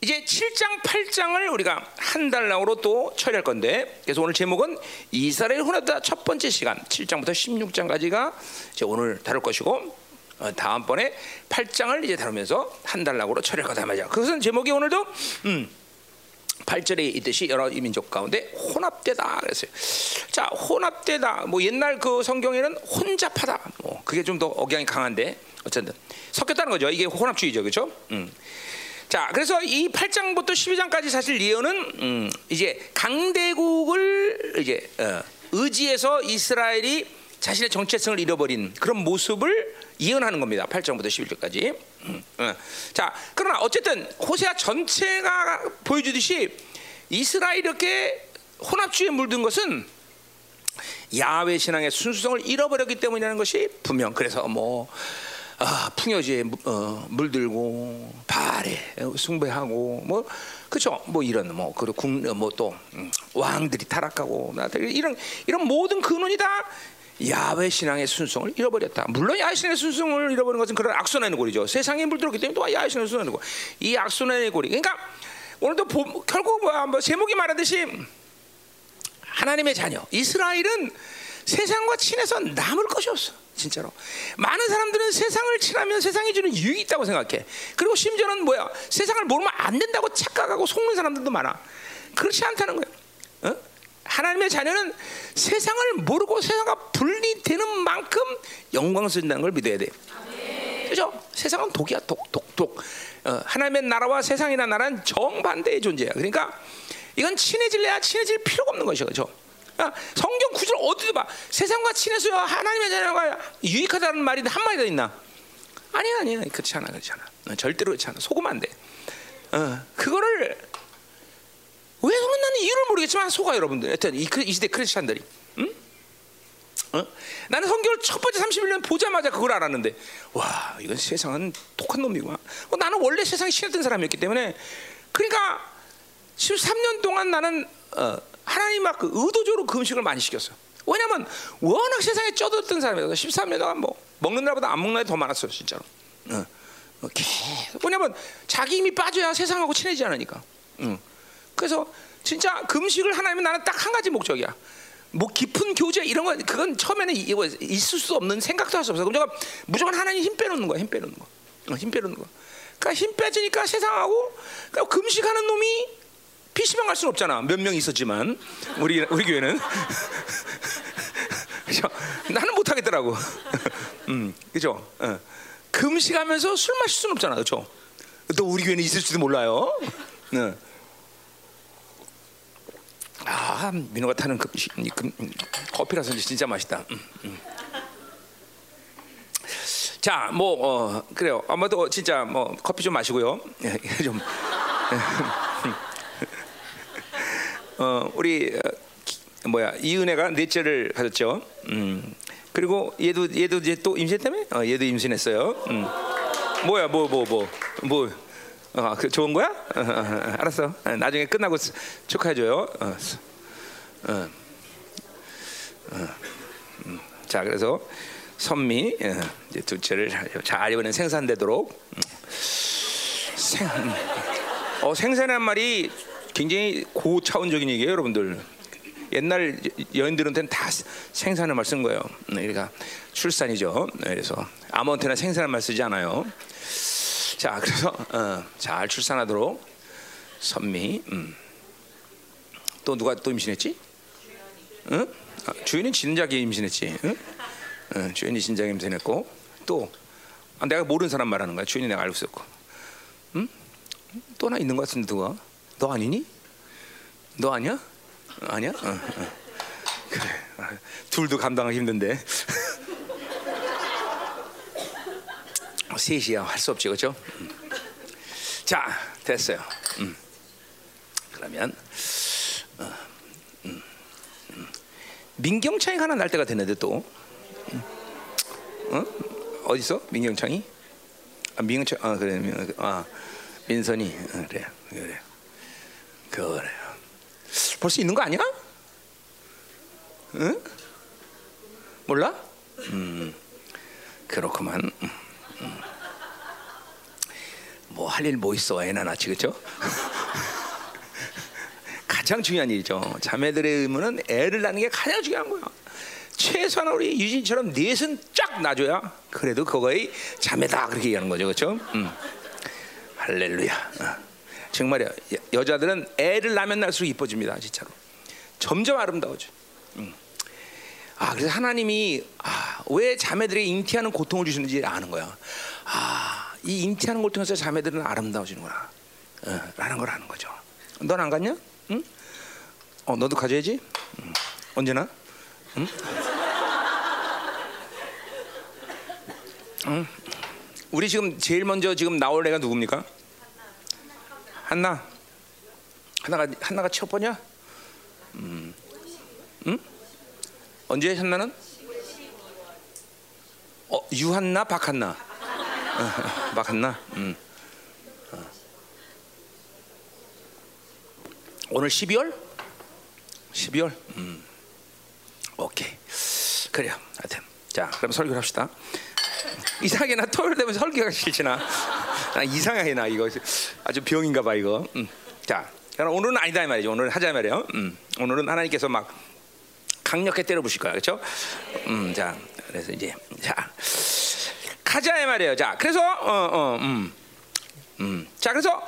이제 7장, 8장을 우리가 한 달락으로 또 처리할 건데, 그래서 오늘 제목은 이스라엘 혼합다 첫 번째 시간, 7장부터 16장까지가 이제 오늘 다룰 것이고, 어, 다음번에 8장을 이제 다루면서 한 달락으로 처리할 거다 말이야. 그것은 제목이 오늘도 음, 8절에 있듯이 여러 민족 가운데 혼합되다 그랬어요. 자, 혼합되다. 뭐 옛날 그 성경에는 혼잡하다. 뭐 그게 좀 더 억양이 강한데 어쨌든 섞였다는 거죠. 이게 혼합주의죠, 그렇죠? 음. 자, 그래서 이 8장부터 12장까지 사실 예언은 음, 이제 강대국을 이제 어, 의지해서 이스라엘이 자신의 정체성을 잃어버린 그런 모습을 예언하는 겁니다. 8장부터 11절까지. 음, 어. 자, 그러나 어쨌든 호세아 전체가 보여주듯이 이스라엘 이렇게 혼합주의에 물든 것은 야외 신앙의 순수성을 잃어버렸기 때문이라는 것이 분명. 그래서 뭐 아, 풍요지에 어, 물들고 발에 숭배하고 뭐 그죠? 뭐 이런 뭐 그리고 국뭐또 음, 왕들이 타락하고 이런 이런 모든 근원이 다 야외 신앙의 순성을 잃어버렸다. 물론 야외 신앙의 순성을 잃어버린 것은 그런 악순환의 고리죠. 세상에 물들었기 때문에 또 야외 신앙의 순환의 고리. 이 악순환의 고리. 그러니까 오늘도 보, 결국 뭐야, 뭐 제목이 말하듯이 하나님의 자녀 이스라엘은 세상과 친해서 남을 것이 없어. 진짜로. 많은 사람들은 세상을 친하면 세상이 주는 유익이 있다고 생각해. 그리고 심지어는 뭐야? 세상을 모르면 안 된다고 착각하고 속는 사람들도 많아. 그렇지 않다는 거예요. 어? 하나님의 자녀는 세상을 모르고 세상과 분리되는 만큼 영광스럽다는 걸 믿어야 돼. 그죠? 세상은 독이야, 독, 독, 독. 어, 하나님의 나라와 세상이나 나라는 정반대의 존재야. 그러니까 이건 친해질래야 친해질 필요가 없는 것이죠. 그죠? 아, 성경 구절 어디도 봐. 세상과 친해서 하나님의 자녀가 유익하다는 말이 한 마디 더 있나? 아니야, 아니야. 그렇지 않아, 그렇지 않아. 어, 절대로 그렇지 않아. 속으면 안 돼. 어, 그거를 왜 속는 나는 이유를 모르겠지만 속아 여러분들. 하여튼 이, 이 시대 크리스찬들이. 응? 어? 나는 성경을 첫 번째 31년 보자마자 그걸 알았는데 와 이건 세상은 독한 놈이구나. 어, 나는 원래 세상에 신었던 사람이었기 때문에 그러니까 13년 동안 나는 어, 하나님 막그 의도적으로 그 음식을 많이 시켰어. 왜냐면 워낙 세상에 쪄들었던 사람이라서 13년 동안 뭐 먹는 날보다 안 먹는 날이 더 많았어요 진짜로. 어. 어, 계속 왜냐면 자기 힘이 빠져야 세상하고 친해지지 않으니까. 응. 그래서 진짜 금식을 하나님은 나는 딱 한 가지 목적이야. 뭐 깊은 교제 이런 건 그건 처음에는 있을 수 없는 생각도 할 수 없어. 그럼 제가 무조건 하나님 힘 빼놓는 거야. 힘 빼놓는 거. 어, 힘 빼놓는 거. 그러니까 힘 빼지니까 세상하고 그러니까 금식하는 놈이 PC방 갈 수는 없잖아. 몇 명 있었지만 우리 우리 교회는? 나는 못 하겠더라고. 음, 그죠? 어. 금식하면서 술 마실 수는 없잖아, 그죠? 또 우리 교회는 있을지도 몰라요. 네. 아, 민호가 타는 그, 그, 커피라서 진짜 맛있다. 음, 음. 자, 뭐 어, 그래요. 아마도 진짜 뭐 커피 좀 마시고요. 좀 어, 우리 어, 뭐야 이은혜가 넷째를 가졌죠. 음. 그리고 얘도 얘도 이제 또 임신 때문에 어, 얘도 임신했어요. 음. 뭐야 뭐 뭐 뭐 뭐, 어, 그 좋은 거야? 어, 어, 알았어. 나중에 끝나고 축하해줘요. 어, 어, 음. 자, 그래서 선미 이제 둘째를 잘 이번엔 생산되도록 음. 생, 음. 어, 생산한 말이 굉장히 고차원적인 얘기예요, 여러분들. 옛날 여인들한테는 다 생산을 말쓴 거예요. 네, 그러니까 출산이죠. 네, 그래서 아무한테나 생산을 말 쓰지 않아요. 자, 그래서 어, 잘 출산하도록 선미. 음. 또 누가 또 임신했지? 응? 아, 주인이 진작에 임신했지. 응? 응, 주인이 진작에 임신했고 또 아, 내가 모르는 사람 말하는 거야. 주인이 내가 알고 있었고. 응? 또 하나 있는 것 같은데 누가? 너 아니니? 너 아니야? 아니야? 어, 어. 그래. 아, 둘도 감당하기 힘든데. 셋이야 할 수 없지 그렇죠? 음. 자 됐어요. 음. 그러면 어, 음, 음. 민경창이 하나 날 때가 됐는데 또 음. 어? 어디 있어 민경창이? 아, 민경창 아 그래 아 민선이 어, 그래 그래 그래 벌써 있는 거 아니야? 응? 몰라? 음, 그렇구만. 음, 음. 뭐할 일 뭐 있어 애나 낳지 그렇죠? 가장 중요한 일이죠. 자매들의 의무는 애를 낳는 게 가장 중요한 거야. 최소한 우리 유진처럼 넷은 쫙 놔줘야 그래도 그거의 자매다 그렇게 얘기하는 거죠, 그렇죠? 음. 할렐루야. 어. 정말이야. 여, 자들은 애를 낳으면 날수록 이뻐집니다, 진짜로. 점점 아름다워져. 음. 아 그래서 하나님이 아, 왜 자매들에게 잉태하는 고통을 주시는지 아는 거야. 아이 잉태하는 걸 통해서 자매들은 아름다워지는구나. 어, 라는 걸 아는 거죠. 넌 안 갔냐? 응? 어 너도 가져야지. 응. 언제나? 응? 응? 우리 지금 제일 먼저 지금 나올 애가 누굽니까? 한나. 한나가 한나가 첫 번이야? 음. 응? 언제 한나는? 어 유한나 박한나. 어, 박한나. 음. 어. 오늘 12월? 12월? 음. 오케이. 그래요. 하여튼. 자, 그럼 설교를 합시다. 이상하게 나 토요일 되면 설교가 싫지나. 나 이상하게 나 이거 아주 병인가 봐 이거. 음. 자, 오늘은 아니다 이 말이죠. 오늘 하자 말이에요. 음. 오늘은 하나님께서 막 강력하게 때려부실 거야, 그렇죠? 음, 자, 그래서 이제 자 가자 이 말이에요. 자, 그래서 어, 어, 음, 음, 자, 그래서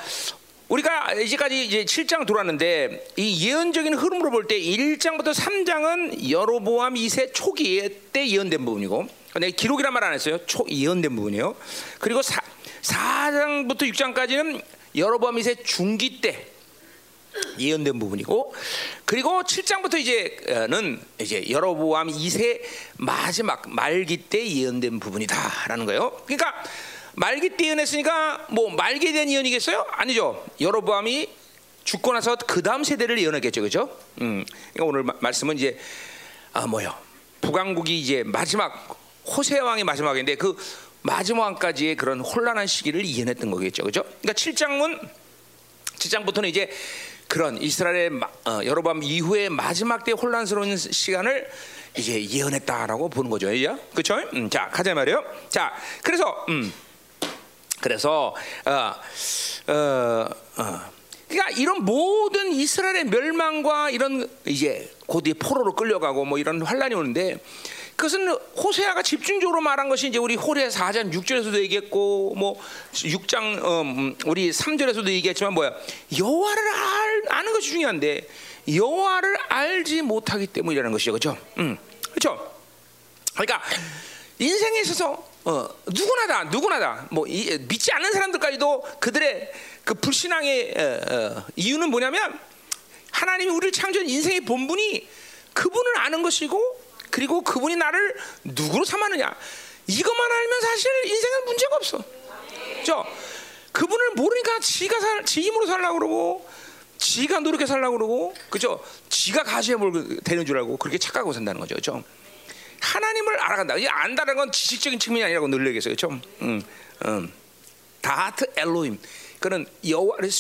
우리가 이제까지 이제 7장 돌았는데 이 예언적인 흐름으로 볼 때 1장부터 3장은 여로보암 2세 초기에 때 예언된 부분이고 근데 기록이란 말 안 했어요. 초 예언된 부분이에요. 그리고 4, 4장부터 6장까지는 여로보암 2세 중기 때 예언된 부분이고 그리고 7장부터 이제는 이제 여로보암 2세 마지막 말기 때 예언된 부분이다라는 거예요. 그러니까 말기 때 예언했으니까 뭐 말기에 대한 예언이겠어요? 아니죠. 여로보암이 죽고 나서 그 다음 세대를 예언했겠죠, 그렇죠? 음, 그러니까 오늘 마, 말씀은 이제 아 뭐요? 북왕국이 이제 마지막 호세 왕이 마지막인데 그 마지막까지의 그런 혼란한 시기를 예언했던 거겠죠, 그렇죠? 그러니까 7장은 7장부터는 이제 그런 이스라엘의 어, 여로밤 이후에 마지막 때 혼란스러운 시간을 이제 예언했다라고 보는 거죠, 이제 그렇죠? 음, 자 가자 말이요. 자 그래서 음, 그래서 어, 어, 어. 그러니까 이런 모든 이스라엘의 멸망과 이런 이제 곧이 포로로 끌려가고 뭐 이런 환란이 오는데 그것은 호세아가 집중적으로 말한 것이 이제 우리 호세 4장 6절에서도 얘기했고 뭐 6장 어, 음, 우리 3절에서도 얘기했지만 뭐야 여호와를 알, 아는 것이 중요한데 여호와를 알지 못하기 때문이라는 것이죠, 그렇죠? 음, 그렇죠. 그러니까 인생에 있어서 어, 누구나 다 누구나 다뭐 믿지 않는 사람들까지도 그들의 그 불신앙의 어, 어, 이유는 뭐냐면 하나님이 우리를 창조한 인생의 본분이 그분을 아는 것이고 그리고 그분이 나를 누구로 삼았느냐 이것만 알면 사실 인생은 문제가 없어. 저 그분을 모르니까 지가 살, 지 힘으로 살라고 그러고 지가 노력해 살라고 그러고 그죠? 지가 가시에 뭘 되는 줄 알고 그렇게 착각하고 산다는 거죠. 그죠? 하나님을 알아간다. 이 안다는 건 지식적인 측면이 아니라고 늘 얘기했어요. 그죠? 음, 음. 다트 엘로임. 그는 여호와를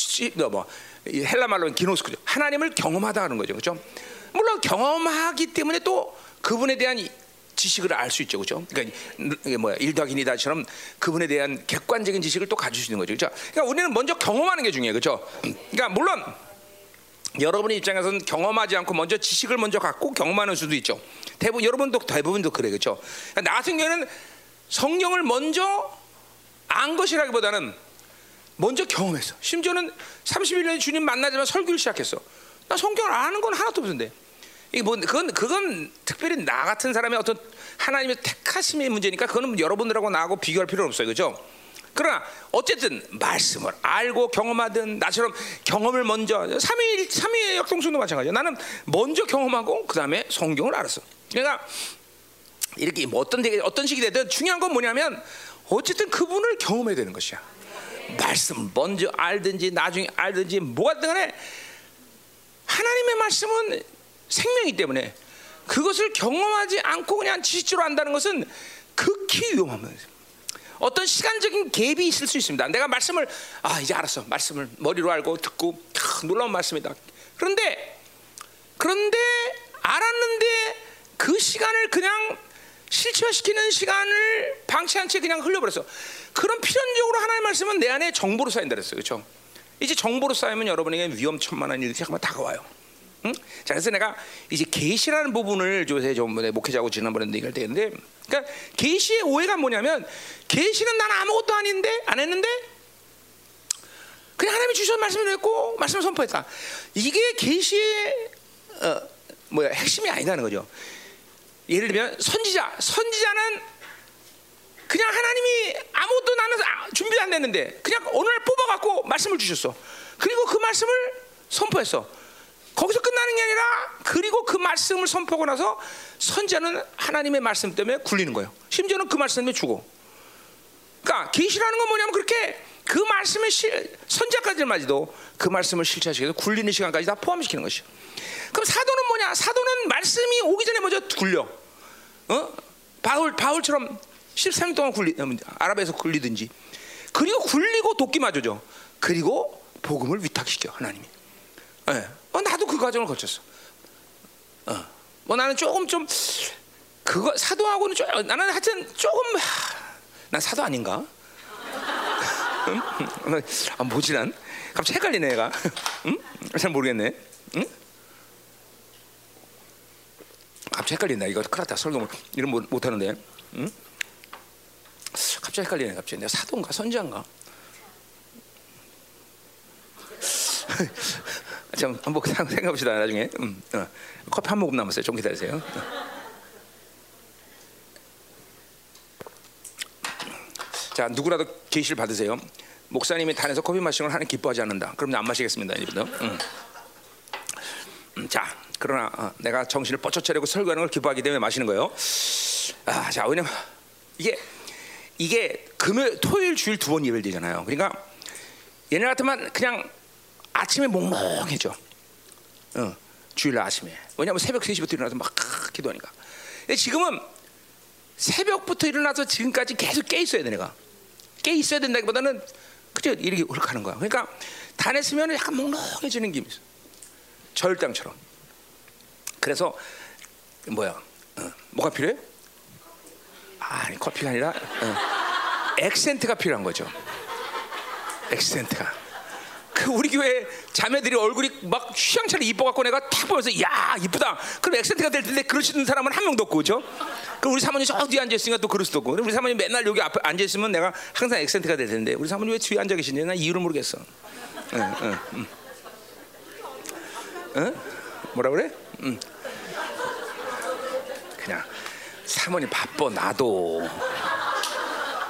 뭐 헬라 말로는 기노스크죠. 하나님을 경험하다 하는 거죠. 그죠? 물론 경험하기 때문에 또 그분에 대한 지식을 알 수 있죠, 그렇죠? 그러니까 뭐야 일 더하기 이다처럼 그분에 대한 객관적인 지식을 또 가질 수 있는 거죠, 그렇죠? 그러니까 우리는 먼저 경험하는 게 중요해요, 그렇죠? 그러니까 물론 여러분의 입장에서는 경험하지 않고 먼저 지식을 먼저 갖고 경험하는 수도 있죠. 대부분 여러분도 대부분도 그래, 그렇죠? 그러니까 나 같은 경우에는 성경을 먼저 안 것이라기보다는 먼저 경험했어. 심지어는 31년에 주님 만나자마자 설교를 시작했어. 나 성경을 아는 건 하나도 없는데. 이게 뭐 그건 그건 특별히 나 같은 사람의 어떤 하나님의 택하심의 문제니까 그거는 여러분들하고 나하고 비교할 필요는 없어요, 그렇죠? 그러나 어쨌든 말씀을 알고 경험하든 나처럼 경험을 먼저 삼위 삼위의 역동성도 마찬가지야. 나는 먼저 경험하고 그 다음에 성경을 알았어. 그러니까 이렇게 뭐 어떤 어떤 식이 되든 중요한 건 뭐냐면 어쨌든 그분을 경험해야 되는 것이야. 말씀 먼저 알든지 나중에 알든지 뭐가 등간에 하나님의 말씀은 생명이기 때문에 그것을 경험하지 않고 그냥 지식적으로 안다는 것은 극히 위험합니다. 어떤 시간적인 갭이 있을 수 있습니다. 내가 말씀을 아 이제 알았어. 말씀을 머리로 알고 듣고 아, 놀라운 말씀이다. 그런데 그런데 알았는데 그 시간을 그냥 실체화시키는 시간을 방치한 채 그냥 흘려버렸어. 그런 필연적으로 하나님의 말씀은 내 안에 정보로 쌓인다 그랬어요. 그렇죠? 이제 정보로 쌓이면 여러분에게 위험천만한 일이 잠깐만 다가와요. 응? 자, 그래서 내가 이제 계시라는 부분을 요새 좀 목회자하고 지난번에 얘기할 때인데, 그러니까 계시의 오해가 뭐냐면 계시는 난 아무것도 아닌데 안 했는데 그냥 하나님이 주신 말씀을 했고 말씀을 선포했다. 이게 계시의 어, 뭐야 핵심이 아니다는 거죠. 예를 들면 선지자, 선지자는 그냥 하나님이 아무것도 나는 준비 안 됐는데 그냥 날 뽑아갖고 말씀을 주셨어. 그리고 그 말씀을 선포했어. 거기서 끝나는 게 아니라 그리고 그 말씀을 선포하고 나서 선지자는 하나님의 말씀 때문에 굴리는 거예요. 심지어는 그 말씀 때문에 죽어. 그러니까 계시라는 건 뭐냐면 그렇게 그 말씀을 실, 선지자까지마저도 그 말씀을 실체시켜서 굴리는 시간까지 다 포함시키는 것이죠. 그럼 사도는 뭐냐? 사도는 말씀이 오기 전에 먼저 굴려. 어? 바울 바울처럼 13일 동안 굴리 아랍에서 굴리든지 그리고 굴리고 도끼 맞으죠. 그리고 복음을 위탁시켜 하나님이. 예. 어, 나도 그 과정을 거쳤어. 어. 뭐 나는 조금 좀 그거 사도하고는 좀 나는 하여튼 조금 하, 난 사도 아닌가? 응? 아, 뭐지 난? 갑자기 헷갈리네 얘가. 응? 잘 모르겠네. 응? 갑자기 헷갈린다. 이거 큰일 났다. 설교 이런 못, 못 하는데. 응? 갑자기 헷갈리네. 갑자기 내가 사도인가 선지자인가? 좀 한번 생각해 봅시다. 나중에. 음, 어. 커피 한 모금 남았어요. 좀 기다리세요. 어. 자 누구라도 계시를 받으세요. 목사님이 단에서 커피 마시는 걸 하는 기뻐하지 않는다. 그럼 안 마시겠습니다, 이분들. 음. 음, 자, 그러나 어, 내가 정신을 뻗쳐 차리고 설교하는 걸 기뻐하기 때문에 마시는 거예요. 아, 자, 왜냐면 이게 이게 금요일, 토요일, 주일 두 번 예배를 드잖아요. 그러니까 얘네 같으면 그냥 아침에 몽롱해져. 어, 주일날 아침에. 왜냐면 새벽 3시부터 일어나서 막 기도하니까. 지금은 새벽부터 일어나서 지금까지 계속 깨 있어야 돼 내가. 깨 있어야 된다기보다는 그저 이렇게 hul하는 거야. 그러니까 단에 쓰면 약간 몽롱해지는 기분이 있어. 절당처럼. 그래서 뭐야? 어, 뭐가 필요해? 아니 커피가 아니라 어, 액센트가 필요한 거죠. 액센트가. 그 우리 교회 자매들이 얼굴이 막 휘황찬에 이뻐갖고 내가 탁 보면서 야 이쁘다. 그럼 액센트가 될 텐데 그러시는 사람은 한 명도 없고 그죠? 그럼 우리 사모님 저 뒤에 앉아 있으니까 또 그럴 수도 없고. 우리 사모님 맨날 여기 앞에 앉아 있으면 내가 항상 액센트가 될 텐데 우리 사모님 왜 뒤에 앉아 계시냐? 나 이유를 모르겠어. 응, 응, 응. 응? 뭐라 그래? 응. 그냥 사모님 바빠 나도.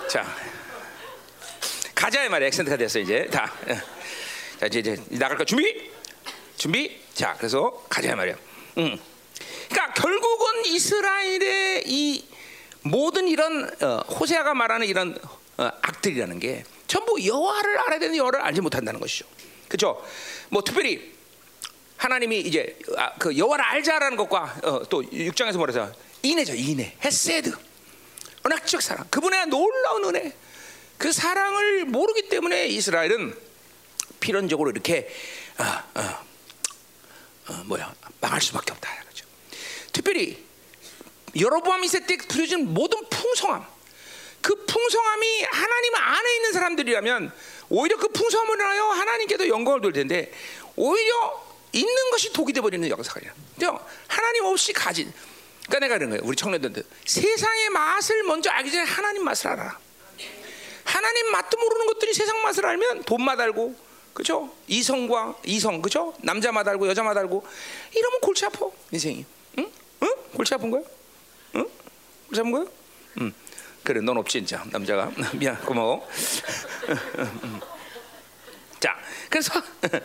자 가자 이 말이야 액센트가 됐어 이제 다. 자 이제, 이제 나갈까 준비? 준비? 자 그래서 가자 말이야. 음. 그러니까 결국은 이스라엘의 이 모든 이런 어, 호세아가 말하는 이런 어, 악들이라는 게 전부 여호와를 알아야 되는 여호와를 알지 못한다는 것이죠. 그렇죠? 뭐 특별히 하나님이 이제 아, 그 여호와를 알자라는 것과 어, 또 6장에서 뭐라서 인해죠 인해 헤세드 은학적 사랑 그분의 놀라운 은혜 그 사랑을 모르기 때문에 이스라엘은 필연적으로 이렇게 어, 어, 어, 뭐야 망할 수밖에 없다. 그죠? 특별히 여로보암 이세 때 부려진 모든 풍성함, 그 풍성함이 하나님 안에 있는 사람들이라면 오히려 그 풍성함을 하여 하나님께도 영광을 돌 텐데 오히려 있는 것이 독이 되버리는 역사가 아니야. 하나님 없이 가진. 그러니까 내가 그런 거예요. 우리 청년들 세상의 맛을 먼저 알기 전에 하나님 맛을 알아. 하나님 맛도 모르는 것들이 세상 맛을 알면 돈맛 알고 그죠? 이성과 이성, 그죠? 남자마다 알고 여자마다 알고 이러면 골치 아파 인생이. 응? 응? 골치 아픈 거야? 응? 골치 아픈 거야? 응. 그래, 넌 없지 진짜 남자가. 미안, 고마워. 자, 그래서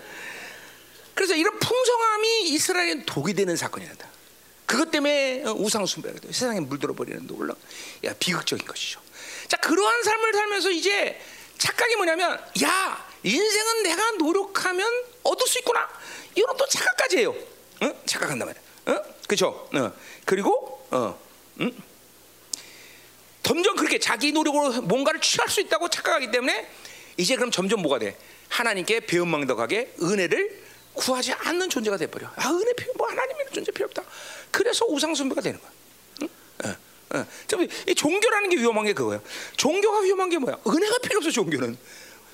그래서 이런 풍성함이 이스라엘에 독이 되는 사건이다. 그것 때문에 우상 숭배가 돼. 세상에 물들어 버리는 놀라, 야 비극적인 것이죠. 자, 그러한 삶을 살면서 이제 착각이 뭐냐면, 야, 인생은 내가 노력하면 얻을 수 있구나. 이런 또 착각까지 해요. 응? 착각한단 말이야. 응? 그렇죠? 어. 그리고 어. 응? 점점 그렇게 자기 노력으로 뭔가를 취할 수 있다고 착각하기 때문에 이제 그럼 점점 뭐가 돼? 하나님께 배은망덕하게 은혜를 구하지 않는 존재가 돼버려. 아 은혜 필요 뭐 하나님의 존재 필요 없다. 그래서 우상 숭배가 되는 거야. 응? 어. 어. 좀, 이 종교라는 게 위험한 게 그거예요. 종교가 위험한 게 뭐야? 은혜가 필요 없어 종교는.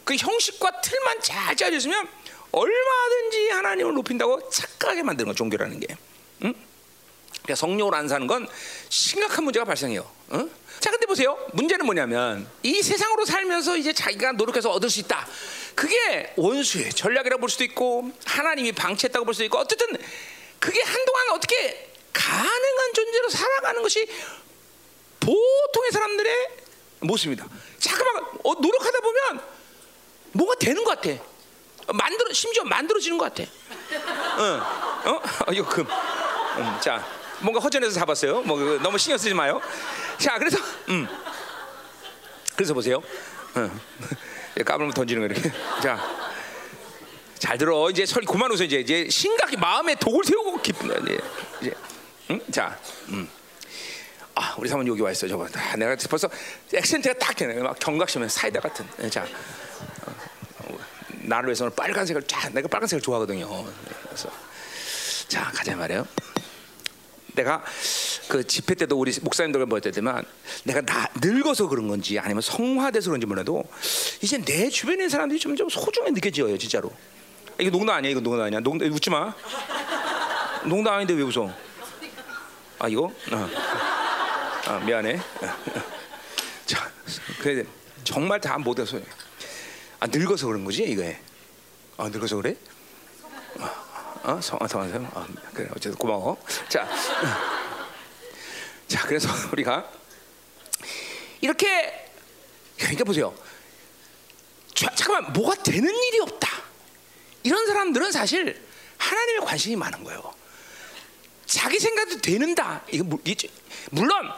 그 형식과 틀만 잘 짜져 있으면 얼마든지 하나님을 높인다고 착각하게 만드는 거 종교라는 게. 응? 그러니까 성령으로 안 사는 건 심각한 문제가 발생해요. 어? 자, 근데 보세요. 문제는 뭐냐면 이 세상으로 살면서 이제 자기가 노력해서 얻을 수 있다. 그게 원수의 전략이라고 볼 수도 있고 하나님이 방치했다고 볼 수도 있고 어쨌든 그게 한동안 어떻게 가능한 존재로 살아가는 것이 보통의 사람들의 모습입니다. 잠깐만 어, 노력하다 보면 뭐가 되는 것 같아. 만들어 심지어 만들어지는 것 같아. 어, 어, 어 이거 금. 음, 자, 뭔가 허전해서 잡았어요. 뭐 그거 너무 신경 쓰지 마요. 자, 그래서 음, 그래서 보세요. 어. 까불면 던지는 거 이렇게. 자, 잘 들어. 이제 소리 그만 웃어 이제 이제 심각히 마음에 독을 세우고 기쁜 이제 이제. 응? 자, 음. 아, 우리 사모님 여기 와 있어. 저거. 아, 내가 벌써 액센트가 딱 되네. 막 경각심에 사이다 같은. 예, 자, 어, 나를 위해서는 빨간색을 쫙 내가 빨간색을 좋아하거든요. 그래서 자 가자 말이에요. 내가 그 집회 때도 우리 목사님들과 뭐였지만 내가 나, 늙어서 그런 건지 아니면 성화돼서 그런지 몰라도 이제 내 주변에 사람들이 점점 소중히 느껴져요 진짜로. 이게 농담 아니야 이거 농담 아니야. 농담 웃지 마. 농담 아닌데 왜 웃어? 아 이거? 어. 아 미안해. 자 그래 정말 다 못해서 아 늙어서 그런 거지 이거에 아 늙어서 그래 어, 성아, 성아, 성. 아, 그래, 어쨌든 고마워. 자, 자, 그래서 우리가 이렇게 그러니까 보세요. 자, 잠깐만, 뭐가 되는 일이 없다. 이런 사람들은 사실 하나님의 관심이 많은 거예요. 자기 생각도 되는다. 이거 물론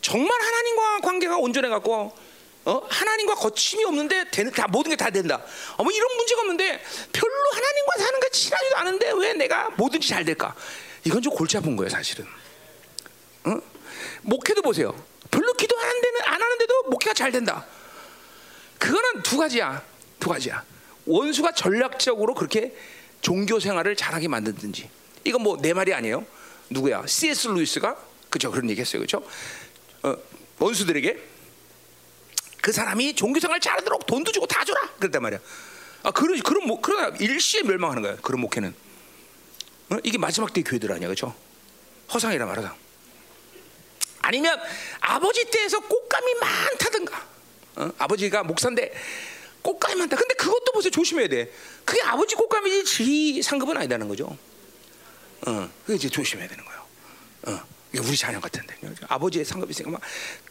정말 하나님과 관계가 온전해 갖고 어? 하나님과 거침이 없는데 되는 다 모든 게 다 된다. 어, 뭐 이런 문제가 없는데 별로 하나님과 사는 게 친하지도 않은데 왜 내가 뭐든지 잘 될까? 이건 좀 골치 아픈 거예요, 사실은. 어? 목회도 보세요. 별로 기도 안 하는데는 안 하는데도 목회가 잘 된다. 그거는 두 가지야. 두 가지야. 원수가 전략적으로 그렇게 종교 생활을 잘하게 만든든지. 이건 뭐 내 말이 아니에요. 누구야? C.S. 루이스가 그죠 그런 얘기했어요, 그죠? 어, 원수들에게 그 사람이 종교생활 잘하도록 돈도 주고 다 줘라 그랬단 말이야. 아 그런 그런 목 그러나 일시에 멸망하는 거야. 그런 목회는 어? 이게 마지막 때 교회들 아니야, 그렇죠? 허상이라 말하자. 아니면 아버지 때에서 꽃감이 많다든가. 어? 아버지가 목사인데 꽃감이 많다. 근데 그것도 보세요. 조심해야 돼. 그게 아버지 꽃감이지 지 상급은 아니다는 거죠. 어, 그게 이제 조심해야 되는 거예요. 어. 우리 자녀 같은데 아버지의 상급이 있으니까 막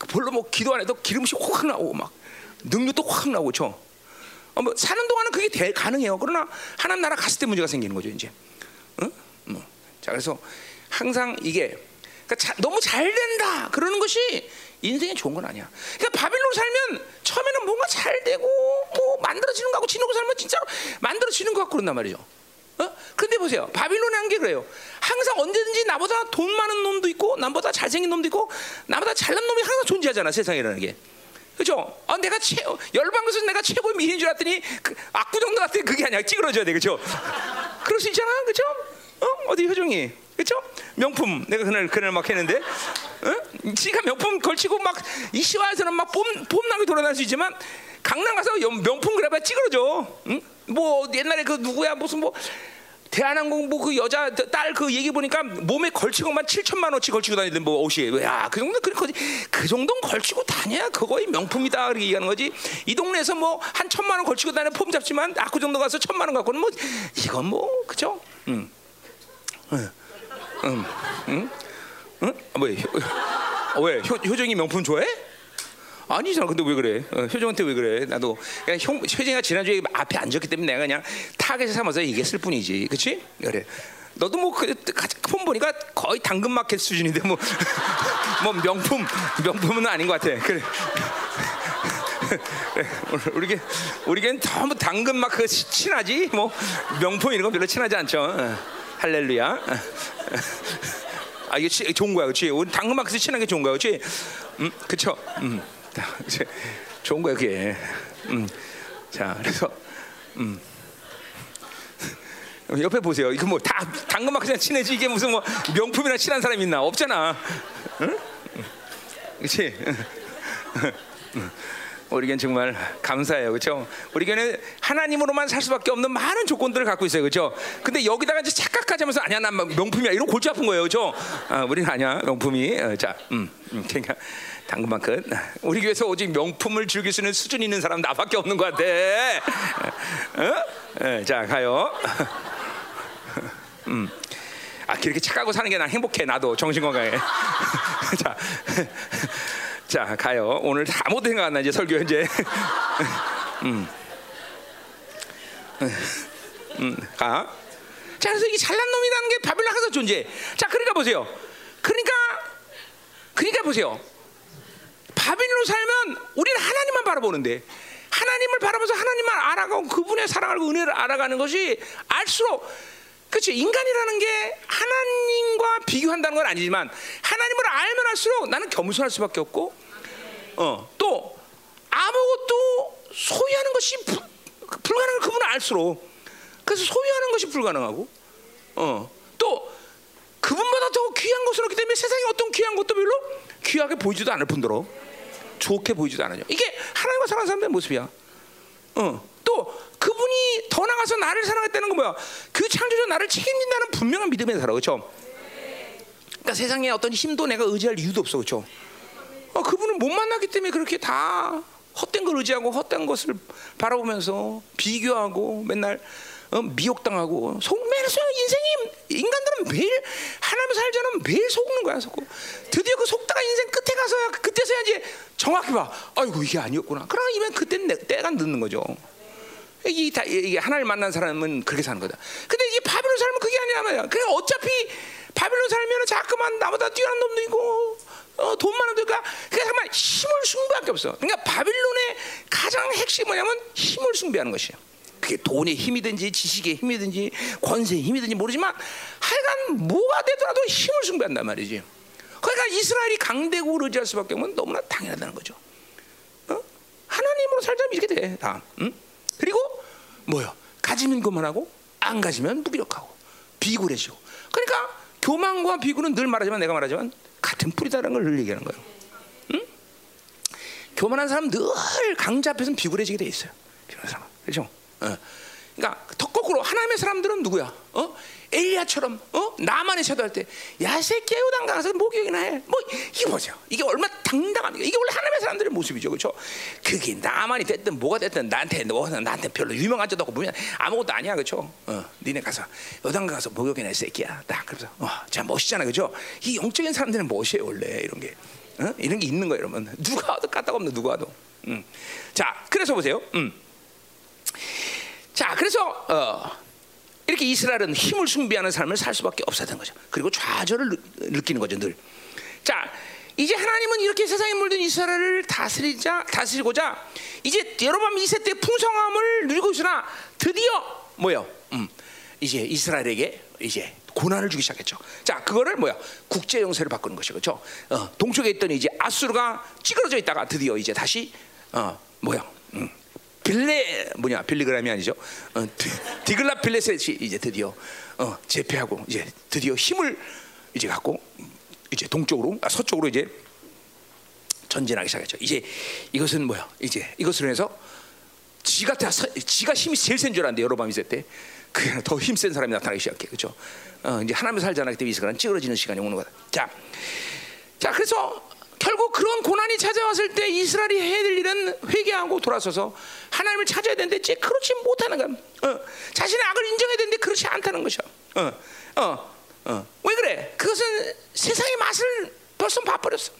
별로 뭐 기도 안 해도 기름이 확 나오고 막 능력도 확 나오고 저 어, 뭐 사는 동안은 그게 대, 가능해요. 그러나 하나님 나라 갔을 때 문제가 생기는 거죠 이제. 응? 뭐. 자 그래서 항상 이게 그러니까 자, 너무 잘 된다 그러는 것이 인생에 좋은 건 아니야. 그러니까 바빌론 살면 처음에는 뭔가 잘 되고 뭐 만들어지는 거 같고 지는 거 살면 진짜로 만들어지는 것 같고 그런단 말이죠. 어? 근데 보세요. 바빌론의 한게 그래요. 항상 언제든지 나보다 돈 많은 놈도 있고, 나보다 잘생긴 놈도 있고, 나보다 잘난 놈이 항상 존재하잖아, 세상이라는 게. 그죠? 아, 내가 최, 열방에서 내가 최고의 미인인 줄 알았더니, 그, 악구정도 같은 그게 아니야. 찌그러져야 돼. 그죠? 그럴 수 있잖아. 그죠? 어? 어디 효정이? 그죠? 명품. 내가 그날, 그날 막 했는데, 어? 지가 명품 걸치고 막, 이 시와에서는 막 뽐, 뽐나게 돌아다닐 수 있지만, 강남 가서 명품 그래봐 찌그러져. 응? 뭐 옛날에 그 누구야 무슨 뭐 대한항공 뭐 그 여자 딸 그 얘기 보니까 몸에 걸치고 만 7천만 원치 걸치고 다니던 뭐 옷이 야그 정도 그렇게 그 정도는 걸치고 다녀야 그거의 명품이다 그렇게 얘기하는 거지 이 동네에서 뭐 한 천만 원 걸치고 다니는 폼 잡지만 아그 정도 가서 천만 원 갖고는 뭐 이건 뭐 그죠? 응, 응, 응, 응, 응? 아, 뭐 왜? 효, 효정이 명품 좋아해? 아니잖아. 근데 왜 그래? 어, 효정한테 왜 그래? 나도 그냥 형, 효정이가 지난주에 앞에 앉았기 때문에 내가 그냥 타겟을 삼아서 얘기했을 뿐이지. 그렇지? 그래. 너도 뭐 그 폰 보니까 거의 당근마켓 수준인데 뭐뭐 뭐 명품 명품은 아닌 것 같아. 그래. 우리게 우리겐 전부 당근마켓 친하지 뭐 명품 이런 거 별로 친하지 않죠. 어. 할렐루야. 어. 아 이게 좋은 거야, 그렇지? 우리 당근마켓 친한 게 좋은 거야, 그렇지? 음, 그렇죠. 음. 이제 좋은 거야 그게. 음. 자 그래서 음. 옆에 보세요. 이거 뭐 다 당근마켓이랑 친해지 이게 무슨 뭐 명품이랑 친한 사람 있나? 없잖아. 응? 그렇지? 우리겐 정말 감사해요, 그렇죠? 우리겐 하나님으로만 살 수밖에 없는 많은 조건들을 갖고 있어요, 그렇죠? 근데 여기다가 이제 착각하자면서 아니야, 난 명품이야, 이런 골치 아픈 거예요, 그렇죠? 아, 우리는 아니야, 명품이. 어, 자, 음, 음, 그러니까 당근만큼 우리 교회에서 오직 명품을 즐길 수 있는 수준 있는 사람 나밖에 없는 것 같아. 어? 어, 자, 가요. 음. 아 그렇게 착하고 사는 게 난 행복해 나도 정신 건강해. 자, 자 가요. 오늘 아무도 생각 안나 이제 설교 이제. 음, 음, 가. 자 그래서 이게 잘난 놈이라는 게 바빌론 항상 존재. 자 그러니까 보세요. 그러니까 그러니까 보세요. 바빌로 살면 우리는 하나님만 바라보는데 하나님을 바라보면서 하나님만 알아가고 그분의 사랑을 은혜를 알아가는 것이 알수록 그렇죠. 인간이라는 게 하나님과 비교한다는 건 아니지만 하나님을 알면 할수록 나는 겸손할 수밖에 없고, 어, 또 아무것도 소유하는 것이 부, 불가능한 그분을 알수록 그래서 소유하는 것이 불가능하고, 어, 또 그분보다 더 귀한 것은 없기 때문에 세상에 어떤 귀한 것도 별로 귀하게 보이지도 않을 뿐더러 좋게 보이지도 않아요. 이게 하나님과 사랑하는 사람들의 모습이야. 어. 또 그분이 더 나가서 나를 사랑했다는 건 뭐야? 그 창조주 나를 책임진다는 분명한 믿음에 살아, 그렇죠? 그러니까 세상에 어떤 힘도 내가 의지할 이유도 없어, 그렇죠? 어, 그분을 못 만났기 때문에 그렇게 다 헛된 걸 의지하고 헛된 것을 바라보면서 비교하고 맨날 어, 미혹당하고 속매서 인생이 인간들은 매일 하나님 살자는 매일 속는 거야 속고. 드디어 그 속다가 인생 끝에 가서야 그때서야 이제 정확히 봐. 아이고 이게 아니었구나. 그때는 내, 때가 늦는 거죠. 이게, 다, 이게 하나님 만난 사람은 그렇게 사는 거다. 근데 이게 바빌론 살면 그게 아니란 말이야. 그래 어차피 바빌론 살면 자꾸만 나보다 뛰어난 놈도 있고 어, 돈 많은 데가 그러니까 정말 힘을 숭배할 게 없어. 그러니까 바빌론의 가장 핵심이 뭐냐면 힘을 숭배하는 것이야 그게 돈의 힘이든지 지식의 힘이든지 권세의 힘이든지 모르지만 하여간 뭐가 되더라도 힘을 숭배한단 말이지. 그러니까 이스라엘이 강대국을 의지할 수밖에 없는 너무나 당연하다는 거죠. 어? 하나님으로 살자면 이렇게 돼. 다. 응? 그리고 뭐요? 가지면 그만하고 안 가지면 무기력하고 비굴해지고. 그러니까 교만과 비굴은 늘 말하지만 내가 말하지만 같은 뿌리다라는 걸 늘 얘기하는 거예요. 응? 교만한 사람 늘 강자 앞에서는 비굴해지게 돼 있어요. 교만한 사람. 그렇죠? 어. 그러니까 더 거꾸로 하나님의 사람들은 누구야? 어? 엘리야처럼 어? 나만의 셔도할 때 야 새끼야 요단 가서 목욕이나 해. 뭐 이게 뭐죠? 이게 얼마 나 당당합니까? 이게 원래 하나님의 사람들의 모습이죠, 그렇죠? 그게 나만이 됐든 뭐가 됐든 나한테 뭐 나한테 별로 유명한 자도 없고 뭐냐 아무것도 아니야, 그렇죠? 어, 니네 가서 요단 가서 목욕이나 해, 새끼야. 딱 그래서 어, 참 멋있잖아, 그렇죠? 이 영적인 사람들은 멋이에요, 원래 이런 게. 어? 이런 게 있는 거예요, 여러분. 누가 와도 까딱 없는 누가 와도. 음. 자, 그래서 보세요. 음. 자, 그래서 어, 이렇게 이스라엘은 힘을 숭배하는 삶을 살 수밖에 없었던 거죠. 그리고 좌절을 느, 느끼는 거죠, 늘. 자, 이제 하나님은 이렇게 세상에 물든 이스라엘을 다스리자 다스리고자 이제 여러분 2세 때 풍성함을 누리고 있으나 드디어 뭐요? 음, 이제 이스라엘에게 이제 고난을 주기 시작했죠. 자, 그거를 뭐야? 국제 정세를 바꾸는 것이죠. 그렇죠? 어, 동쪽에 있던 이제 아수르가 찌그러져 있다가 드디어 이제 다시 어, 뭐야? 음, 빌레 뭐냐 빌리그람이 아니죠. 어, 디 글라 빌레셋이 이제 드디어 어, 제패하고 이제 드디어 힘을 이제 갖고 이제 동쪽으로 아, 서쪽으로 이제 전진하기 시작했죠. 이제 이것은 뭐야? 이제 이것으로 해서 지가 다 지가 힘이 제일 센 줄 알았는데 여로밤 있을 때 그게 더힘센 사람이 나타나기 시작해. 그렇죠? 어, 이제 하나님 살잖아. 그때 이스라엘은 찌그러지는 시간이 오는 거다. 자, 자 그래서 결국 그런 고난이 찾아왔을 때 이스라엘이 해야 될 일은 회개하고 돌아서서 하나님을 찾아야 되는데 쟤 그렇지 못하는 거야. 어, 자신의 악을 인정해야 되는데 그렇지 않다는 것이야. 어, 어, 어. 왜 그래? 그것은 세상의 맛을 벌써 봐버렸어.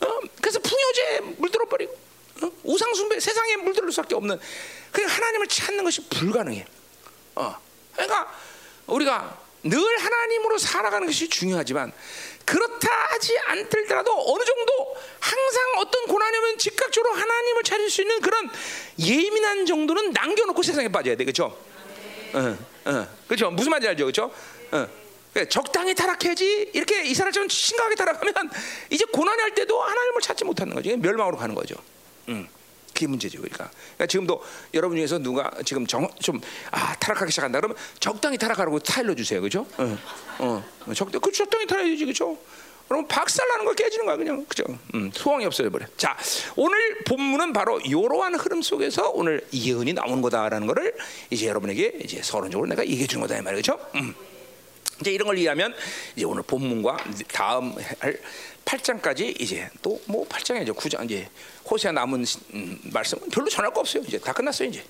어, 그래서 풍요제에 물들어 버리고 어? 우상 숭배 세상에 물들을 수밖에 없는 그냥 하나님을 찾는 것이 불가능해. 어, 그러니까 우리가 늘 하나님으로 살아가는 것이 중요하지만 그렇다 하지 않더라도 어느 정도 항상 어떤 고난이 오면 즉각적으로 하나님을 찾을 수 있는 그런 예민한 정도는 남겨놓고 세상에 빠져야 돼, 그렇죠? 어, 어, 그렇죠. 무슨 말인지 알죠, 그렇죠? 어. 적당히 타락해야지 이렇게 이스라엘처럼 심각하게 타락하면 이제 고난이 할 때도 하나님을 찾지 못하는 거죠. 멸망으로 가는 거죠. 음. 그게 문제죠. 그러니까. 그러니까 지금도 여러분 중에서 누가 지금 좀 아, 타락하기 시작한다 그러면 적당히 타락하라고 타일러 주세요. 그죠? 어. 어. 적당 그 적당히 타락해야지. 그죠? 그럼 박살나는 거 깨지는 거야 그냥 그죠? 음, 소망이 없어져 버려. 자 오늘 본문은 바로 이러한 흐름 속에서 오늘 예언이 나오는 거다라는 거를 이제 여러분에게 이제 서론적으로 내가 얘기해 주는 거다 이 말이죠. 음. 이제 이런 걸 이해하면 이제 오늘 본문과 다음 할 8장까지 이제 또 뭐 8장에 이제 9장 이제 호세아 남은 음, 말씀은 별로 전할 거 없어요. 이제 다 끝났어요 이제.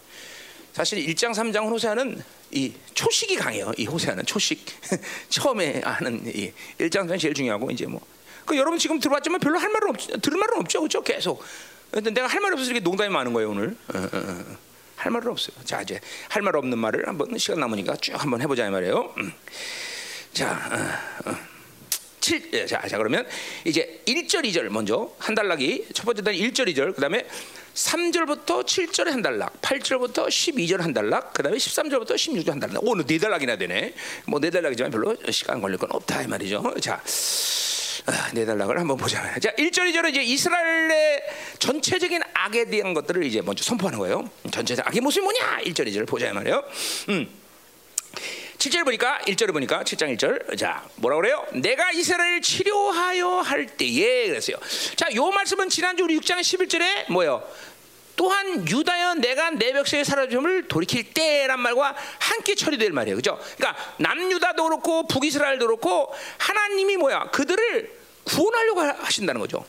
사실 1장 3장 호세아는 이 초식이 강해요. 이 호세아는 초식 처음에 하는 이 1장 3장 제일 중요하고 이제 뭐 그 여러분 지금 들어봤지만 별로 할 말은 없 들을 말은 없죠. 그렇죠? 계속. 근데 내가 할 말이 없어서 이렇게 농담이 많은 거예요, 오늘. 어, 어, 어. 할 말은 없어요. 자, 이제 할 말 없는 말을 한번 시간 남으니까 쭉 한번 해 보자 이 말이에요. 음. 자. 7, 예, 자, 자 그러면 이제 1절 2절 먼저 한 달락이 첫 번째 달 1절 2절 그 다음에 3절부터 7절에 한 달락, 8절부터 12절 한 달락, 그 다음에 13절부터 16절 한 달락. 오늘 네 달락이나 되네. 뭐 네 달락이지만 별로 시간 걸릴 건 없다 이 말이죠. 자. 아, 네 달락을 한번 보자. 자, 1절 2절은 이제 이스라엘의 전체적인 악에 대한 것들을 이제 먼저 선포하는 거예요. 전체적 악의 모습이 뭐냐? 1절 2절을 보자 이 말이에요. 음. 7절 보니까 1절을 보니까 7장 1절 자 뭐라 그래요? 내가 이스라엘을 치료하여 할 때에 그랬어요. 자 요 말씀은 지난주 우리 6장 11절에 뭐예요? 또한 유다여 내가 내 백성의 사라짐을 돌이킬 때란 말과 함께 처리될 말이에요. 그죠? 그러니까 남유다도 그렇고 북이스라엘도 그렇고 하나님이 뭐야? 그들을 구원하려고 하신다는 거죠. 어,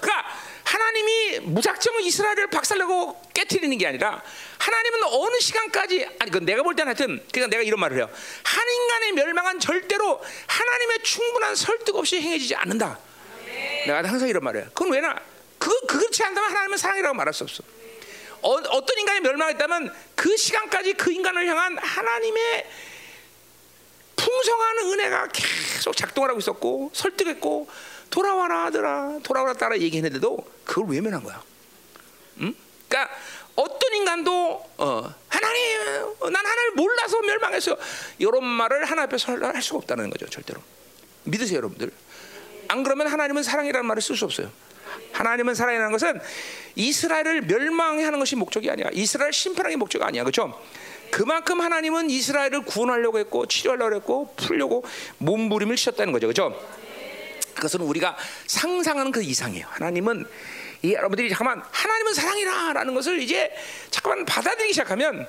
그러니까 하나님이 무작정 이스라엘을 박살내고 깨뜨리는 게 아니라 하나님은 어느 시간까지 아니 그 내가 볼 때는 하여튼 그러니까 내가 이런 말을 해요. 한 인간의 멸망은 절대로 하나님의 충분한 설득 없이 행해지지 않는다. 내가 항상 이런 말을 해요. 그건 왜냐? 그 그렇지 않다면 하나님은 사랑이라고 말할 수 없어. 어, 어떤 인간이 멸망했다면 그 시간까지 그 인간을 향한 하나님의 풍성한 은혜가 계속 작동을 하고 있었고 설득했고 돌아와라 아들아 돌아와라 딸아 얘기했는데도 그걸 외면한 거야. 응? 그러니까 어떤 인간도 어, 하나님 난 하나님 몰라서 멸망했어요. 이런 말을 하나 앞에서 할 수가 없다는 거죠 절대로. 믿으세요 여러분들. 안 그러면 하나님은 사랑이라는 말을 쓸 수 없어요. 하나님은 사랑이라는 것은 이스라엘을 멸망하는 것이 목적이 아니야. 이스라엘 심판하는 게 목적이 아니야. 그렇죠? 그만큼 하나님은 이스라엘을 구원하려고 했고 치료하려고 했고 풀려고 몸부림을 치셨다는 거죠. 그렇죠? 그것은 우리가 상상하는 그 이상이에요. 하나님은 이 여러분들이 잠깐만 하나님은 사랑이라라는 것을 이제 잠깐만 받아들이기 시작하면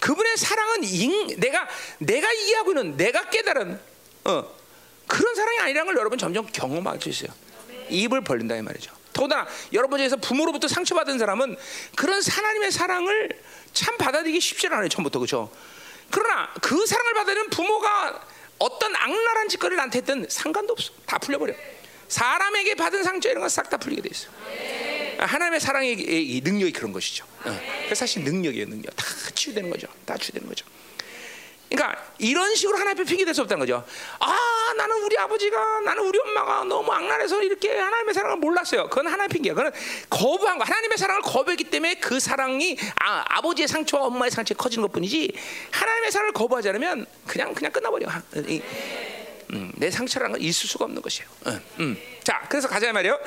그분의 사랑은 인, 내가 내가 이해하고 있는 내가 깨달은 어, 그런 사랑이 아니라는 걸 여러분 점점 경험할 수 있어요. 입을 벌린다 이 말이죠. 더구나 여러분 중에서 부모로부터 상처받은 사람은 그런 하나님의 사랑을 참 받아들이기 쉽지 않아요 처음부터 그렇죠. 그러나 그 사랑을 받아들이는 부모가 어떤 악랄한 짓거리를 나한테 했든 상관도 없어. 다 풀려버려. 사람에게 받은 상처 이런 건 싹 다 풀리게 돼 있어. 하나님의 사랑의 능력이 그런 것이죠. 어. 그 사실 능력이에요, 능력. 다 치유되는 거죠. 다 치유되는 거죠. 그러니까 이런 식으로 하나님 앞에 핑계 댈수 없다는 거죠. 아, 나는 우리 아버지가, 나는 우리 엄마가 너무 악랄해서 이렇게 하나님의 사랑을 몰랐어요. 그건 하나의 핑계야. 그건 거부한 거. 하나님의 사랑을 거부했기 때문에 그 사랑이 아, 아버지의 상처와 엄마의 상처가 커지는 것뿐이지 하나님의 사랑을 거부하지 않으면 그냥 그냥 끝나버려. 음, 내 상처라는 건 있을 수가 없는 것이에요. 음, 음. 자, 그래서 가자 말이요.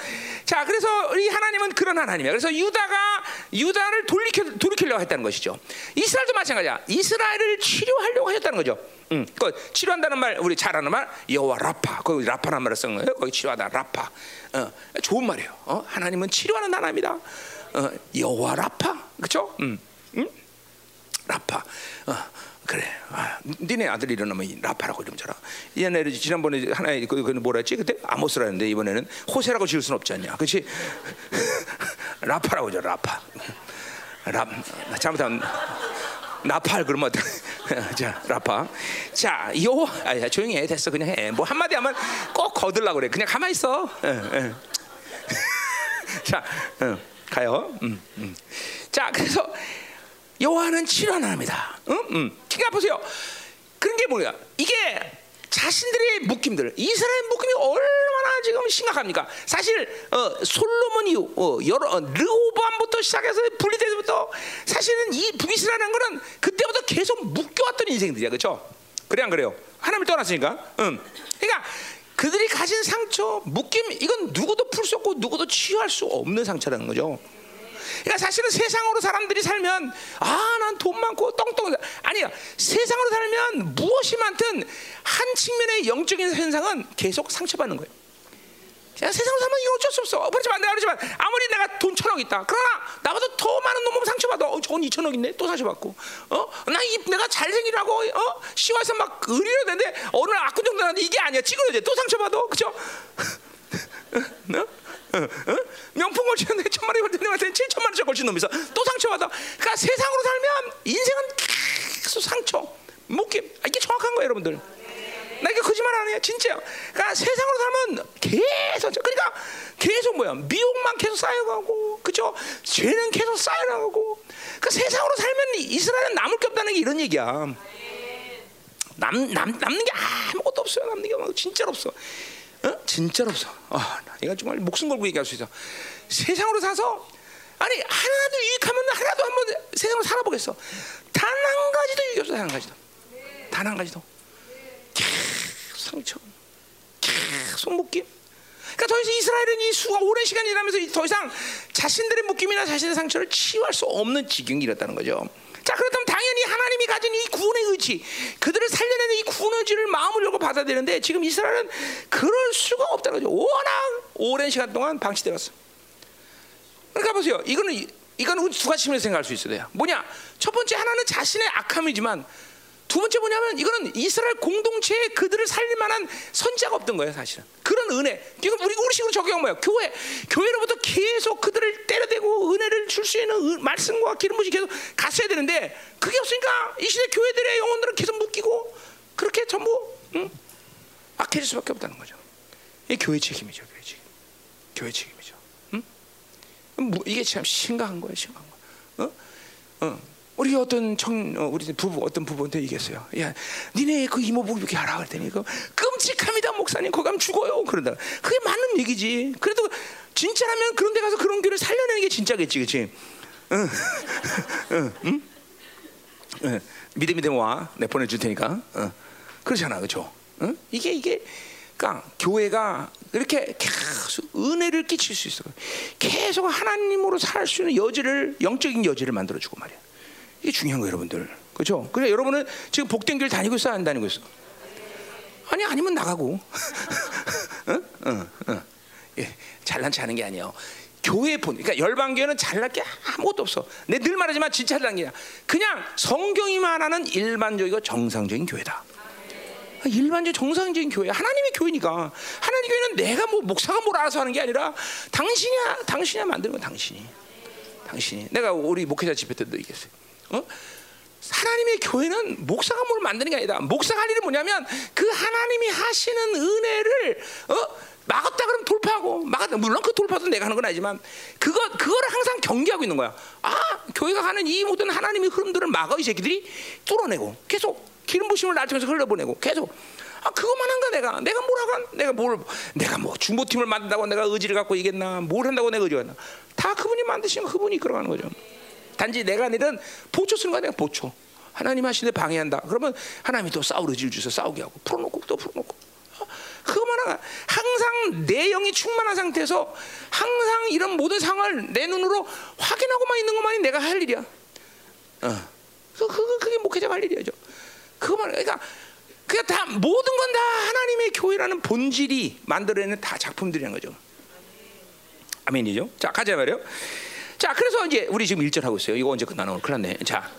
자, 그래서 이 하나님은 그런 하나님이야. 그래서 유다가 유다를 돌리켜 돌이키려고 했다는 것이죠. 이스라엘도 마찬가지야. 이스라엘을 치료하려고 하셨다는 거죠. 음, 그 치료한다는 말 우리 잘 아는 말 여호와 라파. 거기 라파란 말을 쓴 거예요. 거기 치료하다 라파. 어, 좋은 말이에요. 어, 하나님은 치료하는 하나님이다. 어, 여호와 라파. 그렇죠? 음, 음? 라파. 어. 그래. 아, 니네 아들 일어나면 라파라고 이러면 잖아. 옛날에 지난번에 하나의 그, 그 뭐라 했지? 그때 아모스라는데 이번에는 호세라고 지을 수는 없지 않냐. 그렇지? 라파라고 죠 라파. 라 잘못하면 나팔 그러면 자 라파. 자 요, 아 조용히 해 됐어 그냥 해. 뭐 한마디 하면 꼭 거들라 그래. 그냥 가만 있어. 에, 에. 자 어, 가요. 음, 음. 자 그래서. 여호와는 치료하나입니다. 응? 응. 그러니까 보세요. 그런 게 뭐야? 이게 자신들의 묶임들, 이스라엘 묶임이 얼마나 지금 심각합니까? 사실 어, 솔로몬 이후 어, 여러 어, 르호보암부터 시작해서 분리돼서부터 사실은 이 북이스라엘은 거는 그때부터 계속 묶여왔던 인생들이야, 그렇죠? 그래 안 그래요? 하나님을 떠났으니까. 응. 그러니까 그들이 가진 상처, 묶임 이건 누구도 풀 수 없고 누구도 치유할 수 없는 상처라는 거죠. 그러니까 사실은 세상으로 사람들이 살면 아 난 돈 많고 똥똥 아니야 세상으로 살면 무엇이 많든 한 측면의 영적인 현상은 계속 상처받는 거예요. 야, 세상으로 살면 이거 어쩔 수 없어. 그렇지만 내가 그러지만 아무리 내가 돈 천억 있다. 그러나 나보다 더 많은 놈은 상처받아. 어, 돈 2천억 있네. 또 상처받고. 어? 나 이, 내가 잘생기라고 어? 시와서 막 의리로 되는데 어느 날 악군 정도 나는데 이게 아니야. 찌그러져. 또 상처받아. 그죠? 어? 명품 걸치는데 천만 원이 데 7천만 원짜리 걸친 놈이 있어. 또 상처받아. 그러니까 세상으로 살면 인생은 계속 상처. 목김. 아, 이게 정확한 거예요, 여러분들. 나 이게 거짓말 안 해요, 진짜요. 그러니까 세상으로 살면 계속 그러니까 계속 뭐야 미혹만 계속 쌓여가고, 그죠? 죄는 계속 쌓여나가고. 그러니까 세상으로 살면 이스라엘은 남을 게 없다는 게 이런 얘기야. 남, 남, 남는 게 아무것도 없어요. 남는 게 진짜로 없어. 어? 진짜로 없어. 아, 내가 정말 목숨 걸고 얘기할 수 있어. 세상으로 사서 아니 하나도 유익하면 하나도 한번 세상으로 살아보겠어. 단 한 가지도 유익 없어. 단 한 가지도. 단 한 가지도. 계속 상처. 계속 묶임. 그러니까 더 이상 이스라엘은 이 수가 오랜 시간이 지나면서 더 이상 자신들의 묶임이나 자신의 상처를 치유할 수 없는 지경이 이렇다는 거죠. 자 그렇다면 당연히 하나님이 가진 이 구원의 의지, 그들을 살려내는 이 구원의 의지를 마음을 열고 받아들이는데 지금 이스라엘은 그럴 수가 없다는 거죠. 워낙 오랜 시간 동안 방치되었어. 그러니까 보세요. 이거는 이거는 두 가지 측면에서 생각할 수 있어요. 뭐냐? 첫 번째 하나는 자신의 악함이지만 두 번째 뭐냐면 이거는 이스라엘 공동체에 그들을 살릴 만한 선자가 없던 거예요, 사실은. 그런 은혜. 이건 우리 우리식으로 적용 뭐야? 교회, 교회로부터 계속 그들을 때려대고 은혜를 줄 수 있는 은, 말씀과 기름 부이 계속 갔어야 되는데 그게 없으니까 이 시대 교회들의 영혼들은 계속 묶이고 그렇게 전부 응? 악해질 수밖에 없다는 거죠. 이게 교회 책임이죠, 교회 책임. 교회 책임이죠. 응? 뭐, 이게 참 심각한 거예요, 심각한 거. 어? 어. 우리 어떤 청 어, 우리 부부 어떤 부부한테 얘기했어요. 야, 니네 그 이모부 이렇게 하라 그랬더니 그 끔찍합니다 목사님 거기 죽어요 그러다. 그게 맞는 얘기지. 그래도 진짜라면 그런 데 가서 그런 교를 살려내는 게 진짜겠지, 그렇지? 응, 응. 믿음 믿음 와, 내 보내줄 테니까. 응. 그렇잖아, 그렇죠? 응? 이게 이게 그러니까 교회가 이렇게 계속 은혜를 끼칠 수 있어. 계속 하나님으로 살 수 있는 여지를 영적인 여지를 만들어 주고 말이야. 이게 중요한 거예요, 여러분들. 그렇죠? 그래 여러분은 지금 복된 길 다니고 있어, 안 다니고 있어? 아니 아니면 나가고. 응? 응, 응. 예, 잘난 체 하는 게 아니에요. 교회 본, 그러니까 열방교회는 잘날 게 아무것도 없어. 내 늘 말하지만 진짜 잘난 게 그냥 성경이 말하는 일반적이고 정상적인 교회다. 일반적 정상적인 교회, 하나님의 교회니까 하나님 교회는 내가 뭐 목사가 뭘 알아서 하는 게 아니라 당신이야, 당신이야 만드는 거 당신이, 당신이. 내가 우리 목회자 집회 때도 얘기했어요. 어? 하나님의 교회는 목사가 뭘 만드는 게 아니다. 목사가 할 일은 뭐냐면 그 하나님이 하시는 은혜를 어? 막았다 그러면 돌파하고 막았다 물론 그 돌파도 내가 하는 건 아니지만 그거 그거를 항상 경계하고 있는 거야. 아 교회가 하는 이 모든 하나님의 흐름들을 막아 이 새끼들이 뚫어내고 계속 기름 부심을 날 통해서 흘려보내고 계속 아 그것만 한가 내가 내가 뭘 하간 내가 뭘 내가 뭐 중보팀을 만든다고 내가 의지를 갖고 이겠나 뭘 한다고 내가 의지가 있나 다 그분이 만드시면 그분이 이끌어가는 거죠. 단지 내가 아니든 보초 쓰는 거야 내가 보초. 하나님 하시는데 방해한다. 그러면 하나님이 또 싸우려 질 주서 싸우게 하고 풀어놓고 또 풀어놓고. 어? 그거만 하가 항상 내 영이 충만한 상태에서 항상 이런 모든 상황을 내 눈으로 확인하고만 있는 것만이 내가 할 일이야. 어. 그, 그, 그게 목회자가 할 일이죠. 그거만 그러니까 그게 다 모든 건 다 하나님의 교회라는 본질이 만들어내는 다 작품들이라는 거죠. 아멘이죠. 자 가자 말이요. 자, 그래서 이제 우리 지금 일절 하고 있어요. 이거 언제 끝나나 오늘 큰일 났네. 자,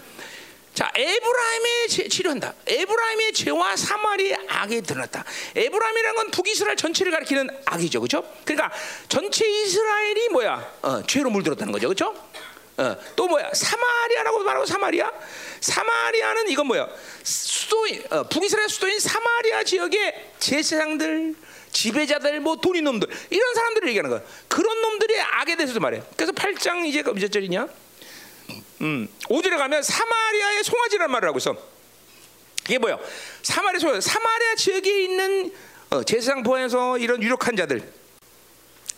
자, 에브라임의 죄, 치료한다. 에브라임의 죄와 사마리의 악이 드러났다. 에브라임이라는 건 북이스라엘 전체를 가리키는 악이죠, 그렇죠? 그러니까 전체 이스라엘이 뭐야? 어, 죄로 물들었다는 거죠, 그렇죠? 어, 또 뭐야? 사마리아라고 말하고 사마리아? 사마리아는 이건 뭐야? 수도인 어, 북이스라엘 수도인 사마리아 지역의 제사장들 지배자들 뭐 돈이 놈들 이런 사람들을 얘기하는 거야. 그런 놈들의 악에 대해서도 말해. 그래서 8장 이제 몇 절이냐? 음, 5절에 가면 사마리아의 송아지라는 말을 하고 있어. 이게 뭐야? 사마리아 송 사마리아 지역에 있는 어, 제사장 보에서 이런 유력한 자들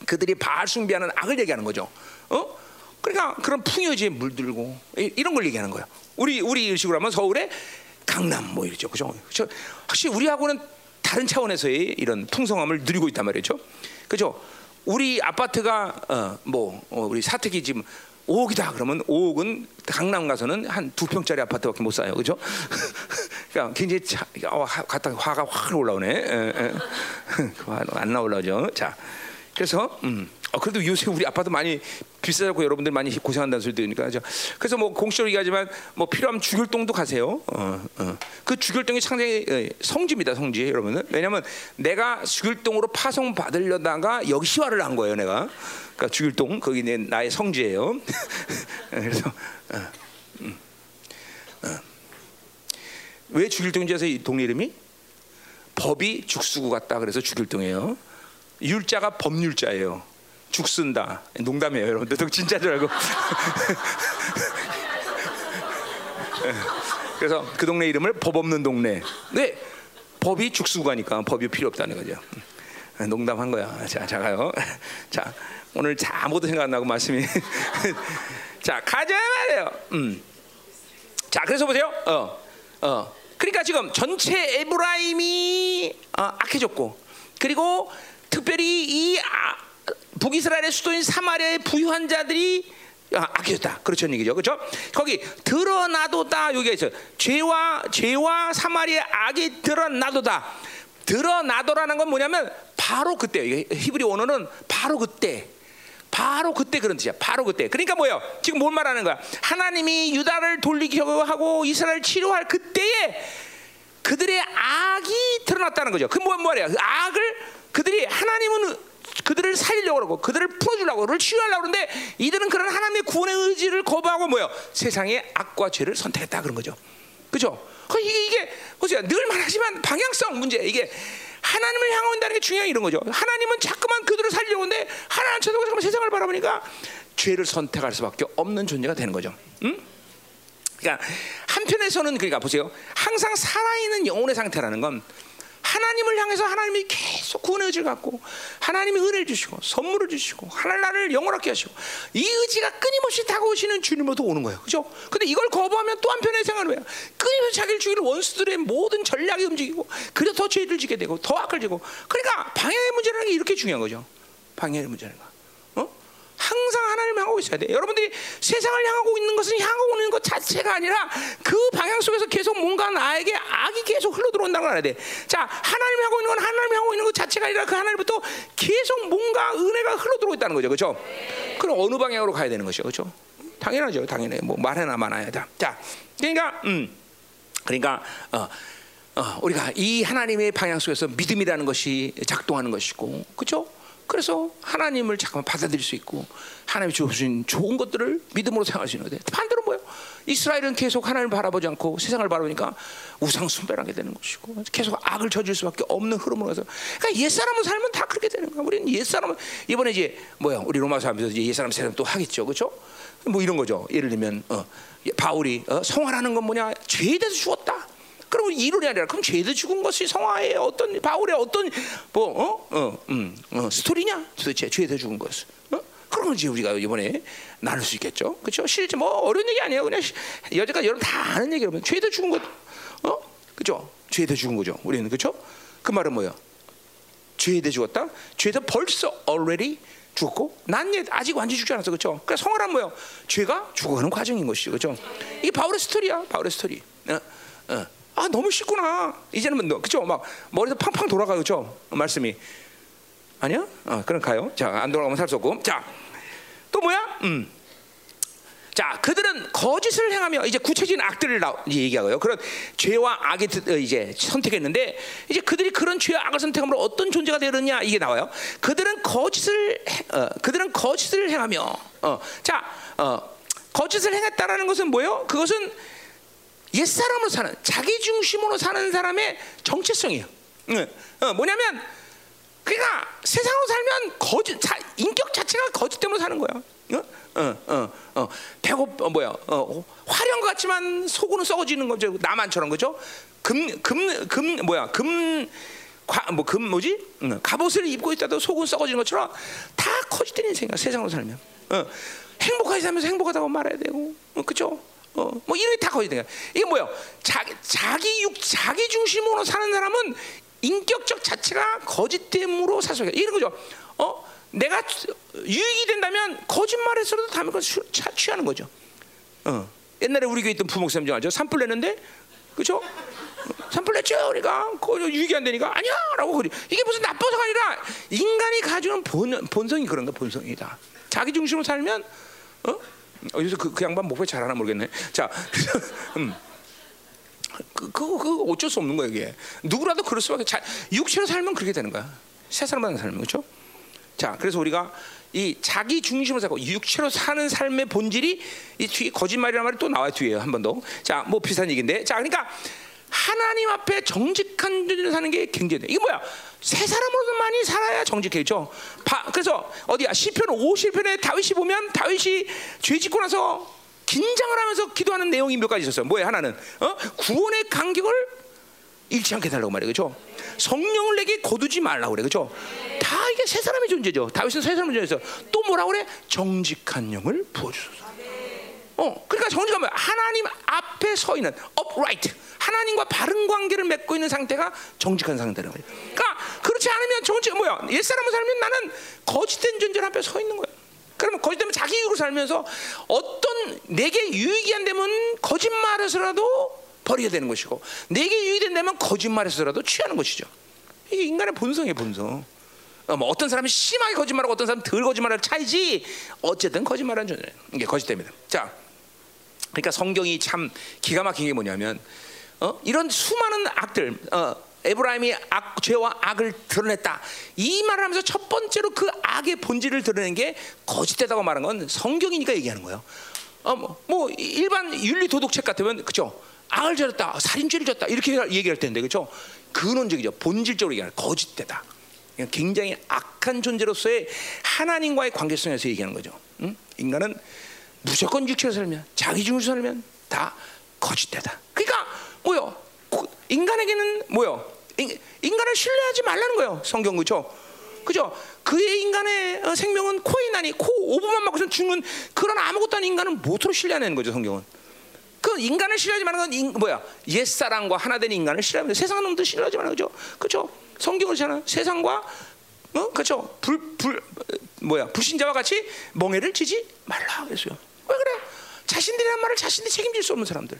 그들이 바알 숭배하는 악을 얘기하는 거죠. 어? 그러니까 그런 풍요지에 물들고 이 런 걸 얘기하는 거예요. 우리 우리 식으로 하면 서울에 강남 뭐 이러죠. 그죠? 확실히 우리하고는 다른 차원에서의 이런 풍성함을 누리고 있단 말이죠. 그죠? 우리 아파트가 어, 뭐 어, 우리 사택이 지금 5억이다 그러면 5억은 강남 가서는 한 두 평짜리 아파트밖에 못 사요, 그죠? 그러니까 굉장히 차, 어, 갔다 화가 확 올라오네. 에, 에. 안 나올라죠. 자, 그래서 음. 어, 그래도 요새 우리 아파트 많이 비싸고 여러분들 많이 고생한다는 소리 들으니까 죠 그래서 뭐 공식적으로 얘기하지만 뭐 필요하면 주결동도 가세요. 어, 어. 그 주결동이 상당히 어, 성지입니다, 성지 여러분들. 왜냐하면 내가 주결동으로 파송 받으려다가 여기 시화를 한 거예요, 내가. 그러니까 주결동 거기 내 나의 성지예요. 그래서 어, 음, 어. 왜 주길동지에서 이 동네 이름이 법이 죽수구 같다 그래서 주길동이에요. 율자가 법률자예요. 죽 쓴다. 농담이에요, 여러분들. 진짜 줄 알고. 그래서 그 동네 이름을 법 없는 동네. 네, 법이 죽수가니까 법이 필요 없다는 거죠. 농담한 거야. 자, 자가요. 자, 오늘 자 아무도 생각 안 나고 말씀이. 자, 가자 말이에요. 음. 자, 그래서 보세요. 어, 어. 그러니까 지금 전체 에브라임이 어, 악해졌고, 그리고 특별히 이 아, 북이스라엘의 수도인 사마리아의 부유한 자들이 아, 악해졌다. 그렇죠 얘기죠. 그렇죠? 거기 드러나도다 여기가 있어요. 죄와 죄와 사마리아 악이 드러나도다. 드러나도라는 건 뭐냐면 바로 그때 히브리 원어는 바로 그때 바로 그때 그런 뜻이야. 바로 그때. 그러니까 뭐예요? 지금 뭘 말하는 거야? 하나님이 유다를 돌리려고 하고 이스라엘 치료할 그때에 그들의 악이 드러났다는 거죠. 그 뭐, 뭐야? 그 악을 그들이 하나님은 그들을 살리려고 그러고 그들을 풀어주려고 그를 치유하려고 그러는데 이들은 그런 하나님의 구원의 의지를 거부하고 뭐요? 세상의 악과 죄를 선택했다 그런 거죠. 그죠? 이게 이게 보세요. 늘 말하지만 방향성 문제 이게 하나님을 향한다는 게 중요한 이런 거죠. 하나님은 자꾸만 그들을 살리려고 하는데 하나님 쳐다보고 잠깐 세상을 바라보니까 죄를 선택할 수밖에 없는 존재가 되는 거죠. 응? 그러니까 한편에서는 그러니까 보세요. 항상 살아있는 영혼의 상태라는 건 하나님을 향해서 하나님이 계속 구원의 의지를 갖고 하나님이 은혜를 주시고 선물을 주시고 나를 영원하게 하시고 이 의지가 끊임없이 다가오시는 주님으로부터 오는 거예요. 그죠? 근데 이걸 거부하면 또 한편의 생각은 왜요? 끊임없이 자기를 죽이는 원수들의 모든 전략이 움직이고 그래서 더 죄를 지게 되고 더 악을 지고 그러니까 방향의 문제라는 게 이렇게 중요한 거죠. 방향의 문제라는 거. 항상 하나님 향하고 있어야 돼. 여러분들이 세상을 향하고 있는 것은 향하고 있는 것 자체가 아니라 그 방향 속에서 계속 뭔가 나에게 악이 계속 흘러 들어온다는 걸 알아야 돼. 자, 하나님 하고 있는 건 하나님 하고 있는 것 자체가 아니라 그 하나님부터 계속 뭔가 은혜가 흘러 들어오고 있다는 거죠. 그렇죠? 그럼 어느 방향으로 가야 되는 것이죠. 그렇죠? 당연하죠. 당연해. 뭐 말해나 마나야 다. 자, 그러니까 음. 그러니까 어 어, 우리가 이 하나님의 방향 속에서 믿음이라는 것이 작동하는 것이고, 그렇죠? 그래서 하나님을 잠깐 받아들일 수 있고 하나님이 주신 좋은 것들을 믿음으로 거예요. 반대로 뭐예요? 이스라엘은 계속 하나님을 바라보지 않고 세상을 바라보니까 우상 숭배하게 되는 것이고 계속 악을 저질 수밖에 없는 흐름으로 가서 그러니까 옛사람은 살면 다 그렇게 되는 거야. 우리는 옛사람은 이번에 이제 뭐야? 우리 로마서 하면서 이제 옛사람 세상 또 하겠죠. 그렇죠? 뭐 이런 거죠. 예를 들면 어, 바울이 어, 성화라는 건 뭐냐? 죄에 대해서 죽었다. 그러면 이론이 아니라 그럼 죄도 죽은 것이 성화의 어떤 바울의 어떤 뭐 어? 어, 음, 어, 스토리냐? 도대체 죄도 죽은 것은 어? 그런 건지 우리가 이번에 나눌 수 있겠죠. 그렇죠? 실제 뭐 어려운 얘기 아니에요. 그냥 여태까지 여러분 다 아는 얘기라면 죄도 죽은 것, 어? 그죠? 죄도 죽은 거죠. 우리는 그렇죠? 그 말은 뭐야? 죄에 죽었다. 죄도 벌써 already 죽었고 난 아직 완전히 죽지 않았어. 그렇죠? 그러니까 성화란 뭐예요? 죄가 죽어가는 과정인 것이죠. 그렇죠? 이게 바울의 스토리야. 바울의 스토리. 어? 어. 아 너무 쉽구나. 이제는 뭐 그죠? 막 머리도 팡팡 돌아가요, 그죠? 말씀이 아니야? 어, 그럼 가요. 자, 안 돌아가면 살 수 없고. 자, 또 뭐야? 음. 자, 그들은 거짓을 행하며 이제 구체적인 악들을 얘기하고요. 그런 죄와 악이 어, 이제 선택했는데 이제 그들이 그런 죄와 악을 선택함으로 어떤 존재가 되느냐 이게 나와요. 그들은 거짓을 어, 그들은 거짓을 행하며 어, 자, 어, 거짓을 행했다라는 것은 뭐예요? 그것은 옛사람으로 사는 자기 중심으로 사는 사람의 정체성이에요. 어, 뭐냐면 그러니까 세상으로 살면 거짓 자, 인격 자체가 거짓 때문에 사는 거야. 어? 어, 어, 어. 배고 어, 뭐야? 어, 화려한 것 같지만 속으로 썩어지는 거죠. 나만처럼 그죠? 금, 금, 금 뭐야? 금 뭐 금 뭐지? 응. 갑옷을 입고 있다도 속은 썩어지는 것처럼 다 거짓된 인생이야. 세상으로 살면. 어. 행복하게 살면서 행복하다고 말해야 되고, 어, 그죠? 어, 뭐 이런 게 다 거짓된 거야. 이게 뭐요? 자기 자기 육 자기 중심으로 사는 사람은 인격적 자체가 거짓됨으로 사소해. 이런 거죠. 어, 내가 유익이 된다면 거짓말해서라도 담을 걸 취하는 거죠. 어. 옛날에 우리 교회 있던 부목사님 좀 알죠? 산불 내는데, 그죠? 산불 내 어째 우리가 그 유익이 안 되니까 아니야라고 그래. 이게 무슨 나빠서가 아니라 인간이 가지는 본 본성이 그런 거 본성이다. 자기 중심으로 살면 어? 어디서 그, 그 양반 목표 잘하나 모르겠네. 자, 음. 그, 그, 그 어쩔 수 없는 거야 이게. 누구라도 그럴 수밖에. 자, 육체로 살면 그렇게 되는 거야. 새 사람만 살면 그렇죠? 자, 그래서 우리가 이 자기 중심으로 살고 육체로 사는 삶의 본질이 이 뒤에 거짓말이라는 말이 또 나와요 뒤에 한 번 더. 자, 뭐 비슷한 얘기인데. 자, 그러니까 하나님 앞에 정직한 존재로 사는 게 굉장히 이게 뭐야? 새 사람으로만이 살아야 정직해죠. 그래서 어디야? 시편 50편에 다윗이 보면 다윗이 죄 짓고 나서 긴장을 하면서 기도하는 내용이 몇 가지 있었어요. 뭐야? 하나는 어? 구원의 간격을 잃지 않게 달라고 말이에요. 그렇죠? 성령을 내게 거두지 말라고 그래. 그렇죠? 다 이게 새 사람의 존재죠. 다윗은 새 사람의 존재에서 또 뭐라고 그래? 정직한 영을 부어 주소서. 어, 그러니까 정직하면 하나님 앞에 서 있는 upright 하나님과 바른 관계를 맺고 있는 상태가 정직한 상태라는 거예요. 그러니까 그렇지 않으면 정직 뭐야? 옛 사람을 살면 나는 거짓된 존재 앞에 서 있는 거야. 그러면 거짓되면 자기 이익으로 살면서 어떤 내게 유익이 안 되면 거짓말해서라도 버려야 되는 것이고 내게 유익이 된다면 거짓말해서라도 취하는 것이죠. 이게 인간의 본성이에요, 본성. 어, 뭐 어떤 사람이 심하게 거짓말하고 어떤 사람은 덜 거짓말할 차이지 어쨌든 거짓말하는 존재 이게 거짓됩니다. 자, 그러니까 성경이 참 기가 막힌 게 뭐냐면 어? 이런 수많은 악들 어, 에브라임이 악, 죄와 악을 드러냈다. 이 말을 하면서 첫 번째로 그 악의 본질을 드러낸 게 거짓되다고 말한 건 성경이니까 얘기하는 거예요. 어, 뭐, 뭐 일반 윤리 도덕책 같으면 그죠? 악을 저렸다, 살인죄를 졌다 이렇게 얘기할 텐데 그죠? 근원적이죠. 본질적으로 얘기하는 거짓되다. 굉장히 악한 존재로서의 하나님과의 관계성에서 얘기하는 거죠. 응? 인간은 무조건 육체로 살면 자기 중심으로 살면 다 거짓되다. 그러니까 뭐요? 인간에게는 뭐요? 인간을 신뢰하지 말라는 거예요. 성경 그죠? 그죠? 그의 인간의 어, 생명은 코에 나니 코 오분만 맞고서 죽는 그런 아무것도 아닌 인간은 무엇으로 신뢰하는 거죠, 성경은. 그 인간을 신뢰하지 말는 건 인, 뭐야? 옛사랑과 하나 된 인간을 신뢰하면 세상 놈들 신뢰하지 말는 거죠. 그죠? 성경을 잖아 세상과 어? 그죠? 불, 불 뭐야? 불신자와 같이 멍해를 지지 말라 그랬어요. 왜 그래? 자신들이란 말을 자신들이 책임질 수 없는 사람들.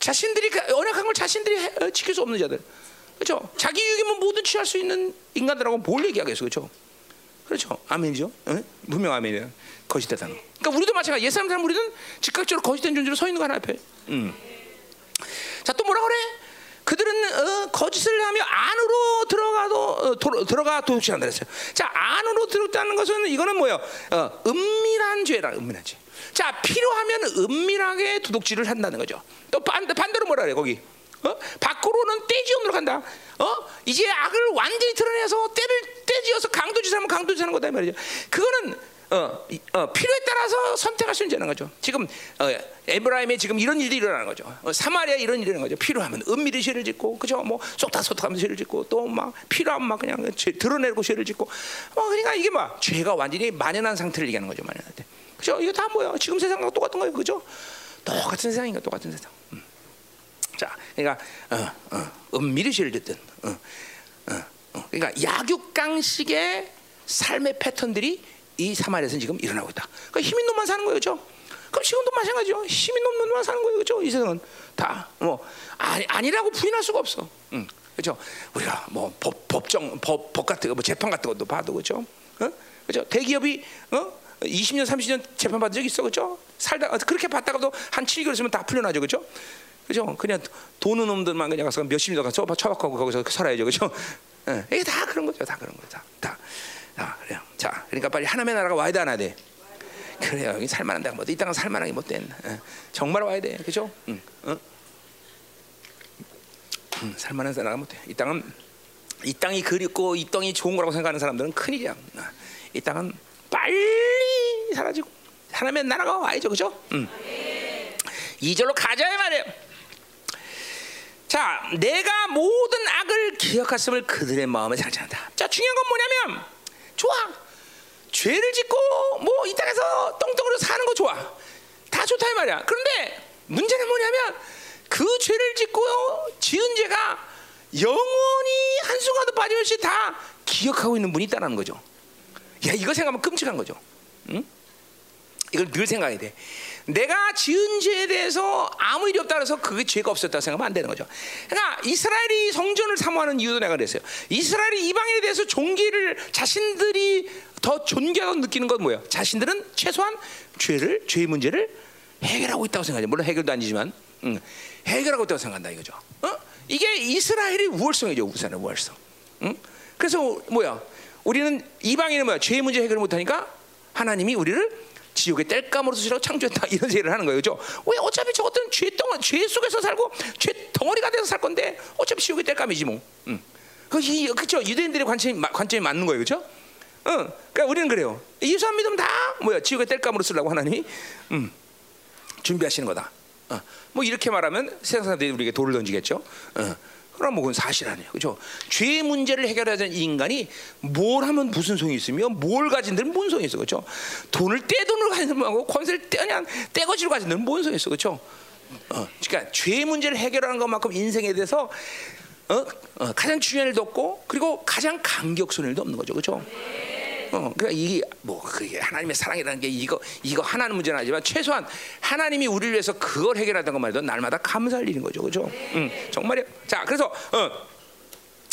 자신들이 그 언약한 걸 자신들이 해, 어, 지킬 수 없는 자들. 그렇죠? 자기 유익이면 모두 취할 수 있는 인간들하고 뭘 얘기하겠어, 그렇죠? 그렇죠? 아멘이죠. 응? 분명 아멘이야. 거짓되다는. 그러니까 우리도 마찬가지. 옛 사람들 우리는 즉각적으로 거짓된 존재로 서 있는 거 하나 앞에. 음. 자또 뭐라 그래? 그들은 어, 거짓을 하며 안으로 들어가도 어, 도, 들어가 도둑질한다 그랬어요. 자 안으로 들어가는 것은 이거는 뭐예요? 어, 은밀한 죄라 은밀한 죄. 자 필요하면 은밀하게 도둑질을 한다는 거죠. 또 반, 반대로 뭐라 그래 거기? 어? 밖으로는 떼지엄으로 간다. 어? 이제 악을 완전히 드러내서 때를 떼지어서 강도짓하면 강도짓하는 거다 말이죠. 그거는 어, 어, 필요에 따라서 선택할 수 있는 거죠. 지금 어, 에브라임에 지금 이런 일이 일어나는 거죠. 어, 사마리아 이런 일이 일어나는 거죠. 필요하면 은밀히 죄를 짓고, 그죠? 뭐 쏙다쏙하면서 죄를 짓고, 또 막 필요하면 막 그냥 죄, 드러내고 죄를 짓고, 뭐 그러니까 이게 막 죄가 완전히 만연한 상태를 얘기하는 거죠. 만연한 때. 그죠? 이거 다 뭐야? 지금 세상과 똑같은 거예요, 그죠? 똑같은 세상인가 똑같은 세상. 음. 자, 그러니까 어, 어, 은밀히 짓든, 어, 어, 어. 그러니까 약육강식의 삶의 패턴들이 이 사마리아에서 지금 일어나고 있다. 그러니까 힘 있는 놈만 사는 거예요, 그렇죠? 그럼 지금도 마찬가지죠. 힘 있는 놈만 사는 거예요, 그렇죠? 이 세상은 다뭐 아니, 아니라고 부인할 수가 없어. 응, 그렇죠? 우리가 뭐 법, 법정 법, 법 같은 거, 뭐 재판 같은 것도 봐도 그렇죠? 어? 그렇죠? 대기업이 어? 20년, 30년 재판 받은 적 있어, 그렇죠? 살다 그렇게 받다가도 한 7개월 있으면 다 풀려나죠, 그렇죠? 그죠? 그냥 돈은 놈들만 그냥 가서 몇십 년 가서 처박하고 거기서 살아야죠, 그렇죠? 예, 이게 다 그런 거죠, 다 그런 거죠, 다. 다. 자, 그래요. 자, 그러니까 빨리 하나님의 나라가 와야 돼, 안 돼? 그래요. 여기 살만한 데가 뭐, 이 땅은 살만하게 못 된. 어. 정말 와야 돼, 그죠? 응, 어? 응, 살만한 나라가 못 돼. 이 땅은 이 땅이 그립고 이 땅이 좋은 거라고 생각하는 사람들은 큰일이야. 어. 이 땅은 빨리 사라지고 하나님의 나라가 와야죠, 그죠? 응. 이절로 가자 말이에요. 자, 내가 모든 악을 기억했음을 그들의 마음에 않는다. 자, 중요한 건 뭐냐면 좋아. 죄를 짓고 뭐 이 땅에서 똥똥으로 사는 거 좋아. 다 좋다 이 말이야. 그런데 문제는 뭐냐면 그 죄를 짓고 지은 죄가 영원히 한순간도 빠짐없이 다 기억하고 있는 분이 있다는 거죠. 야 이거 생각하면 끔찍한 거죠. 응? 이걸 늘 생각해야 돼. 내가 지은 죄에 대해서 아무 일이 없다 그래서 그게 죄가 없었다 생각하면 안 되는 거죠. 그러니까 이스라엘이 성전을 사모하는 이유도 내가 그랬어요. 이스라엘이 이방인에 대해서 존귀를 자신들이 더 존귀하다고 느끼는 건 뭐예요? 자신들은 최소한 죄를 죄의 문제를 해결하고 있다고 생각해요. 물론 해결도 아니지만 응. 해결하고 있다고 생각한다 이거죠. 어? 이게 이스라엘의 우월성이죠. 우산의 우월성. 응? 그래서 뭐야? 우리는 이방인은 뭐야? 죄의 문제 해결을 못하니까 하나님이 우리를 지옥에 뗄감으로 쓰시라고 창조했다 이런 얘기를 하는 거예요, 그죠? 왜 어차피 저것들은 죄 덩어리, 죄 속에서 살고 죄 덩어리가 돼서 살 건데 어차피 지옥에 뗄감이지 뭐. 응. 그 그죠? 유대인들의 관점이 관점이 맞는 거예요, 그죠? 응. 그러니까 우리는 그래요. 예수 안 믿으면 다 뭐야? 지옥에 뗄감으로 쓰려고 하나님이 음, 준비하시는 거다. 어. 뭐 이렇게 말하면 세상 사람들이 우리에게 돌을 던지겠죠. 어. 그럼 뭐 그건 사실 아니에요. 그죠? 죄 문제를 해결하자는 인간이 뭘 하면 무슨 소용이 있으며 뭘 가진 데는 뭔 소용이 있어. 그죠? 돈을 떼돈을 가진 놈하고 권세를 떼, 그냥 떼거지로 가진 데는 뭔 소용이 있어. 그죠? 어. 그러니까 죄 문제를 해결하는 것만큼 인생에 대해서 어? 어, 가장 중요한 일도 없고 그리고 가장 감격스러운 일도 없는 거죠. 그죠? 어, 그러니까 이게 뭐 그게 하나님의 사랑이라는 게 이거 이거 하나는 문제는 아니지만 최소한 하나님이 우리를 위해서 그걸 해결하던 것만 해도 날마다 감사할 일인 거죠, 그죠? 응, 정말이야. 자, 그래서 어,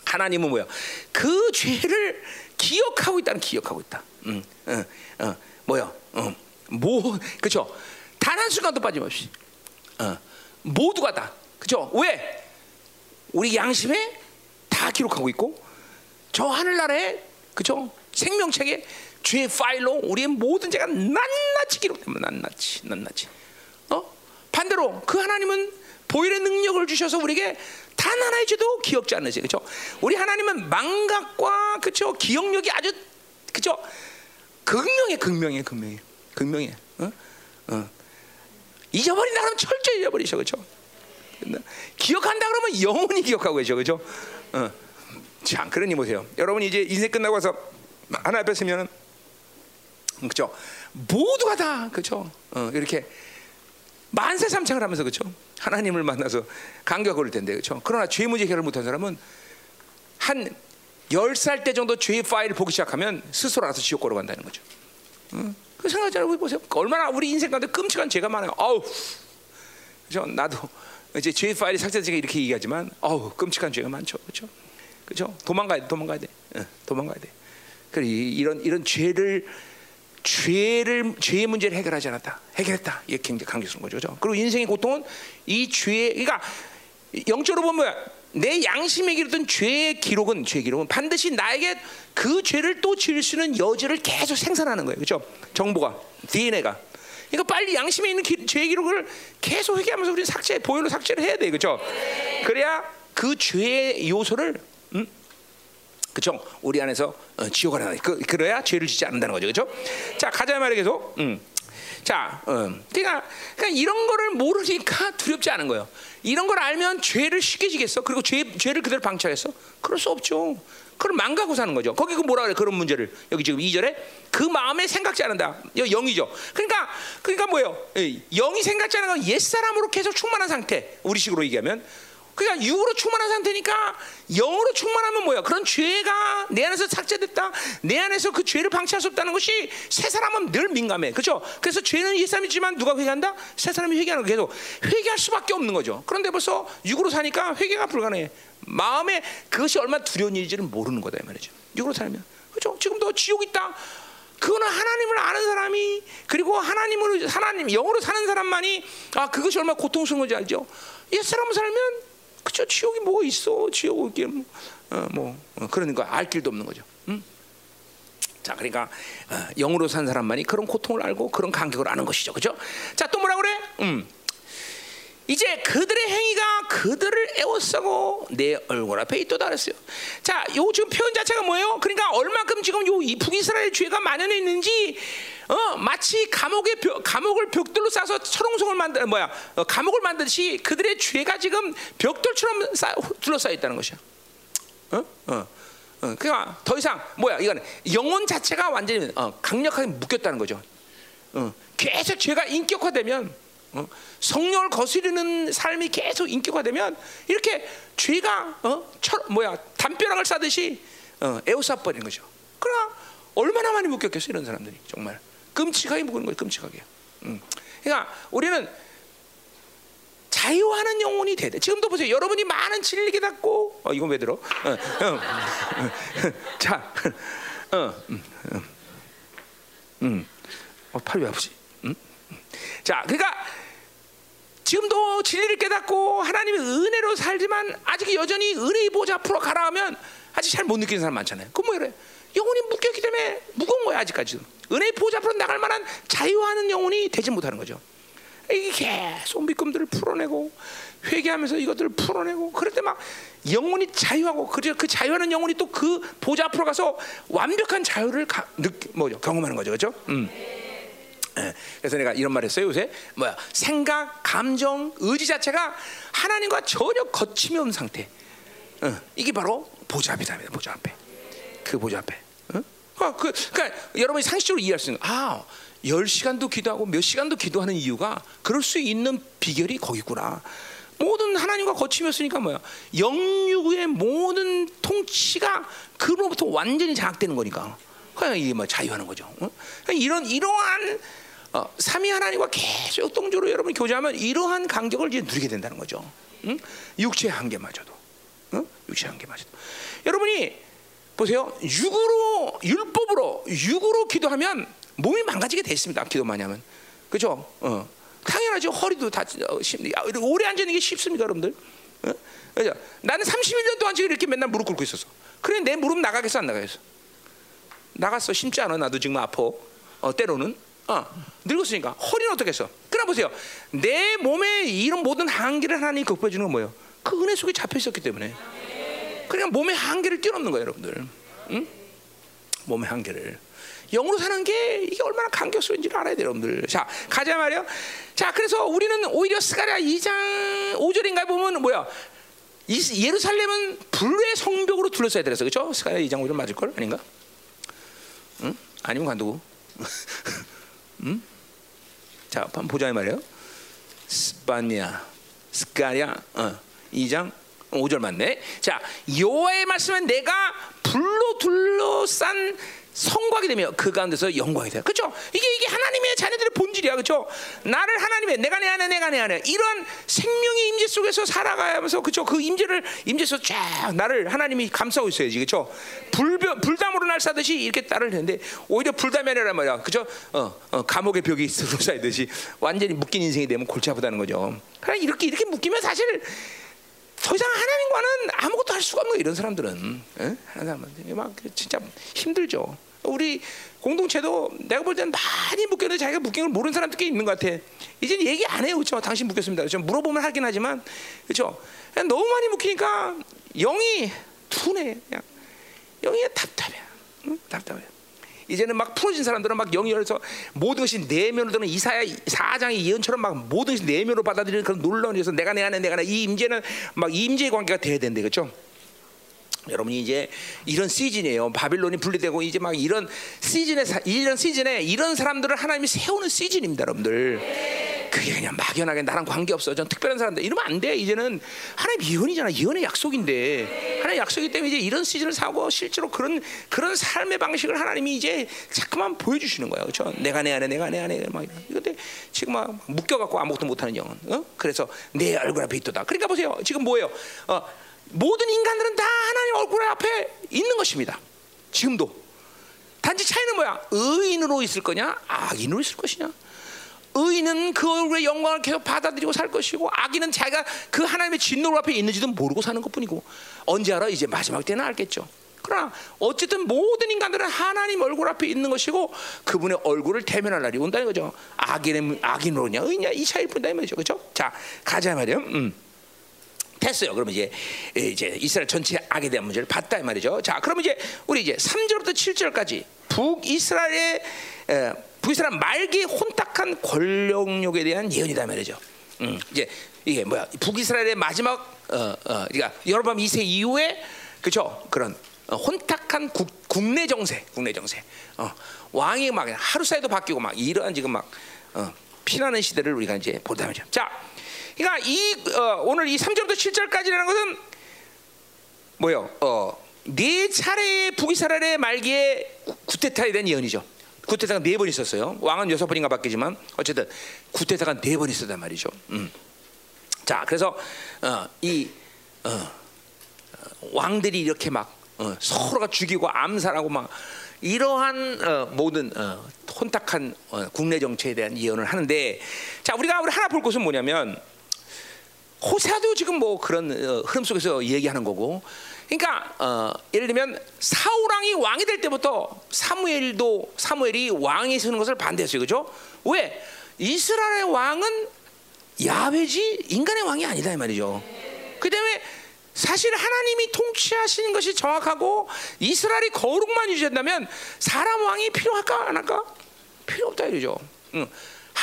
하나님은 뭐야? 그 죄를 기억하고 있다는 기억하고 있다. 응, 어, 어, 뭐야? 어, 뭐, 그죠? 단 한 순간도 빠짐없이, 어, 모두가 다, 그죠? 왜? 우리 양심에 다 기록하고 있고, 저 하늘나라에, 그죠? 생명책에 죄의 파일로 우리의 모든 죄가 낱낱이 기록되면 낱낱이 낱낱이. 어? 반대로 그 하나님은 보일의 능력을 주셔서 우리에게 단 하나의 죄도 기억지 않으세요. 그렇죠 우리 하나님은 망각과 그렇죠 기억력이 아주 그렇죠 극명해 극명해 극명해. 극명해. 어? 어. 잊어버린다 그러면 철저히 잊어버리셔. 그렇죠 기억한다 그러면 영원히 기억하고 계셔. 그렇죠 어. 자 그러니 보세요. 여러분 이제 인생 끝나고 와서 하나 앞에 서면은 그죠 모두가 다 그죠 어, 이렇게 만세 삼창을 하면서 그죠 하나님을 만나서 감격을 올 텐데 그죠 그러나 죄 문제 해결을 못한 사람은 한 열 살 때 정도 죄의 파일을 보기 시작하면 스스로 알아서 지옥 걸어간다는 거죠. 어? 그 생각하잖아요. 보세요. 얼마나 우리 인생 가운데 끔찍한 죄가 많아요. 아우, 그죠? 나도 이제 죄의 파일이 삭제되니까 이렇게 얘기하지만, 아우, 끔찍한 죄가 많죠. 그죠? 그죠? 도망가야 돼, 도망가야 돼, 어, 도망가야 돼. 그래 이런 이런 죄를 죄를 죄의 문제를 해결하지 않았다. 해결했다. 이게 굉장히 강조스러운 거죠. 그죠? 그리고 인생의 고통은 이 죄, 그러니까 영적으로 보면 내 양심에 기록된 죄의 기록은 죄 기록은 반드시 나에게 그 죄를 또 지을 수 있는 여지를 계속 생산하는 거예요. 그렇죠? 정보가 DNA가. 그러니까 빨리 양심에 있는 기, 죄의 기록을 계속 회개하면서 우리 삭제, 보혈로 삭제를 해야 돼. 그렇죠? 그래야 그 죄의 요소를 음? 그죠? 우리 안에서 어, 지옥을 하나. 그, 그래야 죄를 짓지 않는다는 거죠. 그죠? 자, 가자 말이 계속. 음. 자, 음. 그러니까, 그러니까 이런 거를 모르니까 두렵지 않은 거예요. 이런 걸 알면 죄를 쉽게 지겠어? 그리고 죄, 죄를 그대로 방치하겠어? 그럴 수 없죠. 그럼 망가고 사는 거죠. 거기 그 뭐라 그래? 그런 문제를. 여기 지금 2절에 그 마음에 생각지 않는다. 영이죠. 그러니까 그러니까 뭐예요? 영이 생각지 않는 건 옛사람으로 계속 충만한 상태. 우리식으로 얘기하면 그러니까 육으로 충만한 상태니까 영으로 충만하면 뭐야? 그런 죄가 내 안에서 삭제됐다. 내 안에서 그 죄를 방치할 수 없다는 것이 새 사람은 늘 민감해. 그렇죠? 그래서 죄는 옛 사람이지만 누가 회개한다? 새 사람이 회개하는 거 계속 회개할 수밖에 없는 거죠. 그런데 벌써 육으로 사니까 회개가 불가능해. 마음에 그것이 얼마나 두려운 일인지는 모르는 거다 이 말이죠. 육으로 살면. 그렇죠? 지금도 지옥 있다. 그거는 하나님을 아는 사람이 그리고 하나님으로 하나님 영으로 사는 사람만이 아 그것이 얼마나 고통스러운지 알죠. 옛 사람을 살면 그죠? 지옥이 뭐가 있어? 지옥이 뭐, 어, 뭐 어, 그러는 거알 길도 없는 거죠. 음? 자, 그러니까 어, 영으로 산 사람만이 그런 고통을 알고 그런 간격을 아는 것이죠, 그죠? 자, 또 뭐라 그래? 음. 이제 그들의 행위가 그들을 애워싸고 내 얼굴 앞에 있도다 그랬어요. 자, 요 지금 표현 자체가 뭐예요? 그러니까 얼마큼 지금 요 북이스라엘 죄가 만연해 있는지 어, 마치 감옥의 벽, 감옥을 벽돌로 싸서 철옹성을 만들 뭐야 어, 감옥을 만드듯이 그들의 죄가 지금 벽돌처럼 쌓, 둘러싸여 있다는 것이야. 어? 어. 어, 그러니까 더 이상 뭐야 이거는 영혼 자체가 완전히 어, 강력하게 묶였다는 거죠. 어, 계속 죄가 인격화되면 어? 성령을 거스르는 삶이 계속 인격화되면 이렇게 죄가 어? 철, 뭐야 담벼락을 싸듯이 어, 에워싸 버리는 거죠. 그러나 얼마나 많이 묶였겠어 이런 사람들이 정말 끔찍하게 묶는 거예요. 끔찍하게. 음. 그러니까 우리는 자유하는 영혼이 돼야 돼. 지금도 보세요. 여러분이 많은 진리 깨닫고 어 이건 왜 들어? 어, 어, 어, 자, 어, 음, 음, 음. 어, 팔이 왜 아프지? 음? 자, 그러니까 지금도 진리를 깨닫고 하나님의 은혜로 살지만 아직 여전히 은혜의 보좌 앞으로 가라 하면 아직 잘 못 느끼는 사람 많잖아요. 그럼 뭐 이래? 영혼이 묶였기 때문에 무거운 거야 아직까지도. 은혜의 보좌 앞으로 나갈 만한 자유하는 영혼이 되지 못하는 거죠. 이게 계속 믿음들을 풀어내고 회개하면서 이것들을 풀어내고 그럴 때 막 영혼이 자유하고 그래 그 자유하는 영혼이 또 그 보좌 앞으로 가서 완벽한 자유를 가, 느, 뭐죠 경험하는 거죠, 그렇죠? 음. 예, 그래서 내가 이런 말했어요 요새 뭐야 생각, 감정, 의지 자체가 하나님과 전혀 거침이 없는 상태. 어, 이게 바로 보좌 앞이다, 보좌 앞에. 그 보좌 앞에. 어? 어, 그, 그러니까 여러분이 상식적으로 이해할 수 있는 아, 열 시간도 기도하고 몇 시간도 기도하는 이유가 그럴 수 있는 비결이 거기 있구나. 모든 하나님과 거침이었으니까 뭐야? 영육의 모든 통치가 그로부터 완전히 장악되는 거니까. 그러니까 이게 뭐 자유하는 거죠. 어? 이런 이러한 어, 삼위 하나님과 계속 동조로 여러분 교제하면 이러한 간격을 이제 누리게 된다는 거죠. 응? 육체의 한계마저도, 응? 육체의 한계마저도. 여러분이 보세요. 육으로 율법으로 육으로 기도하면 몸이 망가지게 돼 있습니다. 기도 많이 하면, 그죠? 어. 당연하죠. 허리도 다 어, 오래 앉아 있는 게 쉽습니까, 여러분들? 어? 그죠? 나는 31년 동안 지금 이렇게 맨날 무릎 꿇고 있었어. 그래 내 무릎 나가겠어, 안 나가겠어? 나갔어. 심지 않아. 나도 지금 아파. 어, 때로는. 어, 늙었으니까 허리는 어떻게 했어? 그러나 보세요. 내 몸에 이런 모든 한계를 하나님 극복해 주는 건 뭐예요? 그 은혜 속에 잡혀 있었기 때문에. 그러니까 몸의 한계를 뛰어넘는 거예요, 여러분들. 응? 몸의 한계를. 영으로 사는 게 이게 얼마나 감격스러운지를 알아야 돼요, 여러분들. 자, 가자 말이요. 자, 그래서 우리는 오히려 스가랴 2장 5절인가 보면 뭐야? 예루살렘은 불의 성벽으로 둘러싸야 되서 그렇죠? 스가랴 2장 5절 맞을 걸 아닌가? 응? 아니면 관두고. 응? 자, 한번 보자 말이에요. 스바냐, 스가랴 어, 2장 5절 맞네. 자, 여호와의 말씀은 내가 불로 둘러싼 성곽이 되며 그 가운데서 영광이 돼. 그렇죠? 이게 이게 하나님의 자녀들의 본질이야. 그렇죠? 나를 하나님의 내가 내 안에 내가 내 안에 이런 생명의 임재 속에서 살아가면서 그렇죠? 그 임재를 임재에서 쫙 나를 하나님이 감싸고 있어야지. 그렇죠? 불 불담으로 날 싸듯이 이렇게 따를 텐데 오히려 불담이란 말이야. 그렇죠? 어, 어, 감옥의 벽이 쌓이듯이 완전히 묶인 인생이 되면 골치 아프다는 거죠. 그러니까 이렇게 이렇게 묶이면 사실 더 이상 하나님과는 아무것도 할 수가 없는 이런 사람들은. 에? 하나님 막 진짜 힘들죠. 우리 공동체도 내가 볼 때는 많이 묶였는데 자기가 묶인 걸 모르는 사람들 꽤 있는 것 같아. 이제 얘기 안 해요, 그렇죠? 당신 묶였습니다. 그렇죠? 물어보면 하긴 하지만, 그렇죠? 너무 많이 묶이니까 영이 둔해. 그냥 영이 답답해. 응? 답답해. 이제는 막 풀어진 사람들은 막 영이 열서 모든 것이 내면으로 드는 이사야 사장의 예언처럼 막 모든 것이 내면으로 받아들이는 그런 일에서 내가 내 안에 내가 이 임재는 막 임재의 관계가 돼야 된대 그렇죠? 여러분이 이제 이런 시즌이에요. 바빌론이 분리되고 이제 막 이런 시즌에 이런 시즌에 이런 사람들을 하나님이 세우는 시즌입니다, 여러분들. 그게 그냥 막연하게 나랑 관계 없어. 전 특별한 사람들 이러면 안 돼. 이제는 하나님 예언이잖아. 예언의 약속인데 하나님 약속이기 때문에 이제 이런 시즌을 사고 실제로 그런 그런 삶의 방식을 하나님이 이제 자꾸만 보여주시는 거예요, 그렇죠? 내가 내 안에, 내가 내 안에 막 이런데 지금 막 묶여갖고 아무것도 못하는 영은. 어? 그래서 내 얼굴 앞에 있다. 그러니까 보세요. 지금 뭐예요? 어, 모든 인간들은 다 하나님 얼굴 앞에 있는 것입니다. 지금도. 단지 차이는 뭐야? 의인으로 있을 거냐? 악인으로 있을 것이냐? 의인은 그 얼굴의 영광을 계속 받아들이고 살 것이고 악인은 자기가 그 하나님의 진노 앞에 있는지도 모르고 사는 것뿐이고 언제 알아? 이제 마지막 때는 알겠죠. 그러나 어쨌든 모든 인간들은 하나님 얼굴 앞에 있는 것이고 그분의 얼굴을 대면할 날이 온다는 거죠. 악인은 악인으로냐 의냐 이 차이일 뿐이다 이 말이죠. 그렇죠? 자 가자 말이요. 음. 됐어요. 그러면 이제 이제 이스라엘 전체 악에 대한 문제를 봤다 이 말이죠. 자, 그러면 이제 우리 이제 3절부터 7절까지 북이스라엘의 에, 북이스라엘 말기 혼탁한 권력욕에 대한 예언이다 말이죠. 음, 이제 이게 뭐야? 북이스라엘의 마지막 어, 어, 그러니까 여로밤 2세 이후에 그죠? 그런 어, 혼탁한 국, 국내 정세, 국내 정세. 어, 왕이 막 하루 사이도 바뀌고 막 이러한 지금 막 어, 피나는 시대를 우리가 이제 보다 말이죠. 자, 그러니까 이 어, 오늘 이 3절부터 7절까지라는 것은 뭐요? 어, 네 차례의 북이스라엘의 말기에 구테타에 대한 예언이죠. 구태사가 네 번 있었어요. 왕은 여섯 번인가 바뀌지만 어쨌든 구태사가 네 번 있었단 말이죠. 음. 자, 그래서 어, 이 어, 어, 왕들이 이렇게 막 어, 서로가 죽이고 암살하고 막 이러한 어, 모든 어, 혼탁한 어, 국내 정치에 대한 예언을 하는데, 자 우리가 우리 하나 볼 것은 뭐냐면 호세아도 지금 뭐 그런 어, 흐름 속에서 얘기하는 거고, 그러니까 어, 예를 들면 사울 왕이 왕이 될 때부터 사무엘도 사무엘이 왕이 서는 것을 반대했어요, 그죠? 왜 이스라엘의 왕은 야훼지 인간의 왕이 아니다 이 말이죠. 그 때문에 사실 하나님이 통치하시는 것이 정확하고 이스라엘이 거룩만 유지한다면 사람 왕이 필요할까 안 할까? 필요 없다 이러죠. 응.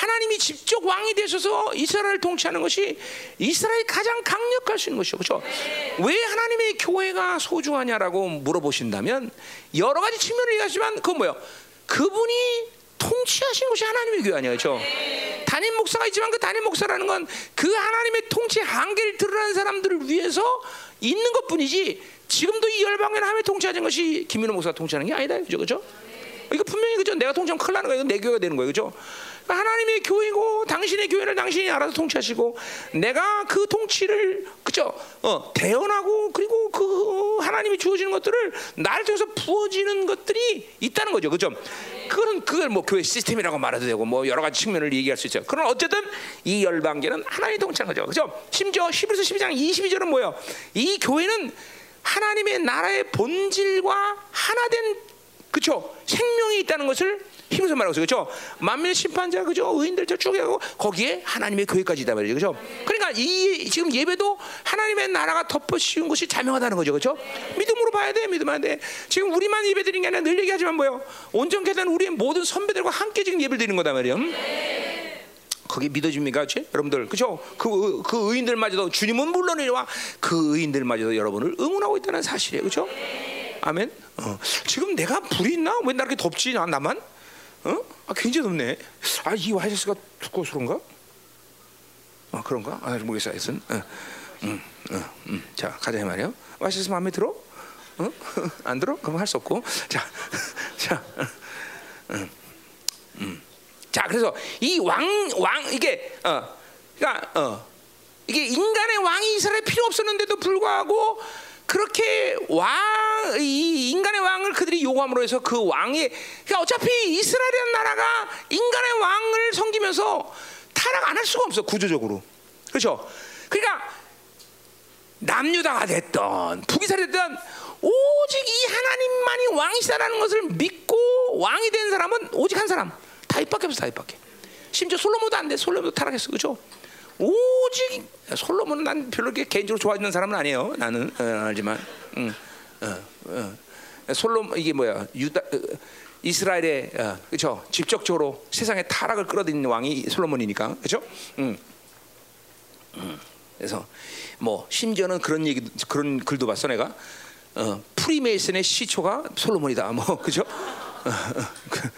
하나님이 직접 왕이 되셔서 이스라엘을 통치하는 것이 이스라엘이 가장 강력할 수 있는 것이죠. 그렇죠? 왜 하나님의 교회가 소중하냐라고 물어보신다면 여러 가지 측면을 얘기하지만 그건 뭐예요? 그분이 통치하신 것이 하나님의 교회 아니에요. 그렇죠? 단임 목사가 있지만 그 단임 목사라는 건 그 하나님의 통치 한계를 드러나는 사람들을 위해서 있는 것뿐이지 지금도 이 열방에 하나님의 통치하는 것이 김민호 목사가 통치하는 게 아니다. 그죠? 그죠? 이거 분명히 그죠? 내가 통치하면 큰일 나는 거예요. 이건 내 교회가 되는 거예요. 그죠? 하나님의 교회고 당신의 교회를 당신이 알아서 통치하시고 내가 그 통치를 그죠? 어, 대언하고 그리고 그 하나님이 주어지는 것들을 나를 통해서 부어지는 것들이 있다는 거죠. 그죠? 그거는 그걸 뭐 교회 시스템이라고 말해도 되고 뭐 여러 가지 측면을 얘기할 수 있죠. 그러나 어쨌든 이 열방계는 하나님이 통치하는 거죠. 그죠? 심지어 11서 12장 22절은 뭐예요? 이 교회는 하나님의 나라의 본질과 하나 된 그렇죠? 생명이 있다는 것을 힘써 말하고 있어요. 그렇죠? 만민의 심판자 그죠? 의인들 저쭉 하고 거기에 하나님의 교회까지 있다 말이죠. 그렇죠? 그러니까 이 지금 예배도 하나님의 나라가 덮어 씌운 것이 자명하다는 거죠. 그렇죠? 믿음으로 봐야 돼. 믿으면 돼. 지금 우리만 예배 드리는 게 아니라 늘 얘기하지만 뭐요? 온전케 된 우리의 모든 선배들과 함께 지금 예배를 드리는 거다 말이에요. 그게 믿어집니까, 그렇지? 여러분들, 그죠? 그, 그 의인들마저도 주님은 물론이와 그 의인들마저도 여러분을 응원하고 있다는 사실이에요, 그렇죠? 아멘. 어. 지금 내가 불이 있나? 왜나 이렇게 덥지? 나 나만? 어? 아 굉장히 덥네. 아 이 와이셔츠가 두꺼워서 그런가? 아 그런가? 아 모르겠어. 하여튼. 어. 음, 어, 음. 자 가자 말이요. 와이셔츠 마음에 들어? 어? 안 들어? 그럼 할 수 없고. 자, 자, 음, 음. 자 그래서 이 왕 왕 이게 어, 그러니까 어, 이게 인간의 왕이 이스라엘 필요 없었는데도 불구하고. 그렇게 왕, 이 인간의 왕을 그들이 요구함으로 해서 그 왕이, 그러니까 어차피 이스라엘이라는 나라가 인간의 왕을 섬기면서 타락 안 할 수가 없어, 구조적으로. 그렇죠? 그러니까 남유다가 됐던, 북이스라엘 됐던, 오직 이 하나님만이 왕이시다라는 것을 믿고 왕이 된 사람은 오직 한 사람. 다윗밖에 없어, 다윗밖에. 심지어 솔로몬도 안 돼, 솔로몬도 타락했어, 그렇죠? 오직 솔로몬은 난 별로 개인적으로 좋아하는 사람은 아니에요. 나는 어, 알지만, 음, 어, 어. 솔로 이게 뭐야? 유다 어, 이스라엘의 어, 그렇죠? 직접적으로 세상의 타락을 끌어들이는 왕이 솔로몬이니까, 그렇죠? 그래서 뭐 심지어는 그런 얘기 그런 글도 봤어 내가 어, 프리메이슨의 시초가 솔로몬이다, 뭐 그죠? 그,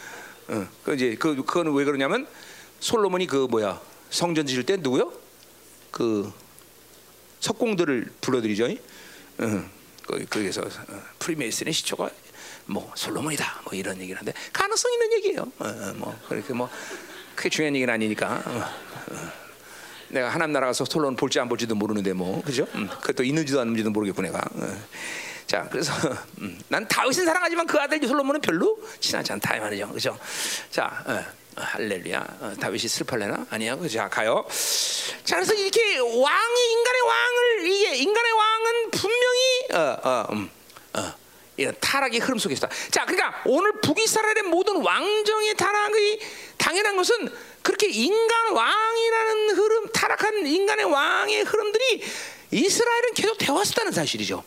어, 그 이제 그 그거는 왜 그러냐면 솔로몬이 그 뭐야? 성전 지을 때 누구요? 그 석공들을 불러들이죠. 응. 거기서 어, 프리메이슨의 시초가 뭐 솔로몬이다. 뭐 이런 얘기를 하는데 가능성 있는 얘기예요. 어, 뭐 그렇게 뭐 그게 중요한 얘기는 아니니까. 어, 어. 내가 하나님 나라 가서 솔로몬 볼지 안 볼지도 모르는데 뭐 그죠? 음, 그것도 있는지도 않는지도 모르겠고 내가. 어. 자, 그래서 음, 난 다윗은 사랑하지만 그 아들 솔로몬은 별로 친하지 않다 이 말이죠. 그죠? 자. 어. 할렐루야. 어, 다윗이 슬퍼래나? 아니야. 자 가요. 자 그래서 이렇게 왕이 인간의 왕을 이게 인간의 왕은 분명히 어, 어, 음, 어, 이런 타락의 흐름 속에 있다. 자 그러니까 오늘 북이스라엘의 모든 왕정의 타락이 당연한 것은 그렇게 인간 왕이라는 흐름, 타락한 인간의 왕의 흐름들이 이스라엘은 계속 되었었다는 사실이죠.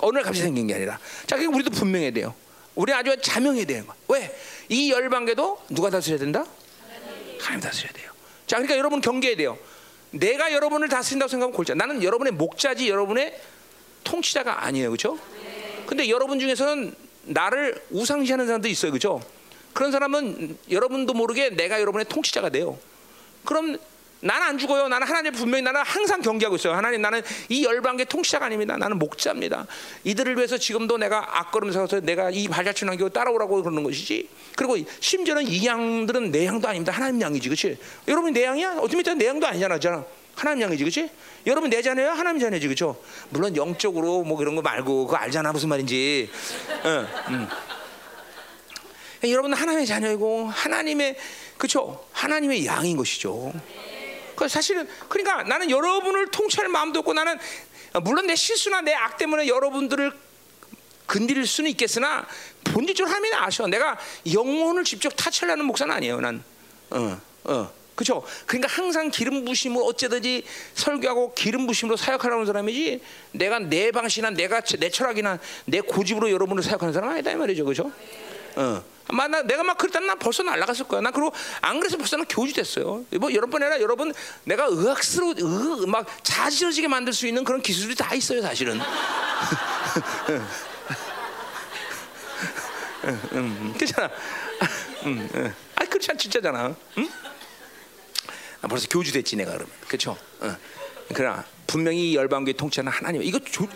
오늘 갑자기 생긴 게 아니라. 자, 그러니까 우리도 분명해야 돼요. 우리 아주 자명해야 거야. 왜? 이 열방계도 누가 다스려야 된다? 하나님 다스려야 돼요. 자, 그러니까 여러분 경계해야 돼요. 내가 여러분을 다스린다고 생각하면 골자. 나는 여러분의 목자지 여러분의 통치자가 아니에요, 그렇죠? 근데 여러분 중에서는 나를 우상시하는 사람도 있어요, 그렇죠? 그런 사람은 여러분도 모르게 내가 여러분의 통치자가 돼요. 그럼 나는 안 죽어요. 나는 하나님 분명히 나는 항상 경계하고 있어요. 하나님 나는 이 열방의 통치자가 아닙니다. 나는 목자입니다. 이들을 위해서 지금도 내가 앞걸음 서서 내가 이 발자취 남기고 따라오라고 그러는 것이지. 그리고 심지어는 이 양들은 내 양도 아닙니다. 하나님 양이지, 그렇지? 여러분 내 양이야? 어쩌면 내 양도 아니잖아, 잖아. 하나님 양이지, 그렇지? 여러분 내 자녀야? 하나님 자녀지, 그렇죠? 물론 영적으로 뭐 그런 거 말고 그거 알잖아 무슨 말인지. 응, 응. 여러분 하나님의 자녀이고 하나님의 그렇죠? 하나님의 양인 것이죠. 그 사실은 그러니까 나는 여러분을 통치할 마음도 없고 나는 물론 내 실수나 내 악 때문에 여러분들을 건드릴 수는 있겠으나 본질적으로 하나님이 아셔. 내가 영혼을 직접 타치하려는 목사는 아니에요. 난 어, 어. 그렇죠? 그러니까 항상 기름 부심을 어쩌든지 설교하고 기름 부심으로 사역하려는 사람이지 내가 내 방식이나 내가 내 철학이나 내 고집으로 여러분을 사역하는 사람 아니다 이 말이죠. 그렇죠? 어. 아마 나, 내가 막 그랬다면 난 벌써 날아갔을 거야. 난 그리고 안 그래서 벌써 난 교주 됐어요. 뭐 여러 번 아니라 여러분 내가 의학스러워 의, 막 자지러지게 만들 수 있는 그런 기술이 다 있어요, 사실은. 그렇잖아. 음, 음. 아, 그렇지 않 진짜잖아. 응? 아, 벌써 교주 됐지 내가 그러면. 그렇죠? 어. 그러나 분명히 열방교회 통치하는 하나님. 이거 조,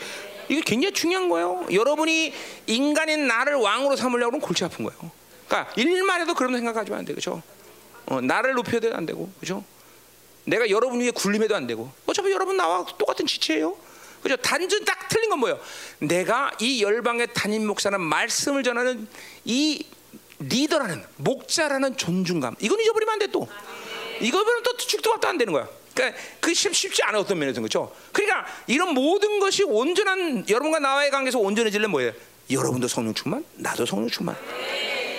이거 굉장히 중요한 거예요. 여러분이 인간인 나를 왕으로 삼으려고 하면 골치 아픈 거예요. 그러니까 일만 해도 그런 생각하지면 안 돼, 그렇죠? 어, 나를 높여도 안 되고, 그렇죠? 내가 여러분 위에 굴림해도 안 되고, 어차피 여러분 나와 똑같은 지체예요. 그죠? 단순 딱 틀린 건 뭐예요? 내가 이 열방의 담임 목사는 말씀을 전하는 이 리더라는 목자라는 존중감, 이건 잊어버리면 안 돼 또. 이거는 또 죽도 밥도 안 되는 거야. 그러니까 그 쉽지 않아 어떤 면에서 그렇죠. 그러니까 이런 모든 것이 온전한 여러분과 나와의 관계에서 온전해지려면 뭐예요? 여러분도 성령 충만, 나도 성령 충만.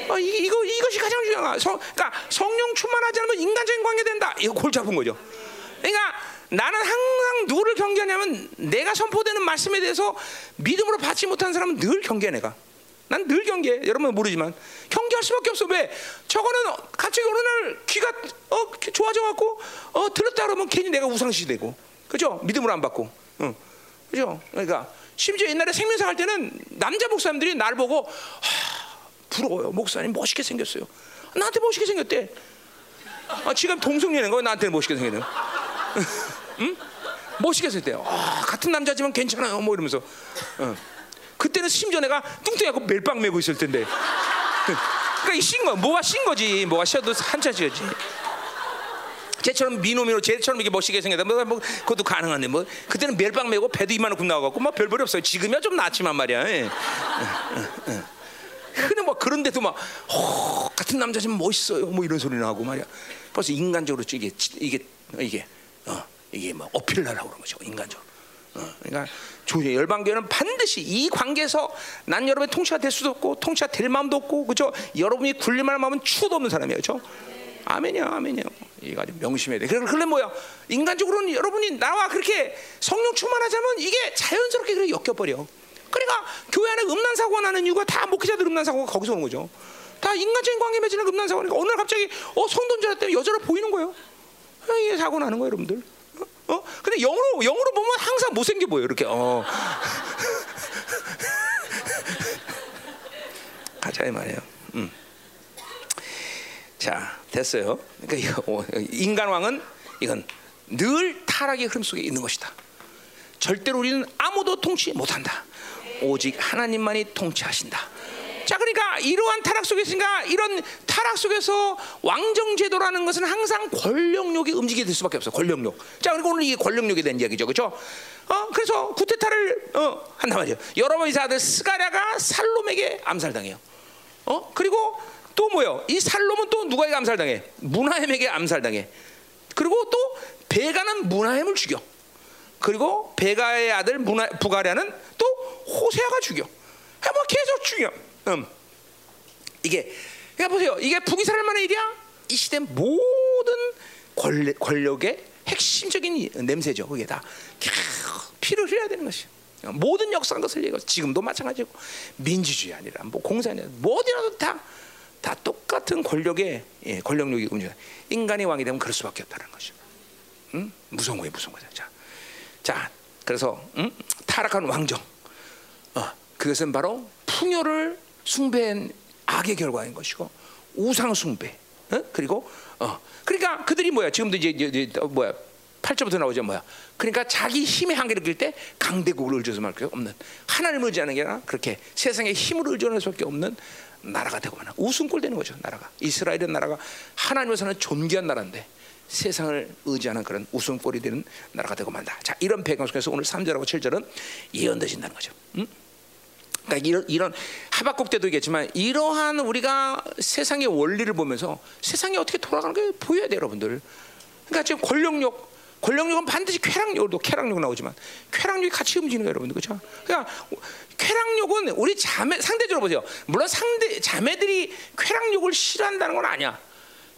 어, 이, 이거 이것이 가장 중요한. 성, 그러니까 성령 충만하지 않으면 인간적인 관계 된다. 이거 골치 아픈 거죠. 그러니까 나는 항상 누구를 경계하냐면 내가 선포되는 말씀에 대해서 믿음으로 받지 못한 사람은 늘 경계해 내가. 난 늘 경계. 여러분 모르지만 경계할 수밖에 없어. 왜? 저거는 갑자기 어느 날 귀가 어 좋아져 갖고 어 들었다 그러면 괜히 내가 우상시 되고. 그죠? 믿음으로 안 받고. 응. 그죠? 그러니까 심지어 옛날에 생명사 할 때는 남자 목사님들이 날 보고 하, 부러워요. 목사님 멋있게 생겼어요. 나한테 멋있게 생겼대. 아, 지금 동성애는 거 나한테 멋있게 생겼네. 응? 멋있게 생겼대. 아, 같은 남자지만 괜찮아요. 뭐 이러면서. 응. 그때는 심지어 내가 뚱뚱하고 멜빵 메고 있을 텐데. 그러니까 신 거, 뭐가 신 거지. 뭐가 셔도 한참 씌었지. 쟤처럼 미노미노 쟤처럼 이렇게 멋있게 생겼다. 뭐, 뭐 그것도 가능한데 뭐 그때는 멜빵 메고 배도 이만큼 나와갖고 막 별볼이 없어요. 지금이야 좀 낫지만 말이야. 예. 근데 뭐 그런데도 막 어, 같은 남자지만 멋있어요. 뭐 이런 소리 나고 말이야. 벌써 인간적으로 이게 이게 이게 어, 이게 뭐 어필을 하라고 그런 거죠. 인간적으로. 어, 그러니까 조제 열방교회는 반드시 이 관계에서 난 여러분의 통치가 될 수도 없고 통치가 될 마음도 없고 그죠? 여러분이 굴릴 만한 마음은 추도 없는 사람이에요, 그렇죠? 아멘이야, 아멘이야. 이거 아주 명심해야 돼. 그래, 그래 뭐야? 인간적으로는 여러분이 나와 그렇게 성령 충만하자면 이게 자연스럽게 그렇게 엮여버려. 그러니까 교회 안에 음란 사고가 나는 이유가 다 목회자들 음란 사고가 거기서 오는 거죠. 다 인간적인 관계 맺는 음란 사고니까 어느 날 갑자기 어 성돈자 때문에 여자로 보이는 거예요. 아, 이게 사고 나는 거예요, 여러분들. 어? 근데 영으로 영으로 보면 항상 못생겨 보여 이렇게. 어. 가자 이 말이에요. 음. 자 됐어요. 그러니까 이거, 인간 왕은 이건 늘 타락의 흐름 속에 있는 것이다. 절대로 우리는 아무도 통치 못한다. 오직 하나님만이 통치하신다. 자, 그러니까 이러한 타락 속에 있으니까 이런 타락 속에서 왕정 제도라는 것은 항상 권력력이 움직이게 될 수밖에 없어. 권력력. 자, 그리고 오늘 이게 권력력에 대한 이야기죠, 그렇죠? 어, 그래서 구테타를 어, 한단 말이죠. 여러분 이사 아들 스가랴가 살롬에게 암살당해요. 어, 그리고 또 뭐요? 이 살롬은 또 누가에게 암살당해? 문하햄에게 암살당해. 그리고 또 베가는 문하햄을 죽여. 그리고 베가의 아들 문하, 부가랴는 또 호세아가 죽여. 뭐 계속 죽여. 음. 이게 그러니까 보세요. 이게 북이스라엘만의 일이야? 이 시대 모든 권력, 권력의 핵심적인 냄새죠. 그게 다 피를 흘려야 되는 것이. 모든 역사한 것을 얘기하고 지금도 마찬가지고 민주주의 아니라 뭐 공사 아니라 뭐 어디라도 다 다 똑같은 권력의 예, 권력력이 움직여. 인간이 왕이 되면 그럴 수밖에 없다는 거죠. 응? 무서운 거예요, 무서운 거죠. 자, 자, 그래서 응? 타락한 왕정. 어, 그것은 바로 풍요를 숭배한 악의 결과인 것이고 우상 숭배, 어? 그리고 어 그러니까 그들이 뭐야 지금도 이제, 이제, 이제 어, 뭐야 8절부터 나오죠 뭐야 그러니까 자기 힘의 한계를 느낄 때 강대국을 의지해서 말게 없는 하나님을 의지하는 게 아니라 그렇게 세상의 힘을 의존할 수밖에 없는 나라가 되고 만 우승골 되는 거죠 나라가 이스라엘은 나라가 하나님을 사는 존귀한 나라인데 세상을 의지하는 그런 웃음꼴이 되는 나라가 되고 만다. 자, 이런 배경 속에서 오늘 3절하고 7절은 예언되신다는 거죠. 음? 그러니까 이런, 하박국 때도 얘기했지만 이러한 우리가 세상의 원리를 보면서 세상이 어떻게 돌아가는 게 보여야 돼요, 여러분들. 그러니까 지금 권력력 권력력은 반드시 쾌락력도 쾌락력 나오지만 쾌락력이 같이 움직이는 여러분들 그렇죠? 그러니까 쾌락력은 우리 자매 상대적으로 보세요. 물론 상대 자매들이 쾌락력을 싫어한다는 건 아니야.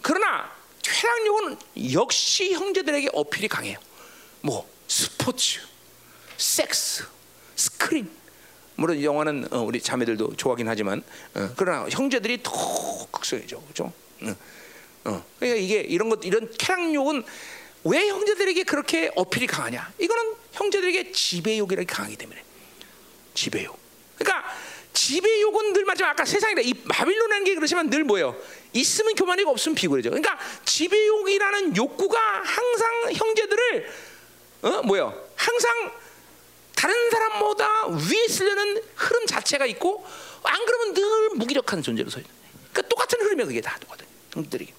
그러나 쾌락력은 역시 형제들에게 어필이 강해요. 뭐 스포츠, 섹스, 스크린. 물론 영화는 어, 우리 자매들도 좋아하긴 하지만 어, 그러나 형제들이 더 극성이죠, 그렇죠? 어, 어. 그러니까 이게 이런 것 이런 쾌락욕은 왜 형제들에게 그렇게 어필이 강하냐? 이거는 형제들에게 지배욕이라게 강하기 때문에 지배욕. 그러니까 지배욕은 늘 마지막 아까 세상이다 이 바빌론이라는 게 그렇지만 늘 뭐예요? 있으면 교만이고 없으면 비굴해져. 그러니까 지배욕이라는 욕구가 항상 형제들을 어 뭐요? 항상 다른 사람보다 위에 있으려는 흐름 자체가 있고 안 그러면 늘 무기력한 존재로 서 있는. 그러니까 똑같은 흐름이야 그게 다 똑같은 형들이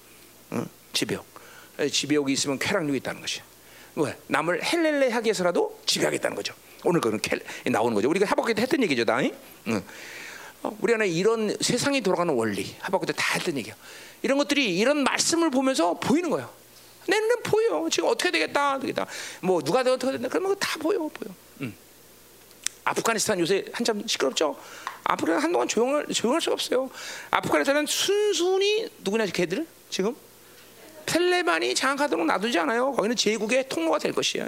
어? 지배욕. 지배욕이 있으면 쾌락욕이 있다는 것이야. 왜? 남을 헬렐레하게 해서라도 지배하겠다는 거죠. 오늘 그런 나오는 거죠. 우리가 하박국에 했던 얘기죠, 다. 응. 어, 우리 안에 이런 세상이 돌아가는 원리, 하박국에 다 했던 얘기야. 이런 것들이 이런 말씀을 보면서 보이는 거예요. 내 눈에 보여. 지금 어떻게 되겠다, 되겠다. 뭐 누가 되어 어떻게 된다. 그러면 다 보여, 보여. 응. 아프가니스탄 요새 한참 시끄럽죠. 아프리카 한동안 조용할 조용할 수가 없어요. 아프가니스탄은 순순히 누구냐 걔들 지금 텔레반이 장악하도록 놔두지 않아요. 거기는 제국의 통로가 될 것이야.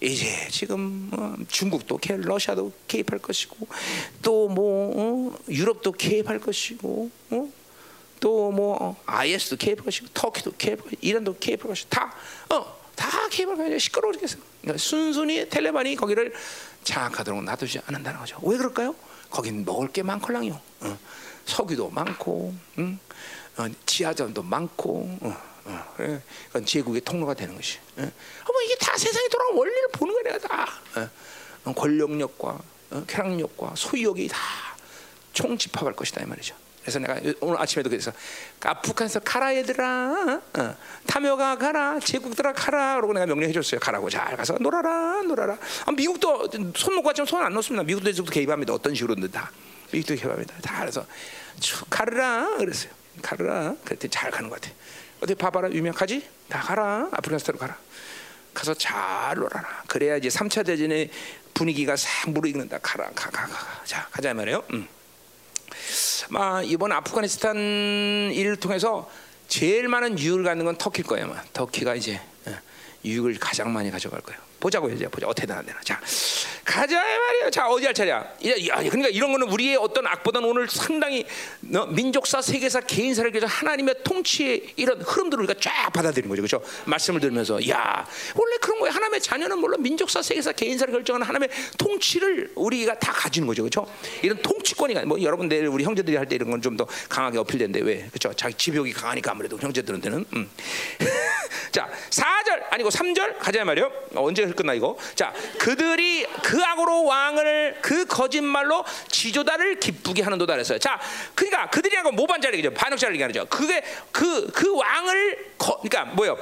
이제 지금 어, 중국도 개, 러시아도 개입할 것이고 또뭐 어, 유럽도 개입할 것이고 어? 또뭐 IS도 개입할 것이고 터키도 것이고 이란도 개입할 것이고 다 어, 다 개입할 것이고 시끄러워지겠어. 그러니까 순순히 텔레반이 거기를 장악하도록 놔두지 않는다는 거죠. 왜 그럴까요? 거긴 먹을 게 많걸랑요. 어. 석유도 많고, 응? 어, 지하전도 많고, 어. 어, 그건 제국의 통로가 되는 것이. 어, 뭐 이게 다 세상에 돌아온 원리를 보는 거야 다. 어, 권력력과 어, 쾌락력과 소유욕이 다 총집합할 것이다 이 말이죠. 그래서 내가 오늘 아침에도 그래서 아프간에서 가라 얘들아. 어, 탐욕아 가라. 제국들아 가라. 그러고 내가 명령해 줬어요. 가라고. 잘 가서 놀아라 놀아라. 아, 미국도 손 놓고 왔지만 손안 놓습니다. 미국도 지금도 개입합니다. 어떤 식으로든 다. 미국도 개입합니다. 다 그래서 가르라. 그랬어요. 가르라. 그랬더니 잘 가는 것 같아 어디 봐봐라 유명하지? 다 가라 아프리카스타로 가라. 가서 잘 놀아라. 그래야 이제 3차 대전의 분위기가 싹 무르익는다. 가라, 가, 가, 가. 자, 가자 말이에요. 음. 아, 이번 아프가니스탄 일을 통해서 제일 많은 유익을 갖는 건 터키일 거예요. 터키가 이제 예, 유익을 가장 많이 가져갈 거예요. 보자고요. 이제 보자. 어떻게 되나. 자, 가자 말이에요. 자, 어디 할 차례야? 야, 그러니까 이런 거는 우리의 어떤 악보다는 오늘 상당히 너, 민족사, 세계사, 개인사를 그래서 하나님의 통치의 이런 흐름들을 우리가 쫙 받아들이는 거죠. 그렇죠? 말씀을 들으면서 야, 원래 그런 거예요. 하나님의 자녀는 물론 민족사, 세계사, 개인사를 결정하는 하나님의 통치를 우리가 다 가지는 거죠. 그렇죠? 이런 통치권이 뭐 여러분 내일 우리 형제들이 할 때 이런 건 좀 더 강하게 어필되는데 왜? 그렇죠? 자기 지벽이 강하니까 아무래도 형제들한테는 음. 자, 4절 아니고 3절 가자 말이요. 언제 끝나 이거? 자, 그들이 그 악으로 왕을 그 거짓말로 지조다를 기쁘게 하는도다 그랬어요. 자, 그러니까 그들이란 모반자를 얘기죠. 반역자를 얘기하죠. 그게 그그 왕을 거, 그러니까 뭐요?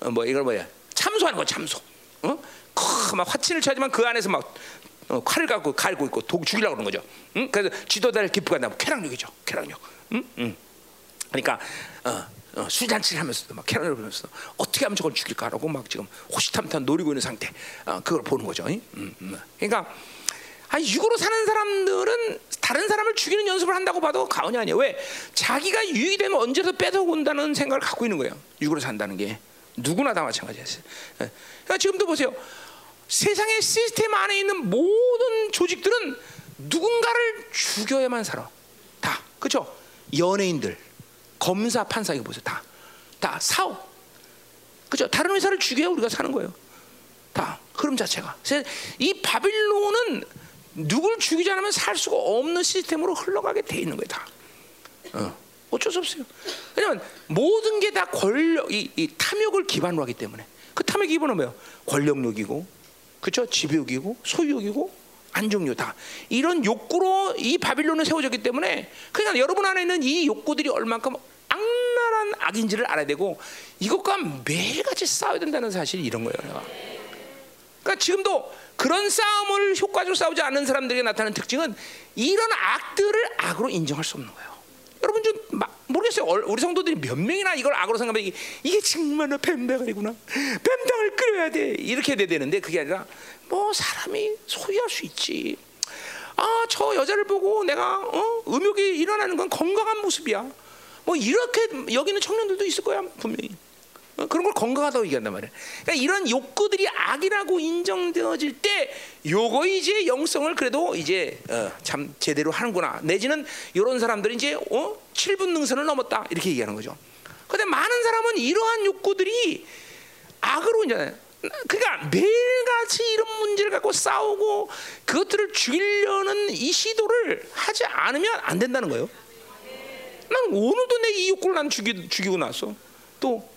어, 뭐 이걸 뭐야? 참소하는 거 참소. 어? 막 화친을 차지만 그 안에서 막 어, 칼을 갖고 갈고 있고 독 죽이려고 그러는 거죠. 응? 그래서 지도자를 기쁘게 한다면 쾌락력이죠. 쾌락력. 응? 응. 그러니까 어, 어, 수잔치를 하면서도 막 캐런을 보면서 어떻게 하면 저걸 죽일까라고 막 지금 호시탐탐 노리고 있는 상태. 어, 그걸 보는 거죠. 음, 음. 그러니까 아, 육으로 사는 사람들은 다른 사람을 죽이는 연습을 한다고 봐도 가언이 아니에요. 왜? 자기가 유익이 되면 언제서 뺏어온다는 생각을 갖고 있는 거예요. 육으로 산다는 게 누구나 다 마찬가지예요. 예. 그러니까 지금도 보세요. 세상의 시스템 안에 있는 모든 조직들은 누군가를 죽여야만 살아. 다. 그렇죠? 연예인들, 검사, 판사 이거 보세요. 다. 다 사업. 그죠? 다른 회사를 죽여야 우리가 사는 거예요. 다. 흐름 자체가. 이 바빌론은 누굴 죽이지 않으면 살 수가 없는 시스템으로 흘러가게 돼 있는 거예요. 다. 어. 어쩔 수 없어요. 왜냐면 모든 게 다 권력, 이, 이 탐욕을 기반으로 하기 때문에 그 탐욕 기반은 뭐예요? 권력욕이고, 그렇죠? 지배욕이고, 소유욕이고, 안정욕 다 이런 욕구로 이 바빌론은 세워졌기 때문에 그러니까 여러분 안에 있는 이 욕구들이 얼만큼 악랄한 악인지를 알아야 되고 이것과 매일같이 싸워야 된다는 사실이 이런 거예요. 그러니까 지금도 그런 싸움을 효과적으로 싸우지 않는 사람들에게 나타나는 특징은 이런 악들을 악으로 인정할 수 없는 거예요. 여러분 좀 모르겠어요. 우리 성도들이 몇 명이나 이걸 악으로 생각하면 이게, 정말로 뱀다가리구나. 뱀당을 끓여야 돼. 이렇게 돼야 되는데 그게 아니라 뭐 사람이 소유할 수 있지. 아, 저 여자를 보고 내가 어? 음욕이 일어나는 건 건강한 모습이야. 뭐 이렇게 여기는 청년들도 있을 거야 분명히. 어, 그런 걸 건강하다고 얘기한단 말이야. 그러니까 이런 욕구들이 악이라고 인정되어질 때, 요거 이제 영성을 그래도 이제 어, 참 제대로 하는구나. 내지는 이런 사람들이 이제 어? 7분 능선을 넘었다 이렇게 얘기하는 거죠. 근데 많은 사람은 이러한 욕구들이 악으로 이제 그러니까 매일같이 이런 문제를 갖고 싸우고 그것들을 죽이려는 이 시도를 하지 않으면 안 된다는 거예요. 난 오늘도 내이 욕구를 난 죽이, 죽이고 나서 또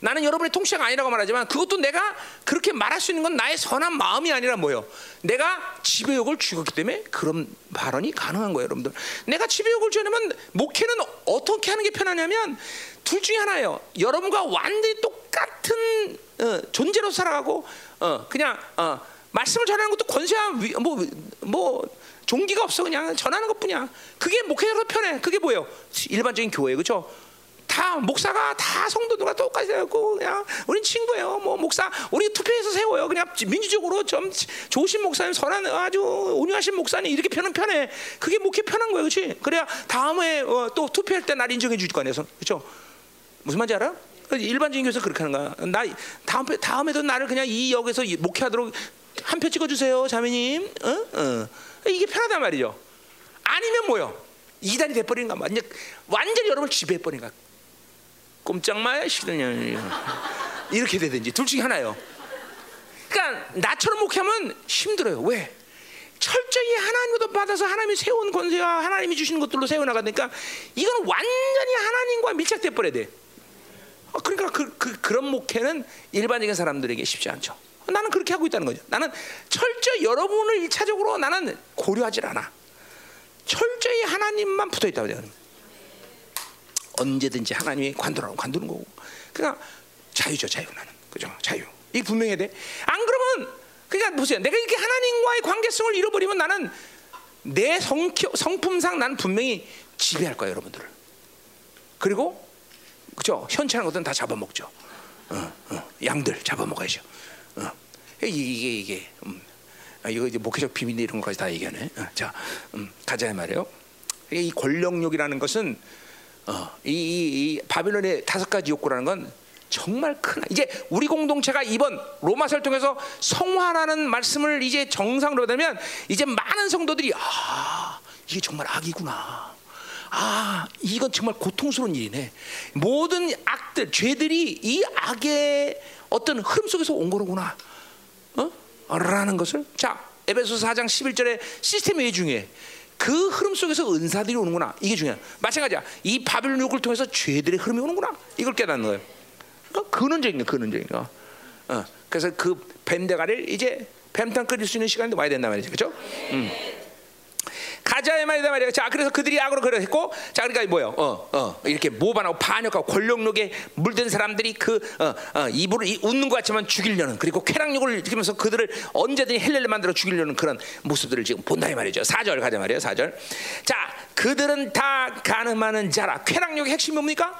나는 여러분의 통치자가 아니라고 말하지만 그것도 내가 그렇게 말할 수 있는 건 나의 선한 마음이 아니라 뭐예요? 내가 지배욕을 죽였기 때문에 그런 발언이 가능한 거예요, 여러분들. 내가 지배욕을 주려면 목회는 어떻게 하는 게 편하냐면 둘 중에 하나예요. 여러분과 완전히 똑같은 어, 존재로 살아가고 어, 그냥 어, 말씀을 전하는 것도 권세한 뭐뭐 뭐 종기가 없어 그냥 전하는 것뿐이야. 그게 목회자로 편해. 그게 뭐예요? 일반적인 교회 그렇죠? 다 목사가 다 성도들과 똑같이 하고 그냥 우린 친구예요. 뭐 목사 우리 투표해서 세워요. 그냥 민주적으로 좀 좋으신 목사님 선한 아주 온유하신 목사님 이렇게 편은 편해. 그게 목회 편한 거예요, 그렇지? 그래야 다음에 어, 또 투표할 때 날 인정해 줄 거 아니에요, 그렇죠? 무슨 말인지 알아? 일반적인 교회에서 그렇게 하는 거야. 나 다음 다음에도 나를 그냥 이 역에서 목회하도록 한 표 찍어주세요, 자매님. 어? 어. 이게 편하단 말이죠. 아니면 뭐요? 이단이 돼버린 거 완전 완전히 여러분을 지배해버린 거야. 꼼짝마야 시드냐 이렇게 되든지 둘 중에 하나요. 그러니까 나처럼 목회하면 힘들어요. 왜? 철저히 하나님으로 받아서 하나님이 세운 권세와 하나님이 주시는 것들로 세워나가니까 이건 완전히 하나님과 밀착돼 버려야 돼. 어, 그러니까 그, 그, 그런 목회는 일반적인 사람들에게 쉽지 않죠. 나는 그렇게 하고 있다는 거죠. 나는 철저히 여러분을 일차적으로 나는 고려하지 않아. 철저히 하나님만 붙어 있다고 해요. 언제든지 하나님이 관두라고 관두는 거고. 그냥 자유죠, 자유 나는. 그죠? 자유. 이 분명해야 돼. 안 그러면 그러니까 보세요. 내가 이렇게 하나님과의 관계성을 잃어버리면 나는 내 성, 성품상 나는 분명히 지배할 거예요, 여러분들을. 그리고 그죠? 현치하는 것들은 다 잡아먹죠. 어, 어, 양들 잡아먹어야죠. 어. 이게 이게, 이게 음. 아, 이거 이제 목회적 비밀 이런 것까지 다 얘기하네. 어, 자, 음, 가자 말이에요. 이 권력욕이라는 것은 어, 이, 이, 이 바빌론의 다섯 가지 욕구라는 건 정말 큰 이제 우리 공동체가 이번 로마서를 통해서 성화라는 말씀을 이제 정상으로 되면 이제 많은 성도들이 아 이게 정말 악이구나. 아 이건 정말 고통스러운 일이네. 모든 악들 죄들이 이 악의 어떤 흐름 속에서 온 거로구나. 어? 라는 것을 자 에베소서 4장 11절에 시스템이 중요해. 그 흐름 속에서 은사들이 오는구나. 이게 중요해. 마찬가지야. 이 바빌론 욕을 통해서 죄들의 흐름이 오는구나. 이걸 깨닫는 거예요. 어, 근원적인 거, 근원적인 거. 어. 그래서 그 뱀대가리를 이제 뱀탕 끓일 수 있는 시간도 와야 된단 말이죠. 그렇죠? 음. 가자의 말이다 말이야. 자, 그래서 그들이 악으로 그랬고, 자, 그러니까 뭐요? 어, 어, 이렇게 모반하고 반역하고 권력욕에 물든 사람들이 그 어, 어, 입으로 웃는 것 같지만 죽이려는 그리고 쾌락욕을 일으키면서 그들을 언제든지 헬렐레 만들어 죽이려는 그런 모습들을 지금 본다 이 말이죠. 4절 가자 말이에요. 4절. 자, 그들은 다 가늠하는 자라. 쾌락욕의 핵심이 뭡니까?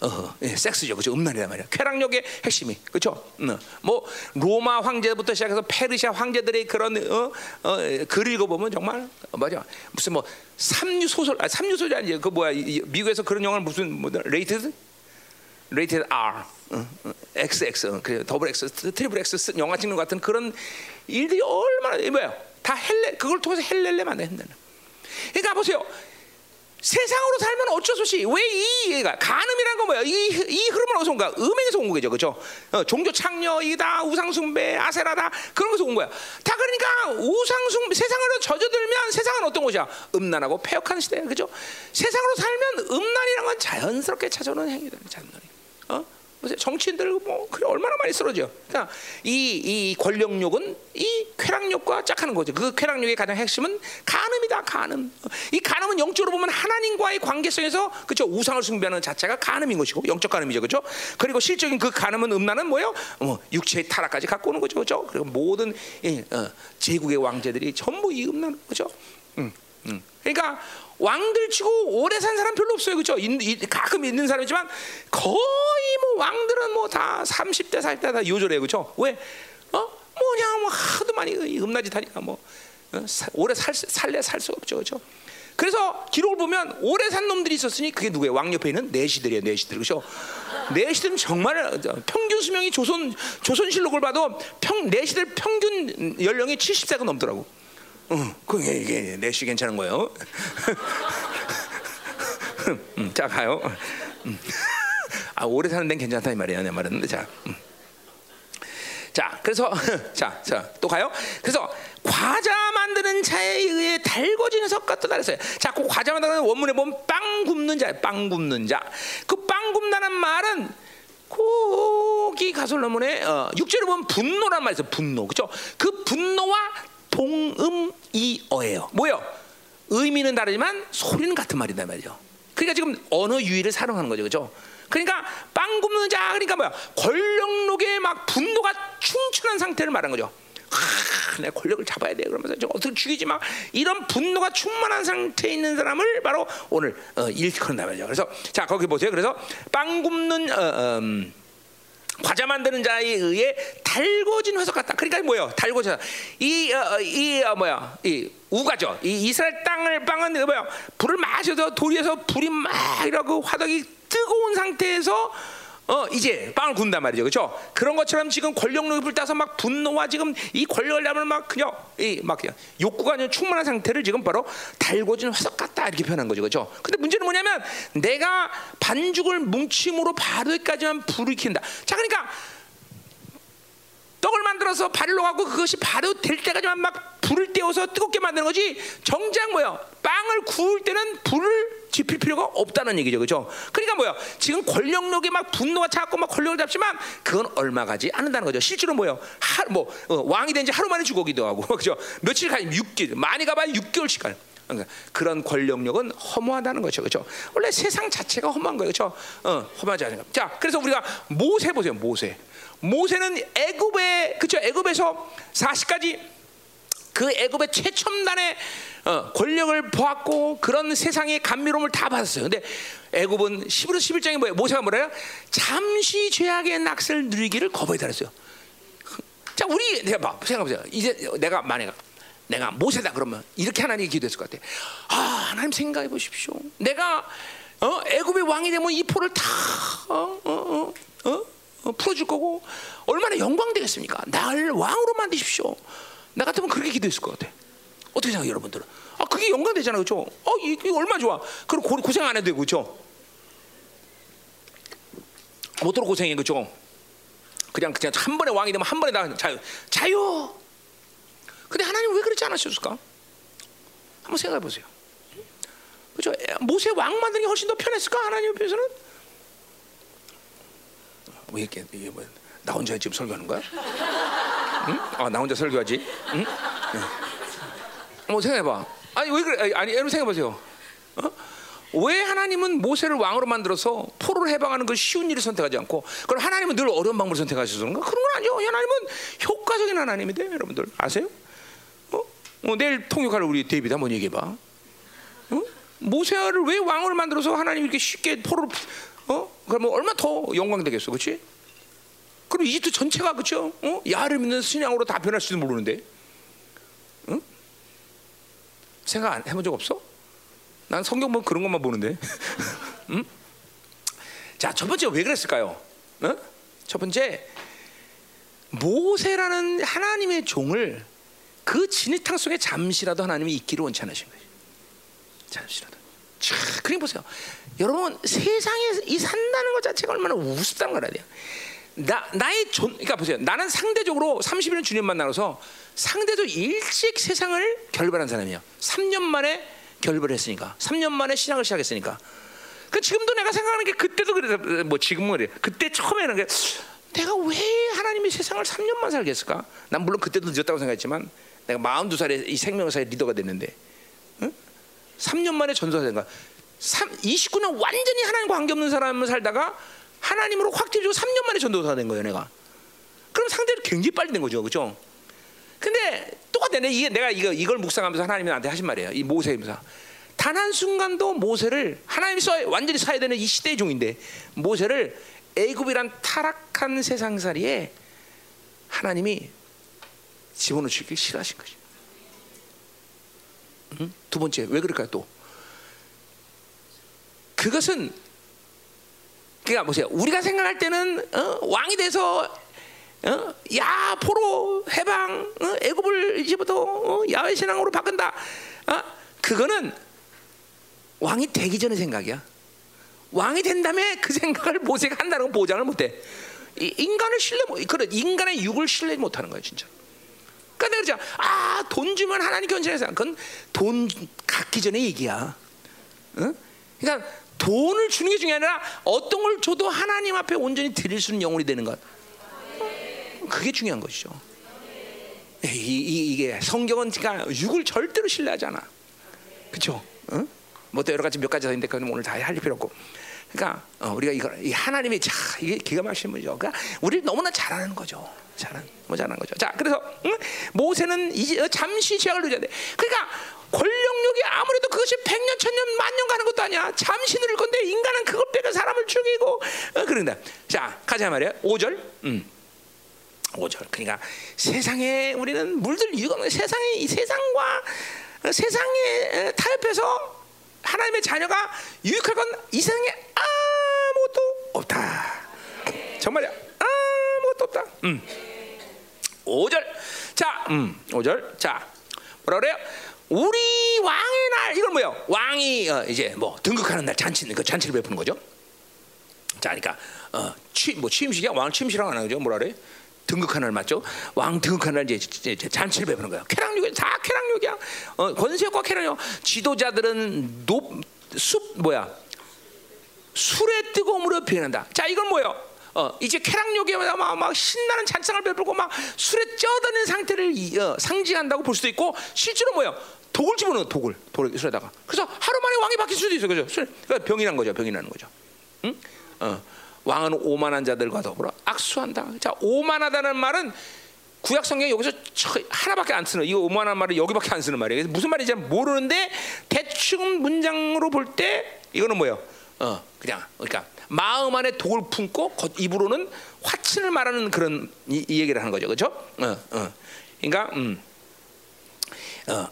어, 예, 섹스죠, 그죠? 음란이란 말이야. 쾌락욕의 핵심이, 그렇죠? 어, 뭐 로마 황제부터 시작해서 페르시아 황제들의 그런 어, 어, 글 읽어보면 정말 어, 맞아. 무슨 뭐 삼류 소설, 아, 삼류 소설이 아니지. 그 뭐야? 이, 미국에서 그런 영화를 무슨 뭐 rated, rated R, 어, 어, XX, 어, 그 double X, triple X 영화 찍는 것 같은 그런 일들이 얼마나 뭐야? 다 헬레 그걸 통해서 헬렐레 만든다. 그러니까 보세요. 세상으로 살면 어쩔 수 없이 왜이 얘가 간음이란 건 뭐야? 이, 이 흐름은 어디서 온 거야? 음행에서 온 거죠, 그죠? 어, 종교 창녀 이다 우상 숭배 아세라다 그런 것에서 온 거야. 다 그러니까 우상 숭배 세상으로 젖어들면 세상은 어떤 곳이야? 음란하고 폐역한 시대야, 그죠? 세상으로 살면 음란이란 건 자연스럽게 찾아오는 행위다, 자연스럽게. 어? 보세요. 정치인들 뭐 그래 얼마나 많이 쓰러져. 그러니까 이, 이 권력욕은 이 쾌락욕과 짝하는 거죠. 그 쾌락욕의 가장 핵심은 간음이다. 간음. 이 간음은 영적으로 보면 하나님과의 관계성에서 그죠 우상을 숭배하는 자체가 간음인 것이고 영적 간음이죠, 그죠? 그리고 실적인 그 간음은 음란은 뭐예요? 뭐 육체의 타락까지 갖고 오는 거죠, 그죠? 그리고 모든 이, 어, 제국의 왕제들이 전부 이 음란, 그죠? 음, 음. 그러니까 왕들 치고 오래 산 사람 별로 없어요. 그렇죠? 가끔 있는 사람이지만 거의 뭐 왕들은 뭐 다 30대 40대 다 요절해요. 그렇죠? 왜? 어? 뭐냐 뭐 하도 많이 음란짓 하니까 뭐 어? 오래 살 살래 살수 없죠. 그렇죠? 그래서 기록을 보면 오래 산 놈들이 있었으니 그게 누구예요? 왕 옆에 있는 내시들이에요. 내시들. 그렇죠? 내시들은 정말 평균 수명이 조선 조선실록을 봐도 평 내시들 평균 연령이 70세가 넘더라고. 응, 그게 이게 내시 괜찮은 거예요. 음, 자 가요. 음. 아 오래 사는 데는 괜찮다 이 말이야 내 말은. 자, 음. 자 그래서 자, 자 또 가요. 그래서 과자 만드는 자에 의해 달궈지는 석 같다 그랬어요. 자, 그 과자 만드는 원문에 보면 빵 굽는 자, 빵 굽는 자. 그 빵 굽다는 말은 거기 가솔로문에 어, 육절에 보면 분노란 말이 있어요. 분노, 그렇죠? 그 분노와 동음이어예요. 뭐요? 의미는 다르지만 소리는 같은 말이다 말이죠. 그러니까 지금 언어 유희를 사용하는 거죠, 그렇죠? 그러니까 빵 굽는 자 그러니까 뭐야? 권력록에 막 분노가 충천한 상태를 말한 거죠. 아, 내 권력을 잡아야 돼. 그러면서 저 어떻게 죽이지 마. 이런 분노가 충만한 상태에 있는 사람을 바로 오늘 어, 일컬는다 말이죠. 그래서 자 거기 보세요. 그래서 빵 굽는 어, 음, 과자 만드는 자에 의해 달궈진 화석 같다. 그러니까 뭐예요? 달궈져. 이, 어, 이 어, 뭐야? 이 우가죠. 이 이스라엘 땅을 빵은 뭐야? 불을 마셔도 돌에서 불이 막 이러고 화덕이 뜨거운 상태에서 어 이제 빵을 굽는단 말이죠, 그렇죠? 그런 것처럼 지금 권력력이 불타서 막 분노와 지금 이 권력을 막 그냥 이막 그냥 욕구가 아니라 충만한 상태를 지금 바로 달궈진 화석 같다 이렇게 표현한 거죠, 그렇죠? 근데 문제는 뭐냐면 내가 반죽을 뭉침으로 바르기까지만 불을 킨다. 자, 그러니까 떡을 만들어서 발로 가고 그것이 바로 될 때까지만 막 불을 떼어서 뜨겁게 만드는 거지. 정작 뭐야? 빵을 구울 때는 불을 지필 필요가 없다는 얘기죠, 그렇죠? 그러니까 뭐야? 지금 권력력에 막 분노가 차고 막 권력을 잡지만 그건 얼마 가지 않는다는 거죠. 실제로 뭐요? 하뭐 어, 왕이 된 지 하루 만에 죽어기도 하고, 그렇죠? 며칠 가 6개월, 많이 가봐야 6개월씩 가요. 그러니까 그런 권력력은 허무하다는 거죠, 그렇죠? 원래 세상 자체가 허무한 거예요, 그렇죠? 어, 허무하지 않은 거. 자, 그래서 우리가 모세 보세요, 모세. 모세는 애굽에 그렇죠? 애굽에서 40까지 그 애굽의 최첨단의 어, 권력을 보았고 그런 세상의 감미로움을 다 받았어요. 근데 애굽은 11월 11장에 뭐예요? 모세가 뭐래요? 잠시 죄악의 낙을 누리기를 거부했다 그랬어요. 자, 우리 내가 봐 생각해 보세요. 이제 내가 만약 내가 모세다 그러면 이렇게 하나님이 기도했을 것 같아. 아, 하나님 생각해 보십시오. 내가 어, 애굽의 왕이 되면 이 포를 다 어, 어, 어, 어? 어, 풀어줄 거고 얼마나 영광 되겠습니까? 나를 왕으로 만드십시오. 나 같으면 그렇게 기도했을 것 같아. 어떻게 생각해요, 여러분들은? 아, 그게 영광 되잖아, 그렇죠? 어, 이게 얼마 좋아. 그럼 고생 안 해도 되고, 그렇죠? 못도록 고생해, 그렇죠? 그냥 그냥 한 번에 왕이 되면 한 번에 다 자유, 자유. 근데 하나님 왜 그렇지 않으셨을까? 한번 생각해 보세요. 그렇죠? 모세 왕 만드는 게 훨씬 더 편했을까? 하나님 옆에서는? 왜 이렇게 이게 뭐, 나 혼자 지금 설교하는 거야? 응? 아, 나 혼자 설교하지? 응? 응. 뭐 생각해봐. 아니 왜 그래? 아니 여러분 생각해보세요. 어? 왜 하나님은 모세를 왕으로 만들어서 포로를 해방하는 그 쉬운 일을 선택하지 않고 그럼 하나님은 늘 어려운 방법을 선택하셔서 그런가? 그런 건 아니요. 하나님은 효과적인 하나님인데 여러분들 아세요? 어? 어, 내일 통역할 우리 데이비드 한번 얘기해봐. 어? 모세를 왜 왕으로 만들어서 하나님이 이렇게 쉽게 포로를 어? 그러면 얼마 더 영광 되겠어, 그렇지? 그럼 이집트 전체가 그렇죠? 어? 야를 믿는 신앙으로 다 변할지도 모르는데, 응? 생각 안 해본 적 없어? 난 성경 보면 그런 것만 보는데, 응? 자, 첫 번째 왜 그랬을까요? 어? 첫 번째 모세라는 하나님의 종을 그 진흙탕 속에 잠시라도 하나님이 있기를 원치 않으신 거예요. 잠시라도. 자, 그림 보세요. 여러분 세상에 이 산다는 것 자체가 얼마나 우습다는 걸 알아야 돼요. 나 나의 존, 그러니까 보세요. 나는 상대적으로 30년 주님 만나서 상대적으로 일찍 세상을 결별한 사람이에요. 3년 만에 결별했으니까, 3년 만에 신앙을 시작했으니까. 그 지금도 내가 생각하는 게 그때도 그래, 뭐 지금은 그래. 그때 처음에는 게 내가 왜 하나님이 세상을 3년만 살게 했을까? 난 물론 그때도 늦었다고 생각했지만 내가 42살에 이 생명사의 리더가 됐는데 응? 3년 만에 전도사 된 거야. 3, 29년 완전히 하나님과 관계없는 사람을 살다가 하나님으로 확 뒤지고 3년 만에 전도사 된 거예요, 내가. 그럼 상대로 굉장히 빨리 된 거죠, 그렇죠? 근데 똑같아. 내 내가 이거 이걸 묵상하면서 하나님이 나한테 하신 말이에요. 이 모세임사. 단한 순간도 모세를 하나님이 써 완전히 사야 되는 이 시대의 종인데 모세를 애굽이란 타락한 세상살이에 하나님이 집어넣기 싫어하신 거죠. 응? 두 번째 왜 그럴까요 또? 그것은 그러니까 보세요. 우리가 생각할 때는 어? 왕이 돼서 어? 야 포로 해방 어? 애굽을 이제부터 어? 야외 신앙으로 바꾼다. 어? 그거는 왕이 되기 전의 생각이야. 왕이 된 다음에 그 생각을 모세가 한다는 건 보장을 못해. 인간을 신뢰 못, 그래 인간의 육을 신뢰 못하는 거야 진짜. 그러니까 내가 그러자 아돈 주면 하나님 견제해서 그건 돈 갖기 전에 얘기야. 응? 그러니까 돈을 주는 게 중요한 아니라 어떤 걸 줘도 하나님 앞에 온전히 드릴 수 있는 영혼이 되는 것. 그게 중요한 것이죠. 이, 이, 이게 성경은 그러니까 육을 절대로 신뢰하지 않아. 그렇죠? 응? 뭐또 여러 가지 몇 가지 더 있는데 그건 오늘 다 할 필요 없고. 그러니까 어, 우리가 이거 이 하나님이 자 이게 기가 막힌 분이죠. 그러니까 우리를 너무나 잘하는 거죠. 잘한 뭐 잘하는 거죠. 자 그래서 응? 모세는 이제 어, 잠시 죄악을 누려야 돼. 그러니까 권력력이 아무래도 그것이 백년 천년 만년 가는 것도 아니야. 잠시 누릴 건데 인간은 그걸 빼고 사람을 죽이고 어, 그런다. 자 가자 말이야. 5절. 음. 5절. 그러니까 세상에 우리는 물들 이유가 없는 세상에 이 세상과 어, 세상에 타협해서 하나님의 자녀가 유익할 건 이 세상에 아무것도 없다. 정말이야. 아무것도 없다. 음. 5절. 자, 음, 5절. 자, 뭐라 그래요? 우리 왕의 날 이건 뭐예요? 왕이 어, 이제 뭐 등극하는 날 잔치 그 잔치를 베푸는 거죠. 자, 그러니까 어, 취 뭐 취임식이야 왕 취임식이라고 하는 거죠. 뭐라 그래? 등극하는 날 맞죠? 왕 등극하는 날 이제, 이제 잔치를 베푸는 거야. 쾌락욕이 다 쾌락욕이야. 어, 권세욕과 쾌락욕. 지도자들은 높 숲 뭐야? 술의 뜨거움으로 표현한다. 자, 이건 뭐예요? 어, 이제 쾌락욕에 막, 막 신나는 잔상을 베풀고 막 술에 쪄드는 상태를 어, 상징한다고 볼 수도 있고 실제로 뭐예요? 독을 집어넣어 독을 독을 술에다가. 그래서 하루 만에 왕이 바뀔 수도 있어, 그죠? 술, 그러니까 병이란 거죠, 병이라는 거죠. 응? 어. 왕은 오만한 자들과 더불어 악수한다. 자, 오만하다는 말은 구약 성경 여기서 하나밖에 안 쓰는 이거 오만한 말은 여기밖에 안 쓰는 말이에요. 무슨 말인지 모르는데 대충 문장으로 볼 때 이거는 뭐예요? 어, 그냥 그러니까 마음 안에 독을 품고 입으로는 화친을 말하는 그런 이, 이 얘기를 하는 거죠, 그렇죠? 어, 어. 그러니까 음, 어,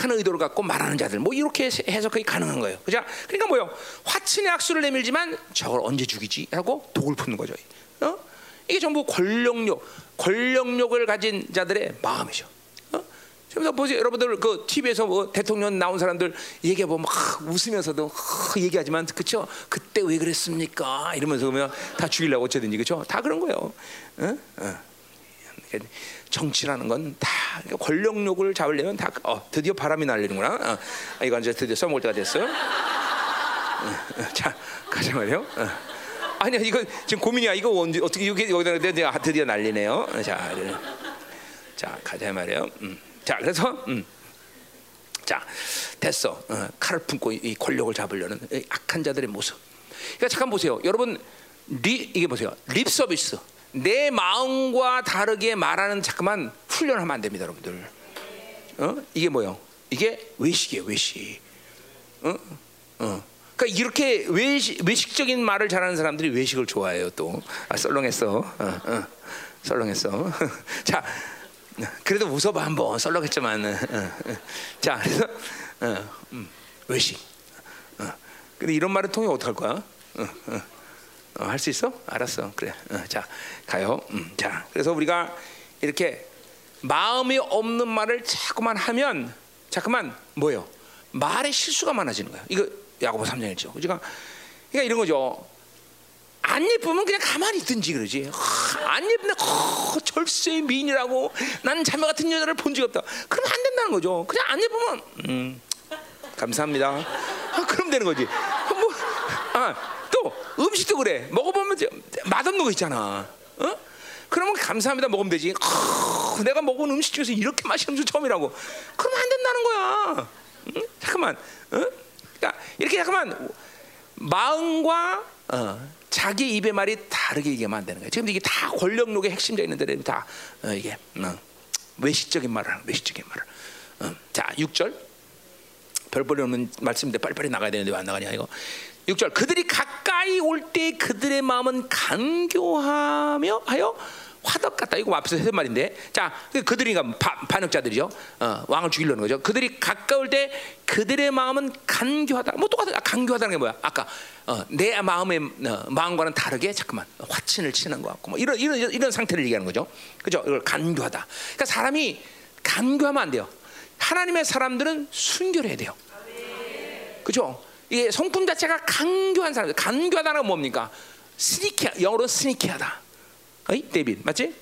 악한 의도를 갖고 말하는 자들 뭐 이렇게 해석이 가능한 거예요. 그죠? 그러니까 뭐요? 화친의 악수를 내밀지만 저걸 언제 죽이지? 하고 독을 푸는 거죠. 어? 이게 전부 권력력, 권력력을 가진 자들의 마음이죠. 어? 지금 보세요, 여러분들 그 TV에서 뭐 대통령 나온 사람들 얘기해 보면 막 웃으면서도 얘기하지만 그쵸? 그때 왜 그랬습니까? 이러면서 보면 다 죽이려고 어쩌든지 그쵸? 다 그런 거예요. 어? 어. 정치라는 건 다 권력욕을 잡으려면 다 어, 드디어 바람이 날리는구나. 어, 아, 이거 이제 드디어 써먹을 때가 됐어. 어, 어, 자 가자 말이요. 어. 아니야 이거 지금 고민이야. 이거 언제 어떻게 여기 여기다 드디어, 드디어 날리네요. 어, 자, 자 가자 말이요. 음. 자 그래서 음. 자 됐어. 어, 칼을 품고 이 권력을 잡으려는 악한 자들의 모습. 그러니까 잠깐 보세요. 여러분 리, 이게 보세요. 립 서비스. 내 마음과 다르게 말하는 자꾸만 훈련하면 안 됩니다, 여러분들. 어? 이게 뭐요? 이게 외식이에요, 외식. 어? 어. 그러니까 이렇게 외식, 외식적인 말을 잘하는 사람들이 외식을 좋아해요, 또. 아, 썰렁했어. 어, 어. 썰렁했어. 자, 그래도 웃어봐 한번 썰렁했지만. 어, 어. 자, 그래서 어, 음, 외식. 어. 근데 이런 말을 통해 어떡할 거야? 어, 어. 어, 할 수 있어? 알았어. 그래. 어, 자, 가요. 음, 자, 그래서 우리가 이렇게 마음이 없는 말을 자꾸만 하면 자꾸만 뭐요? 말에 실수가 많아지는 거야. 이거 야고보 3장 1절. 그러니까 그러니까 이런 거죠. 안 예쁘면 그냥 가만히 있든지 그러지. 하, 안 예쁜데 하, 절세 미인이라고 난 자매 같은 여자를 본 적이 없다. 그러면 안 된다는 거죠. 그냥 안 예쁘면 음, 감사합니다. 아, 그럼 되는 거지. 뭐, 아, 또 음식도 그래. 먹어보면 맛없는 거 있잖아. 어? 그러면 감사합니다 먹으면 되지. 하, 내가 먹은 음식 중에서 이렇게 맛있는 음식 처음이라고. 그러면 안 된다는 거야. 응? 잠깐만. 어? 그러니까 이렇게 잠깐만 마음과 어, 자기 입의 말이 다르게 얘기하면 안 되는 거예요. 지금 이게 다 권력욕의 핵심자 있는데 다 어, 이게 어, 외식적인 말을 하는 외식적인 말을. 어, 자, 6절. 별볼이 없는 말씀인데 빨리빨리 나가야 되는데 왜 안 나가냐 이거. 6절 그들이 가까이 올 때 그들의 마음은 간교하며 하여 화덕 같다. 이거 앞에서 했던 말인데. 자, 그들이 그러니까 반역자들이죠. 어, 왕을 죽이려는 거죠. 그들이 가까울 때 그들의 마음은 간교하다. 뭐 똑같아. 아, 간교하다는 게 뭐야? 아까 어, 내 마음의 어, 마음과는 다르게 잠깐만 화친을 치는 것 같고 뭐 이런 이런 이런 상태를 얘기하는 거죠. 그죠? 이걸 간교하다. 그러니까 사람이 간교하면 안 돼요. 하나님의 사람들은 순결해야 돼요. 그죠? 이게 성품 자체가 간교한 사람들. 간교하다는 건 뭡니까? 스니키 영어로 스니키하다. 어이 데빈 맞지?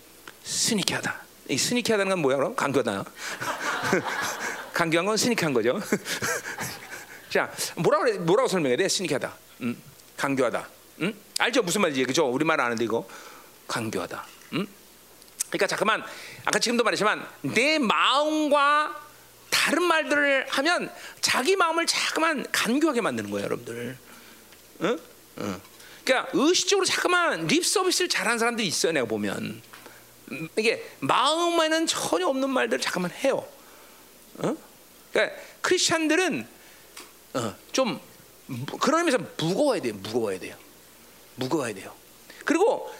스니키하다. 이 스니키하다는 건 뭐야 그럼? 간교다. 간교한 건 스니키한 거죠. 자, 뭐라고 그래? 뭐라고 설명해야 돼? 스니키하다. 음, 간교하다. 음? 알죠? 무슨 말인지 그죠? 우리 말 아는데 이거 간교하다. 음? 그러니까 잠깐만 아까 지금도 말했지만 내 마음과 다른 말들을 하면 자기 마음을 자꾸만 간교하게 만드는 거예요, 여러분들. 응? 응. 그러니까 의식적으로 자꾸만 립 서비스를 잘하는 사람들이 있어요, 내가 보면. 이게 마음에는 전혀 없는 말들을 잠깐만 해요. 어? 그러니까 크리스천들은 어, 좀 그런 의미에서 무거워야 돼요. 무거워야 돼요. 무거워야 돼요. 그리고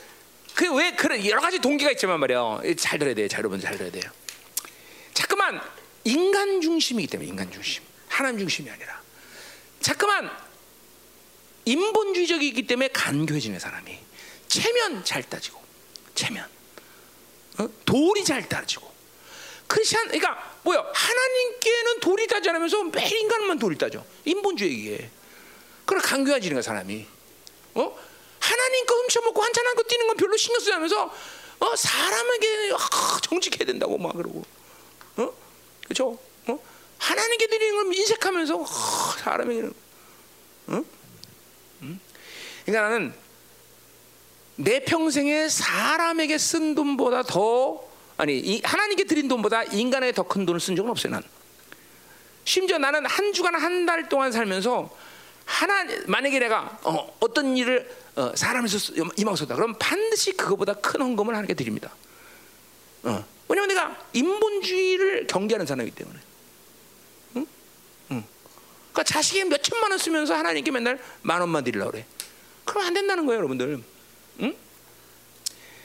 그 왜 그런 여러 가지 동기가 있지만 말이에요. 잘 들어야 돼요. 잘 여러분 잘 들어야 돼요. 인간 중심이기 때문에 인간 중심, 하나님 중심이 아니라. 자꾸만. 인본주의적이기 때문에 간교해지는 사람이. 체면 잘 따지고 체면. 어? 돌이 잘 따지고. 크리스천 그러니까 뭐야? 하나님께는 돌이 따지 않으면서 매일 인간만 돌이 따져. 인본주의에 그래 간교해지는 사람이. 어? 하나님 거 훔쳐먹고 한잔한 거 뛰는 건 별로 신경 쓰지 않으면서 어? 사람에게 아, 정직해야 된다고 막 그러고. 어 그렇죠 어 하나님께 드리는 걸 인색하면서 아, 사람에게는 어 그러니까 나는 내 평생에 사람에게 쓴 돈보다 더 아니 하나님께 드린 돈보다 인간에게 더 큰 돈을 쓴 적은 없어요. 난 심지어 나는 한 주간 한 달 동안 살면서 하나 만약에 내가 어, 떤 일을 어, 사람에서 임하고 다 그럼 반드시 그거보다 큰 헌금을 하나님께 드립니다. 어. 왜냐면 내가 인본주의를 경계하는 사람이기 때문에. 그러니까 자식이 몇 천만 원 쓰면서 하나님께 맨날 만 원만 드리려고 그래. 그럼 안 된다는 거예요, 여러분들. 응?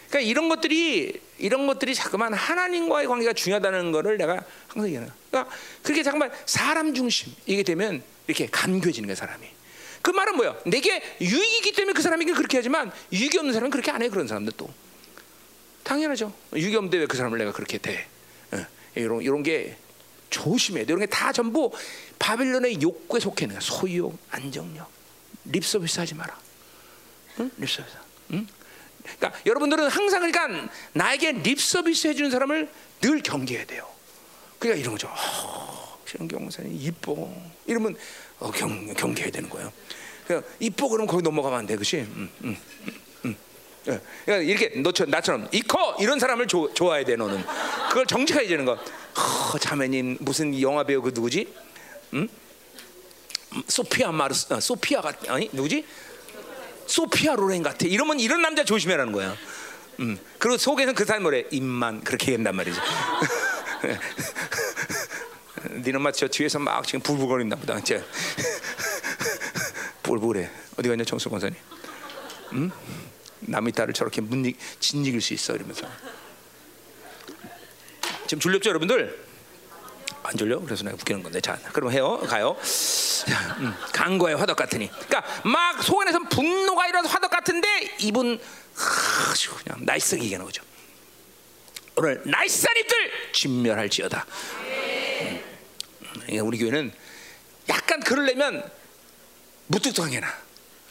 그러니까 이런 것들이 이런 것들이 자꾸만 하나님과의 관계가 중요하다는 것을 내가 항상 얘기하는. 그러니까 그렇게 잠깐만 사람 중심 이게 되면 이렇게 간교해지는 거야 사람이. 그 말은 뭐야? 내게 유익이기 때문에 그 사람에게 그렇게 하지만 유익이 없는 사람은 그렇게 안 해. 그런 사람들 또 당연하죠. 유익이 없는데 왜그 사람을 내가 그렇게 대? 어, 이런 이런 게 조심해야 돼. 이런 게 다 전부 바빌론의 욕구에 속해 있는 거야. 소유욕, 안정력, 립서비스 하지 마라. 응? 립서비스. 응? 그러니까 여러분들은 항상 그러니까 나에게 립서비스 해주는 사람을 늘 경계해야 돼요. 그러니까 이런 거죠. 어, 경사님 이뻐. 이러면 어, 경, 경계해야 되는 거예요. 그러니까 이뻐 그러면 거기 넘어가면 안 돼, 그렇지? 응, 응. 그러니까 이렇게 너처럼 나처럼 이커 이런 사람을 조, 좋아해야 돼 너는. 그걸 정직하게 되는 거. 어, 자매님 무슨 영화 배우 그 누구지? 응? 소피아 마르스, 아, 소피아가 아니 누구지? 소피아 로렌 같아. 이러면 이런 남자 조심해라는 거야. 음. 그리고 속에는 그 사람 뭐래? 입만 그렇게 한단 말이지. 니는 마저 뒤에서 막 지금 불불거린다 보다. 제 불불해. 어디 갔냐 정수 권사님? 음? 남의 딸을 저렇게 문익 진익일 수 있어 이러면서. 지금 졸렸죠 여러분들? 안 졸려? 그래서 내가 웃기는 건데. 자, 그럼 해요. 가요. 자, 음, 강거의 화덕 같으니. 그러니까 막 속안에서 분노가 일어나서 화덕 같은데 이분 하, 그냥 나이스하게 얘기하는 거죠. 오늘 나이스한 입들 진멸할지어다. 음. 우리 교회는 약간 그러려면 무뚝뚝하게 나.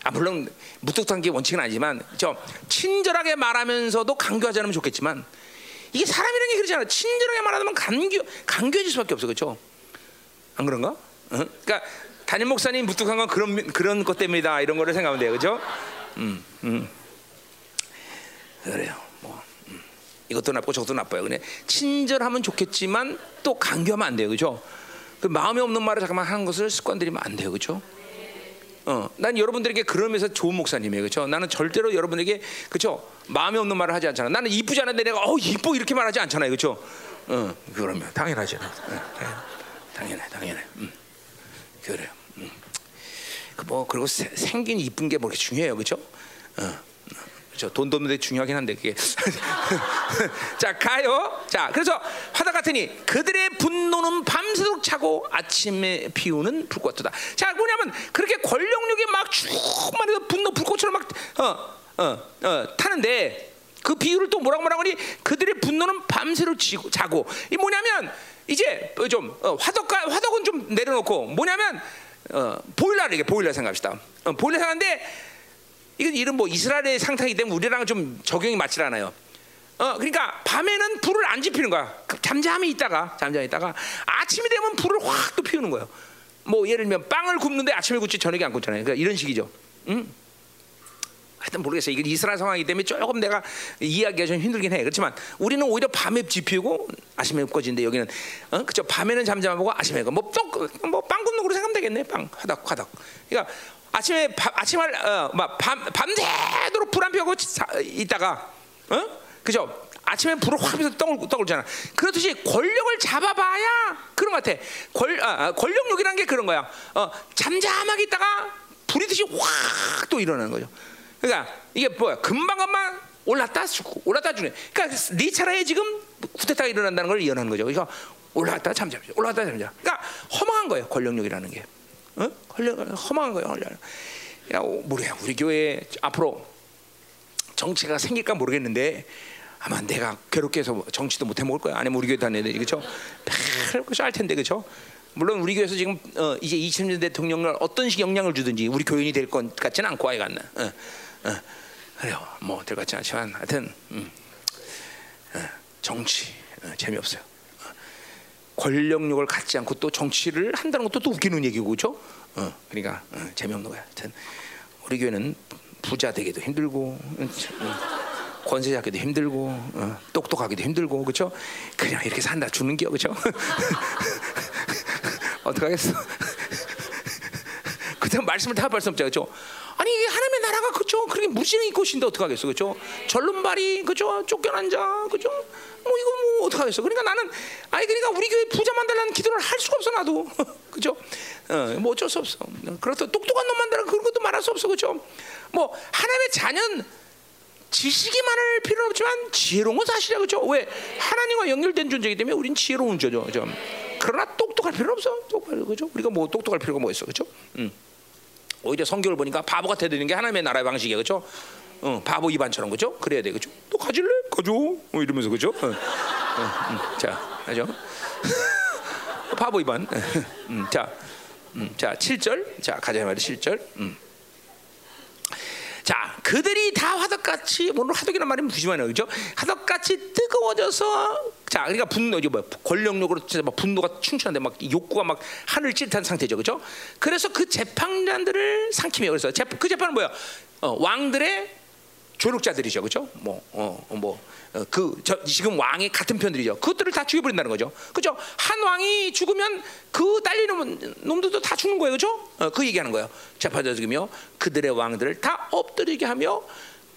아 물론 무뚝뚝한 게 원칙은 아니지만 저 친절하게 말하면서도 강교하지 않으면 좋겠지만 이게 사람이라는 게 그렇잖아. 친절하게 말하면 강교 강교해질 수밖에 없어, 그렇죠? 안 그런가? 어? 그러니까 담임 목사님 무뚝한 건 그런 그런 것 때문이다 이런 거를 생각하면 돼요, 그렇죠? 음, 음. 그래요. 뭐 음. 이것도 나쁘고 저것도 나빠요. 근데 친절하면 좋겠지만 또 강교하면 안 돼요, 그렇죠? 그 마음에 없는 말을 잠깐만 하는 것을 습관 들이면 안 돼요, 그렇죠? 어, 난 여러분들에게 그러면서 좋은 목사님이에요, 그렇죠? 나는 절대로 여러분에게 그렇죠? 마음에 없는 말을 하지 않잖아. 나는 이쁘지 않은데 내가 어 이뻐 이렇게 말하지 않잖아요, 그렇죠? 어, 그러면 당연하죠. 어, 당연해, 당연해. 음. 그래요. 음. 그뭐 그리고 세, 생긴 이쁜 게 뭐 중요해요, 그렇죠? 어. 그렇죠. 돈도 없는데 중요하긴 한데 그게. 자 가요. 자 그래서 화다 같으니 그들의 분노는 밤새도록 차고 아침에 피우는 불꽃이다. 자 뭐냐면 그렇게 권력력이 막 쭉만 해서 분노 불꽃처럼 막어어 어, 어, 타는데 그 비유를 또 뭐라고 말하거니 그들의 분노는 밤새로 지고 자고 이 뭐냐면 이제 좀 어, 화덕과 화덕은 좀 내려놓고 뭐냐면 어, 보일러를 이게 보일러 생각합시다. 어, 보일러 생각하는데 이건 이런 뭐 이스라엘의 상태이기 때문에 우리랑 좀 적용이 맞질 않아요. 어, 그러니까 밤에는 불을 안 지피는 거야. 잠잠히 있다가 잠잠히 있다가 아침이 되면 불을 확 또 피우는 거예요. 뭐 예를 들면 빵을 굽는데 아침에 굽지 저녁에 안 굽잖아요. 그러니까 이런 식이죠. 응? 하여튼 모르겠어요. 이건 이스라엘 상황이기 때문에 조금 내가 이해하기가 좀 힘들긴 해. 그렇지만 우리는 오히려 밤에 지피고 아침에 꺼지는데 여기는 어? 그죠? 밤에는 잠잠하고 아침에 뭐떡뭐빵 굽는 거로 생각하면 되겠네. 빵 화덕 화덕. 그러니까 아침에 밤, 아침을 어, 밤 밤새도록 불안 펴고 있다가 어? 그죠? 아침에 불을 확 펴서 떡을 떡을잖아. 그렇듯이 권력을 잡아봐야 그런 것 같아. 권 아, 아 권력욕이라는 게 그런 거야. 어, 잠잠하게 있다가 불이 듯이 확 또 일어나는 거죠. 그러니까 이게 뭐야? 금방 금방 올랐다 죽고 올랐다 죽네. 그러니까 네 차례에 지금 쿠데타가 일어난다는 걸 예언하는 거죠. 그러니까 올랐다 잠잠, 올랐다 잠잠. 그러니까 허망한 거예요. 권력욕이라는 게. 어? 권력 허망한 거예요. 권력. 야, 모르야. 우리 교회 앞으로 정치가 생길까 모르겠는데 아마 내가 괴롭게 해서 정치도 못 해 먹을 거야. 아니면 우리 교회 다니는 애들 그렇죠? 할 텐데 그렇죠? 물론 우리 교회에서 지금 어, 이제 2000년 대통령을 어떤 식 영향을 주든지 우리 교인이 될 것 같지는 않고 아예 갔나. 어. 어, 그래요. 뭐될 같지 않지만 하여튼 음, 어, 정치 어, 재미없어요. 어, 권력력을 갖지 않고 또 정치를 한다는 것도 또 웃기는 얘기고 그렇죠? 어, 그러니까 어, 재미없는 거야. 하여튼 우리 교회는 부자 되기도 힘들고 권세 잡기도 힘들고 어, 똑똑하기도 힘들고 그렇죠? 그냥 이렇게 산다 주는 겨 그렇죠? 어떡하겠어? 그냥 말씀을 다할수 없죠 그렇죠? 아니 이게 하나님의 나라가 그죠? 그렇게 무신의 곳인데 어떡하겠어, 그죠? 절름발이 그죠? 쫓겨난 자, 그죠? 뭐 이거 뭐 어떡하겠어? 그러니까 나는 아니 그러니까 우리 교회 부자 만달라는 기도를 할 수가 없어 나도, 그죠? 어, 뭐 어쩔 수 없어. 그렇다 똑똑한 놈 만달라 그런 것도 말할 수 없어, 그죠? 뭐 하나님의 자녀는 지식이 많을 필요는 없지만 지혜로운 건 사실이야, 그죠? 왜 하나님과 연결된 존재이기 때문에 우린 지혜로운 존재죠, 그죠? 그러나 똑똑할 필요 없어, 똑똑할 그죠? 우리가 뭐 똑똑할 필요가 뭐 있어, 그죠? 음. 오히려 성경을 보니까 바보 같아 되는 게 하나님의 나라의 방식이야, 그렇죠? 어, 바보 입안처럼 그죠? 그래야 돼, 그죠? 너 가질래? 가져. 어, 이러면서 그죠? 어, 어, 음, 자, 하죠. 바보 입안. 음, 자, 음, 자, 7절. 자, 가자 말이 7절. 음. 자, 그들이 다 화덕같이 오늘 화덕이란 말이 말이에요, 그죠? 화덕같이 뜨거워져서 자, 그러니까 분노죠, 뭐 권력력으로 진짜 막 분노가 충천한데 막 욕구가 막 하늘 찌릿한 상태죠, 그죠? 그래서 그 재판관들을 삼키며 그래서 그 재판은 뭐야? 어, 왕들의 조력자들이죠, 그죠? 뭐, 어, 뭐. 어, 지금 왕의 같은 편들이죠. 그것들을 다 죽여버린다는 거죠. 그죠? 한 왕이 죽으면 그 딸리는 놈들도 다 죽는 거예요, 그죠? 어, 그 얘기하는 거예요. 재판자 죽이며 그들의 왕들을 다 엎드리게 하며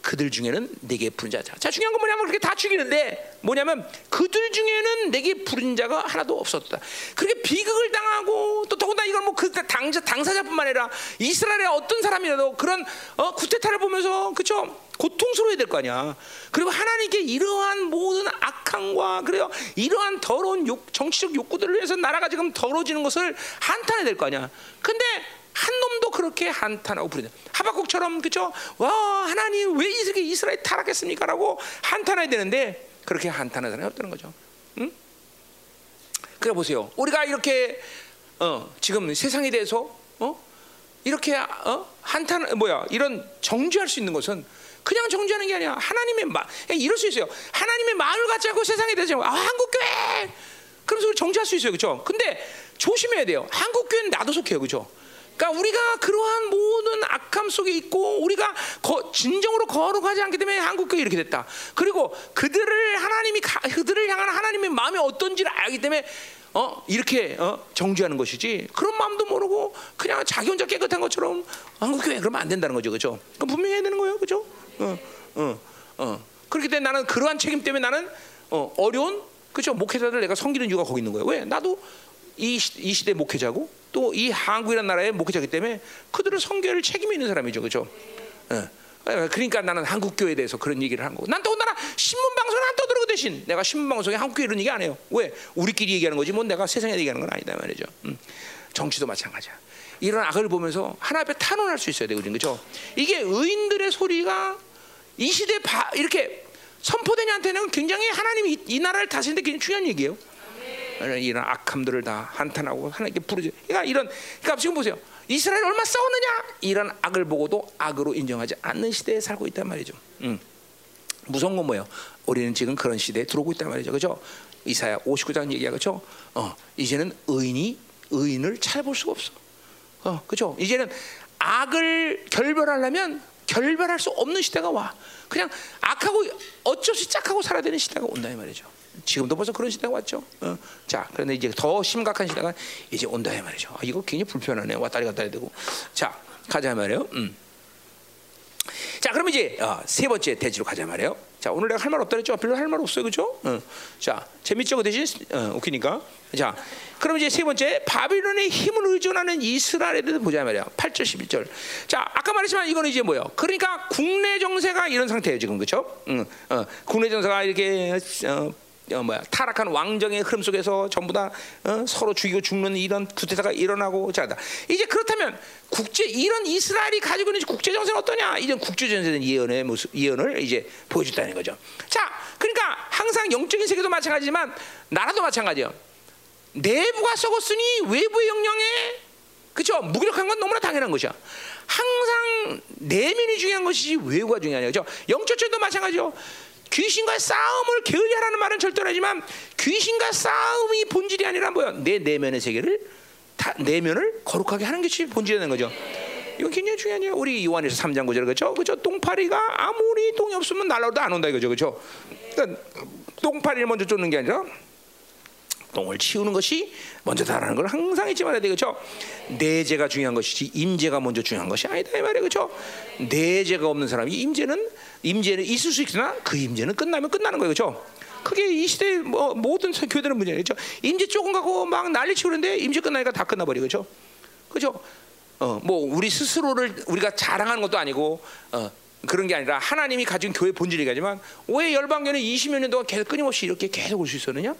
그들 중에는 내게 부른 자자. 자 중요한 건 뭐냐면 그렇게 다 죽이는데 뭐냐면 그들 중에는 내게 부른 자가 하나도 없었다. 그렇게 비극을 당하고 또 더군다나 이걸 뭐그 당사 당사자뿐만 아니라 이스라엘의 어떤 사람이라도 그런 어, 구테타를 보면서 그죠 고통스러워야 될 거 아니야. 그리고 하나님께 이러한 모든 악함과 그래요 이러한 더러운 욕, 정치적 욕구들을 위해서 나라가 지금 더러워지는 것을 한탄해야 될 거 아니야. 근데 한 놈도 그렇게 한탄하고 부르냐. 하박국처럼 그죠? 와 하나님 왜 이렇게 이스라엘 타락했습니까라고 한탄해야 되는데 그렇게 한탄하는 사람이 없다는 거죠. 응? 그래 보세요. 우리가 이렇게 어, 지금 세상에 대해서 어? 이렇게 어? 한탄 뭐야 이런 정죄할 수 있는 것은 그냥 정죄하는 게 아니야. 하나님의 마 이럴 수 있어요. 하나님의 마음을 갖지 않고 세상에 대해서 아 한국 교회 그러면서 정죄할 수 있어요, 그렇죠? 근데 조심해야 돼요. 한국 교회는 나도 속해요, 그렇죠? 그러니까 우리가 그러한 모든 악함 속에 있고 우리가 거, 진정으로 거룩하지 않기 때문에 한국 교회 이렇게 됐다. 그리고 그들을 하나님이 그들을 향한 하나님의 마음이 어떤지를 알기 때문에 어 이렇게 어 정죄하는 것이지 그런 마음도 모르고 그냥 자기 혼자 깨끗한 것처럼 한국 교회 그러면 안 된다는 거죠, 그렇죠? 그 분명히 해야 되는 거예요, 그렇죠? 어, 어, 어. 그렇기 때문에 나는 그러한 책임 때문에 나는 어, 어려운 그렇죠 목회자들 내가 섬기는 이유가 거기 있는 거예요. 왜? 나도 이, 이 시대 목회자고 또 이 한국이라는 나라의 목회자기 때문에 그들을 섬겨를 책임이 있는 사람이죠, 그렇죠? 어. 그러니까 나는 한국 교회에 대해서 그런 얘기를 한 거고. 난 더군다나 신문 방송을 안 떠들고 대신 내가 신문 방송에 한국 교회 이런 얘기 안 해요. 왜? 우리끼리 얘기하는 거지. 뭐 내가 세상에 얘기하는 건 아니다 말이죠. 음. 정치도 마찬가지야. 이런 악을 보면서 하나 앞에 탄원할 수 있어야 되거든요, 그렇죠? 이게 의인들의 소리가 이 시대 바, 이렇게 선포되냐한테는 굉장히 하나님이 이, 이 나라를 다스리는데 굉장히 중요한 얘기예요. 이런 악함들을 다 한탄하고 하나님께 부르지. 그러니까 이런 그러니까 지금 보세요. 이스라엘 얼마 싸웠느냐? 이런 악을 보고도 악으로 인정하지 않는 시대에 살고 있단 말이죠. 음. 무서운 건 뭐예요? 우리는 지금 그런 시대에 들어오고 있단 말이죠. 그죠? 이사야 59장 얘기야. 그죠? 어, 이제는 의인이 의인을 찾아볼 수가 없어. 어, 그죠? 이제는 악을 결별하려면 결별할 수 없는 시대가 와. 그냥 악하고 어쩔 수 짝하고 살아야 되는 시대가 온다 이 말이죠. 지금도 벌써 그런 시대가 왔죠. 어. 자, 그런데 이제 더 심각한 시대가 이제 온다 이 말이죠. 아, 이거 굉장히 불편하네. 왔다리 갔다리 되고. 자, 가자 말이에요. 음. 자, 그럼 이제 어, 세 번째 대지로 가자 말이에요. 자, 오늘 내가 할 말 없다 그랬죠? 별로 할 말 없어요, 그죠? 어. 자, 재밌죠, 그 대신 어, 웃기니까. 자, 그럼 이제 세 번째 바빌론의 힘을 의존하는 이스라엘에 대해서 보자 말이야. 8절 11절. 자, 아까 말했지만 이거는 이제 뭐예요? 그러니까 국내 정세가 이런 상태예요, 지금 그렇죠? 응, 어, 국내 정세가 이렇게 어, 어, 뭐야 타락한 왕정의 흐름 속에서 전부 다 어, 서로 죽이고 죽는 이런 구태타가 일어나고 자다. 이제 그렇다면 국제 이런 이스라엘이 가지고 있는 국제 정세는 어떠냐? 이제 국제 정세는 예언의 모습 예언을 이제 보여줬다는 거죠. 자, 그러니까 항상 영적인 세계도 마찬가지지만 나라도 마찬가지요. 내부가 썩었으니 외부의 영향에 그죠 무기력한 건 너무나 당연한 것이야. 항상 내면이 중요한 것이지 외부가 중요한 거죠. 영적적도 마찬가지요. 귀신과 싸움을 게을리하라는 말은 절대로 하지만 귀신과 싸움이 본질이 아니라 뭐야? 내 내면의 세계를 다, 내면을 거룩하게 하는 것이 본질이라는 거죠. 이건 굉장히 중요해요. 우리 요한에서 3장 9절 그죠? 그죠? 똥파리가 아무리 똥이 없으면 날라도 안 온다 이거죠. 그죠? 그러니까 똥파리를 먼저 쫓는 게 아니라 똥을 치우는 것이 먼저다라는 걸 항상 잊지 말아야 되겠죠. 내재가 중요한 것이지 임재가 먼저 중요한 것이 아니다 이 말이에요, 그렇죠? 내재가 없는 사람이 임재는 임재는 있을 수 있으나 그 임재는 끝나면 끝나는 거예요, 그렇죠? 그게 이 시대 뭐 모든 교회들은 문제예요, 그렇죠? 임재 조금 가고 막 난리치고 그러는데 임재 끝나니까 다 끝나버려, 그렇죠? 그렇죠? 어, 뭐 우리 스스로를 우리가 자랑하는 것도 아니고 어, 그런 게 아니라 하나님이 가진 교회 본질이지만 왜 열방교는 20여 년 동안 계속 끊임없이 이렇게 계속 올 수 있었느냐?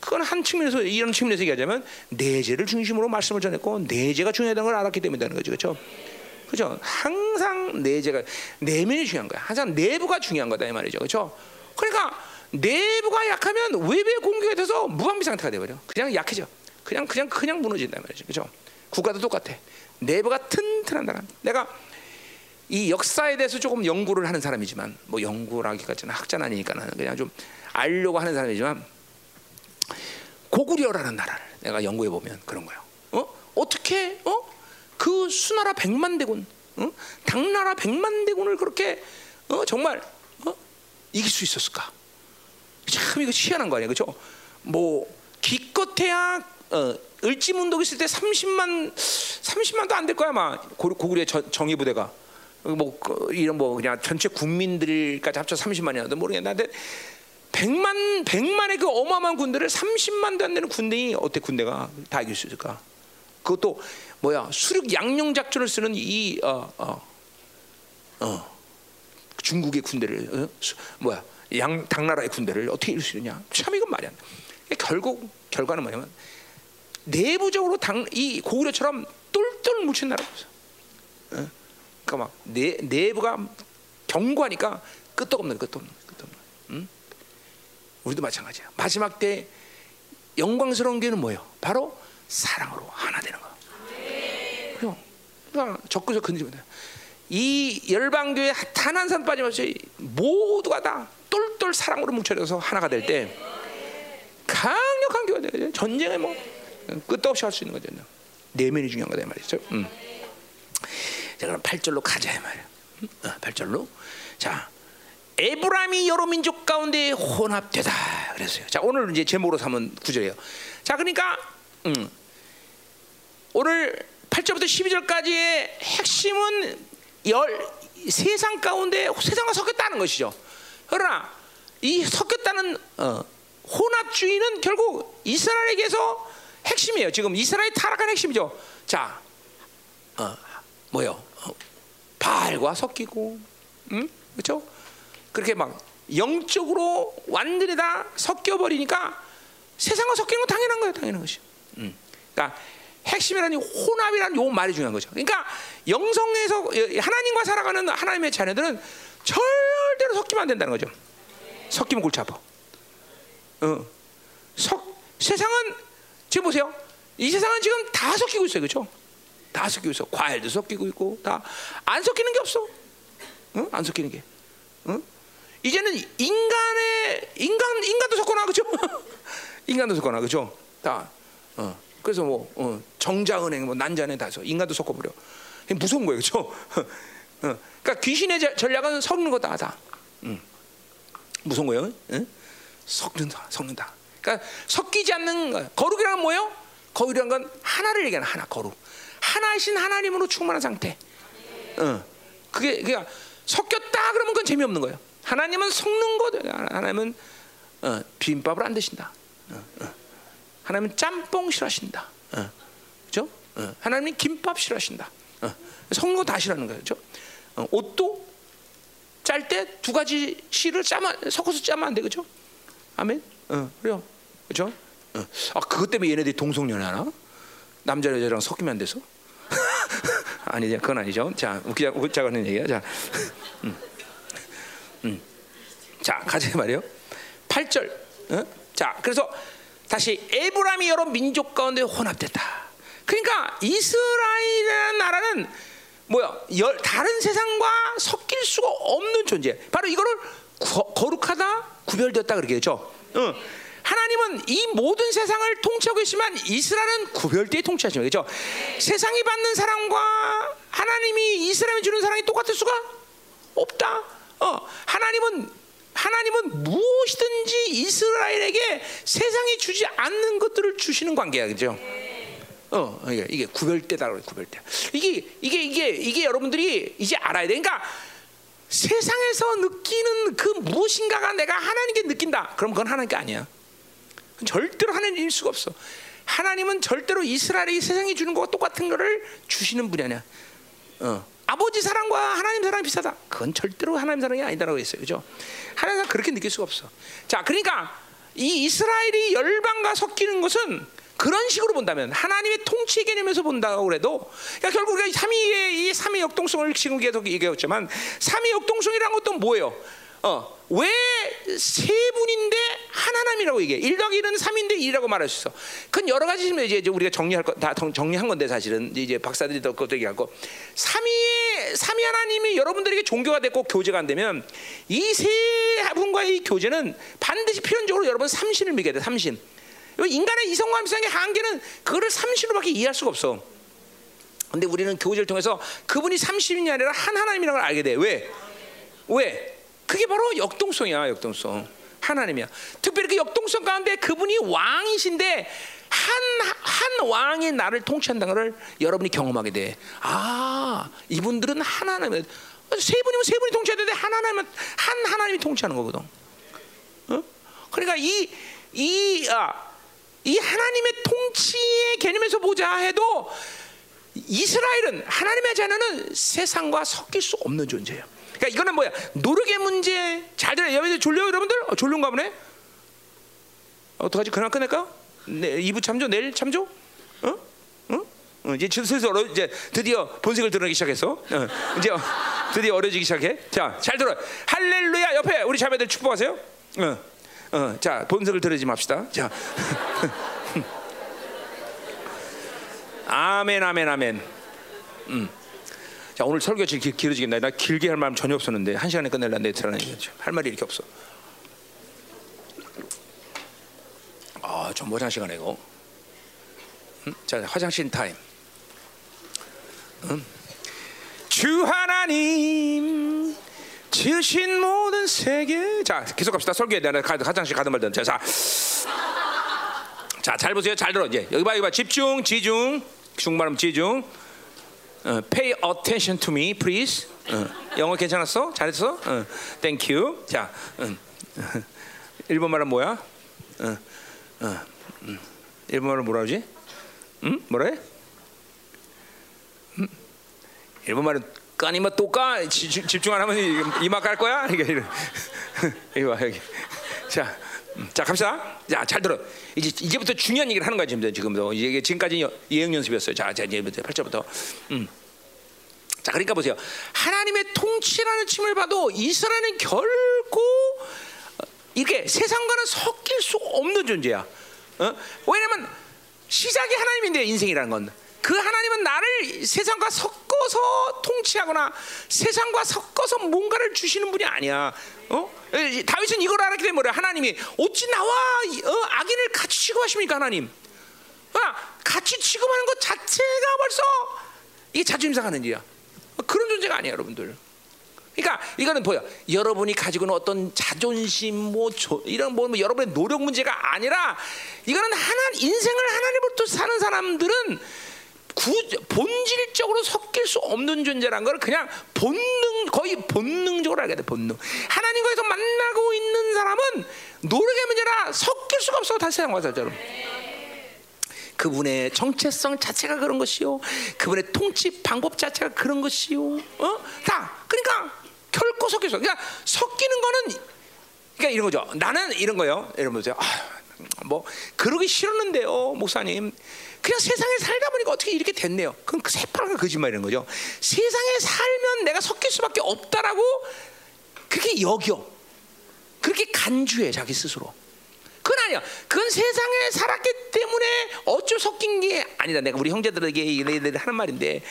그건 한 측면에서 이런 측면에서 얘기하자면 내재를 중심으로 말씀을 전했고 내재가 중요하다는 걸 알았기 때문이라는 거죠, 그렇죠? 그죠? 항상 내재가 내면이 중요한 거야. 항상 내부가 중요한 거다 이 말이죠, 그렇죠? 그러니까 내부가 약하면 외부의 공격에 대해서 무방비 상태가 돼 버려. 그냥 약해져. 그냥 그냥 그냥 무너진다 말이죠, 그렇죠? 국가도 똑같아. 내부가 튼튼한다. 내가 이 역사에 대해서 조금 연구를 하는 사람이지만 뭐 연구라기까지는 학자는 아니니까는 그냥 좀 알려고 하는 사람이지만 고구려라는 나라를 내가 연구해 보면 그런 거예요. 어? 어떻게 어? 그 수나라 백만 대군, 어? 당나라 백만 대군을 그렇게 어? 정말 어? 이길 수 있었을까? 참 이거 희한한 거 아니야, 그렇죠? 뭐 기껏해야 어, 을지문독 있을 때 30만 30만도 안 될 거야, 아마 고구려 정예 부대가 뭐 그, 이런 뭐 그냥 전체 국민들까지 합쳐 30만이라도 모르겠는데 백만 백만의 그 어마어마한 군대를 30만도 안 되는 군대이 어때 군대가 다 이길 수 있을까? 그것도 뭐야 수륙 양용 작전을 쓰는 이 어, 어, 어, 중국의 군대를 어? 수, 뭐야 양 당나라의 군대를 어떻게 이길 수 있느냐? 참 이건 말이 안 돼. 결국 결과는 뭐냐면 내부적으로 당, 이 고구려처럼 똘똘 뭉친 나라가 없어. 어? 그러니까 막 내, 내부가 견고하니까 끄떡없는 끄떡없는 끄떡없는. 응? 우리도 마찬가지야. 마지막 때 영광스러운 게는 뭐예요? 바로 사랑으로 하나 되는 거. 그죠? 그러니까 적그서 건드리면 이 열방교회 단한 사람 빠짐없이 모두가 다 똘똘 사랑으로 뭉쳐져서 하나가 될 때 강력한 교회가 돼요. 전쟁에 뭐 끝도 없이 할 수 있는 거죠. 내면이 중요한 거다 이 말이죠. 음. 자 그럼 8절로 가자 이 말이야. 음? 어, 8절로 자 에브라임이 여러 민족 가운데 혼합되다 그랬어요. 자 오늘 이제 제목으로 삼은 구절이에요. 자 그러니까 음, 오늘 8절부터 12절까지의 핵심은 열 세상 가운데 세상과 섞였다는 것이죠. 그러나 이 섞였다는 어, 혼합주의는 결국 이스라엘에게서 핵심이에요. 지금 이스라엘 타락한 핵심이죠. 자, 어, 뭐요? 어, 바알과 섞이고, 음? 그렇죠? 그렇게 막 영적으로 완전히 다 섞여 버리니까 세상과 섞이는 건 당연한 거예요. 당연한 것이. 음. 그러니까 핵심이라는 혼합이라는 요 말이 중요한 거죠. 그러니까 영성에서 하나님과 살아가는 하나님의 자녀들은 절대로 섞이면 안 된다는 거죠. 섞이면 골치 아파. 어. 석, 세상은 지금 보세요. 이 세상은 지금 다 섞이고 있어요. 그렇죠? 다 섞이고 있어. 과일도 섞이고 있고 다 안 섞이는 게 없어. 응? 안 섞이는 게. 응? 이제는 인간의 인간 인간도 섞어놔 그죠? 인간도 섞어놔 그죠? 다. 어. 그래서 뭐 어, 정자은행, 뭐 난자은행 다서 인간도 섞어버려. 무서운 거예요? 어. 그러니까 귀신의 전략은 섞는 거다 다. 음. 무서운 거예요. 응? 섞는다, 섞는다. 그러니까 섞이지 않는 거. 거룩이란 뭐예요? 거룩이란 건 하나를 얘기하는 하나, 거룩. 하나이신 하나님으로 충만한 상태. 어. 그게 그러니까 섞였다 그러면 그건 재미없는 거예요. 하나님은 섞는 거, 하나님은 어, 비빔밥을 안 드신다. 어, 어. 하나님은 짬뽕 싫어하신다. 어. 그죠? 어. 하나님은 김밥 싫어하신다. 어. 거다 싫어하는 거죠. 어, 옷도 짤 때 두 가지 실을 짜면 섞어서 짜면 안 돼, 그죠? 아멘. 어, 그래요, 그죠? 어. 아 그것 때문에 얘네들이 동성연애 하나? 남자 여자랑 섞이면 안 돼서? 아니죠, 그건 아니죠. 자, 웃기자, 웃자고는 얘기야. 자, 음. 음. 자, 가자 말이요. 8절. 어? 자, 그래서 다시 에브라임이 여러 민족 가운데 혼합됐다. 그러니까 이스라엘이라는 나라는 뭐야? 열, 다른 세상과 섞일 수가 없는 존재. 바로 이거를 거, 거룩하다, 구별되었다 그렇게 했죠. 응. 하나님은 이 모든 세상을 통치하고 있지만 이스라엘은 구별되어 통치하시는 거죠. 세상이 받는 사랑과 하나님이 이스라엘이 주는 사랑이 똑같을 수가 없다. 어, 하나님은 하나님은 무엇이든지 이스라엘에게 세상이 주지 않는 것들을 주시는 관계야, 그죠? 어, 이게, 이게 구별대다 그래, 구별대. 이게 이게 이게 이게 여러분들이 이제 알아야 돼. 그러니까 세상에서 느끼는 그 무엇인가가 내가 하나님께 느낀다. 그럼 그건 하나님께 아니야. 절대로 하나님일 수가 없어. 하나님은 절대로 이스라엘이 세상이 주는 것과 똑같은 것을 주시는 분이 아니야. 어. 아버지 사랑과 하나님 사랑이 비슷하다. 그건 절대로 하나님 사랑이 아니다라고 했어요. 그죠? 하나님 사랑 그렇게 느낄 수가 없어. 자, 그러니까 이 이스라엘이 열방과 섞이는 것은 그런 식으로 본다면 하나님의 통치 개념에서 본다고 그래도 그러니까 결국 우리가 삼위의 이 삼위 역동성을 지금 계속 얘기했지만 삼위 역동성이라는 것도 뭐예요? 어, 왜 세 분인데 한 하나님이라고 얘기해? 1 더하기 1은 3인데 1이라고 말할 수 있어. 그건 여러 가지 이제 우리가 정리할 거 다 정리한 건데 사실은 이제 박사들이 더 그것도 얘기하고 삼위의 삼위 하나님이 여러분들에게 종교가 됐고 교제가 안 되면 이 세 분과의 교제는 반드시 필연적으로 여러분 삼신을 믿게 돼. 삼신. 인간의 이성과 함성의 한계는 그거를 삼신으로밖에 이해할 수가 없어. 근데 우리는 교제를 통해서 그분이 삼신이 아니라 한 하나님이라는 걸 알게 돼. 왜? 왜? 그게 바로 역동성이야, 역동성. 하나님이야. 특별히 그 역동성 가운데 그분이 왕이신데 한, 한 왕이 나를 통치한다는 걸 여러분이 경험하게 돼. 아, 이분들은 하나님, 세 분이면 세 분이 통치해야 되는데 하나님은 한 하나님이 통치하는 거거든. 어? 그러니까 이, 이, 아, 이 하나님의 통치의 개념에서 보자 해도 이스라엘은 하나님의 자녀는 세상과 섞일 수 없는 존재예요. 그러니까 이거는 뭐야? 노력의 문제. 잘 들어요. 여러분들 졸려요, 여러분들? 어, 졸른가 보네. 어떡하지? 그냥 끝낼까? 네, 2부 참조, 내일 참조? 어? 어? 어 이제 슬슬 이제 드디어 본색을 드러내기 시작했어. 어, 이제 드디어 어려지기 시작해. 자, 잘 들어. 할렐루야. 옆에 우리 자매들 축복하세요. 어, 어, 자, 본색을 드러내지 맙시다. 자, 아멘, 아멘, 아멘. 음. 자 오늘 설교 길, 길, 길어지겠네. 나 길게 할 마음 전혀 없었는데 한 시간에 끝낼란데 할 말이 이렇게 없어. 아좀 모장 시간에 이거. 음? 자 화장실 타임. 음? 주 하나님 지으신 모든 세계 자 계속 갑시다 설교에 가- 화장실 가든 말든 자, 자. 자, 잘 보세요. 잘 들어. 이제 여기 봐, 여기 봐. 집중, 지중. 중발음 지중. 어, pay attention to me, please. 어, 영어 괜찮았어? 잘했어? 어, thank you. 자, 음. 일본 말은 뭐야? 어, 어, 음. 일본 말은 뭐라 그러지? 음? 해? 음? 일본 말은 까니마 또까 집중 안 하면 이마 깔 거야? 이게. 이거 봐 여기. 자, 음, 자 갑시다. 자, 잘 들어. 이제 이제부터 중요한 얘기를 하는 거야 지금 지금도 이게 지금까지 예행 연습이었어요. 자, 자 이제부터 8절부터. 음. 자, 그러니까 보세요. 하나님의 통치라는 침을 봐도 이스라엘은 결코 어, 이렇게 세상과는 섞일 수 없는 존재야. 어? 왜냐면 시작이 하나님인데 인생이라는 건. 그 하나님은 나를 세상과 섞어서 통치하거나 세상과 섞어서 뭔가를 주시는 분이 아니야. 어? 에, 다윗은 이걸 알았기 때문에? 하나님이 어찌 나와 어? 악인을 같이 취급하십니까 하나님? 어? 같이 취급하는 것 자체가 벌써 이게 자존심 상하는 일이야. 그런 존재가 아니야, 여러분들. 그러니까 이거는 보여. 여러분이 가지고 있는 어떤 자존심, 뭐 조, 이런 뭐, 뭐 여러분의 노력 문제가 아니라 이거는 하나 인생을 하나님으로부터 사는 사람들은 구, 본질적으로 섞일 수 없는 존재란 걸 그냥 본능 거의 본능적으로 알게 돼 본능. 하나님과에서 만나고 있는 사람은 노력의 문제라 섞일 수가 없어 다시 와서처럼. 그분의 정체성 자체가 그런 것이요. 그분의 통치 방법 자체가 그런 것이요. 어? 다. 그러니까 결코 섞여서. 그러니까 섞이는 거는 그러니까 이런 거죠. 나는 이런 거요. 여러분 보세요. 아, 뭐 그러기 싫었는데요, 목사님. 그냥 세상에 살다 보니까 어떻게 이렇게 됐네요. 그건 그 새파란 거짓말이라는 거죠. 세상에 살면 내가 섞일 수밖에 없다라고 그렇게 여겨. 그렇게 간주해 자기 스스로. 그건 아니야. 그건 세상에 살았기 때문에 어쩔 섞인 게 아니다. 내가 우리 형제들에게 얘네들 하는 말인데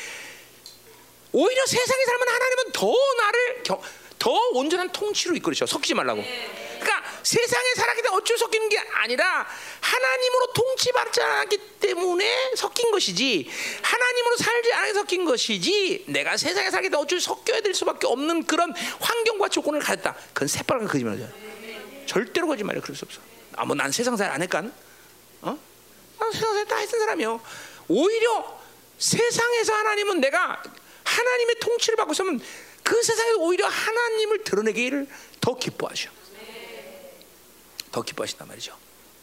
오히려 세상에 살면 하나님은 더 나를 겨, 더 온전한 통치로 이끌으셔. 섞이지 말라고. 그러니까 세상에 살았기 때문에 어쩔 섞이는 게 아니라 하나님으로 통치받지 않았기 때문에 섞인 것이지 하나님으로 살지 않아 섞인 것이지 내가 세상에 살기 때문에 어쩔 섞여야 될 수밖에 없는 그런 환경과 조건을 가졌다. 그건 새빨간 거짓말이야. 절대로 거짓말이야. 그럴 수 없어. 아, 뭐 난 세상 살 안 했간? 어? 난 세상 살다 했던 사람이요. 오히려 세상에서 하나님은 내가 하나님의 통치를 받고 있으면 그 세상에서 오히려 하나님을 드러내기를 더 기뻐하셔. 더 기뻐하신단 말이죠.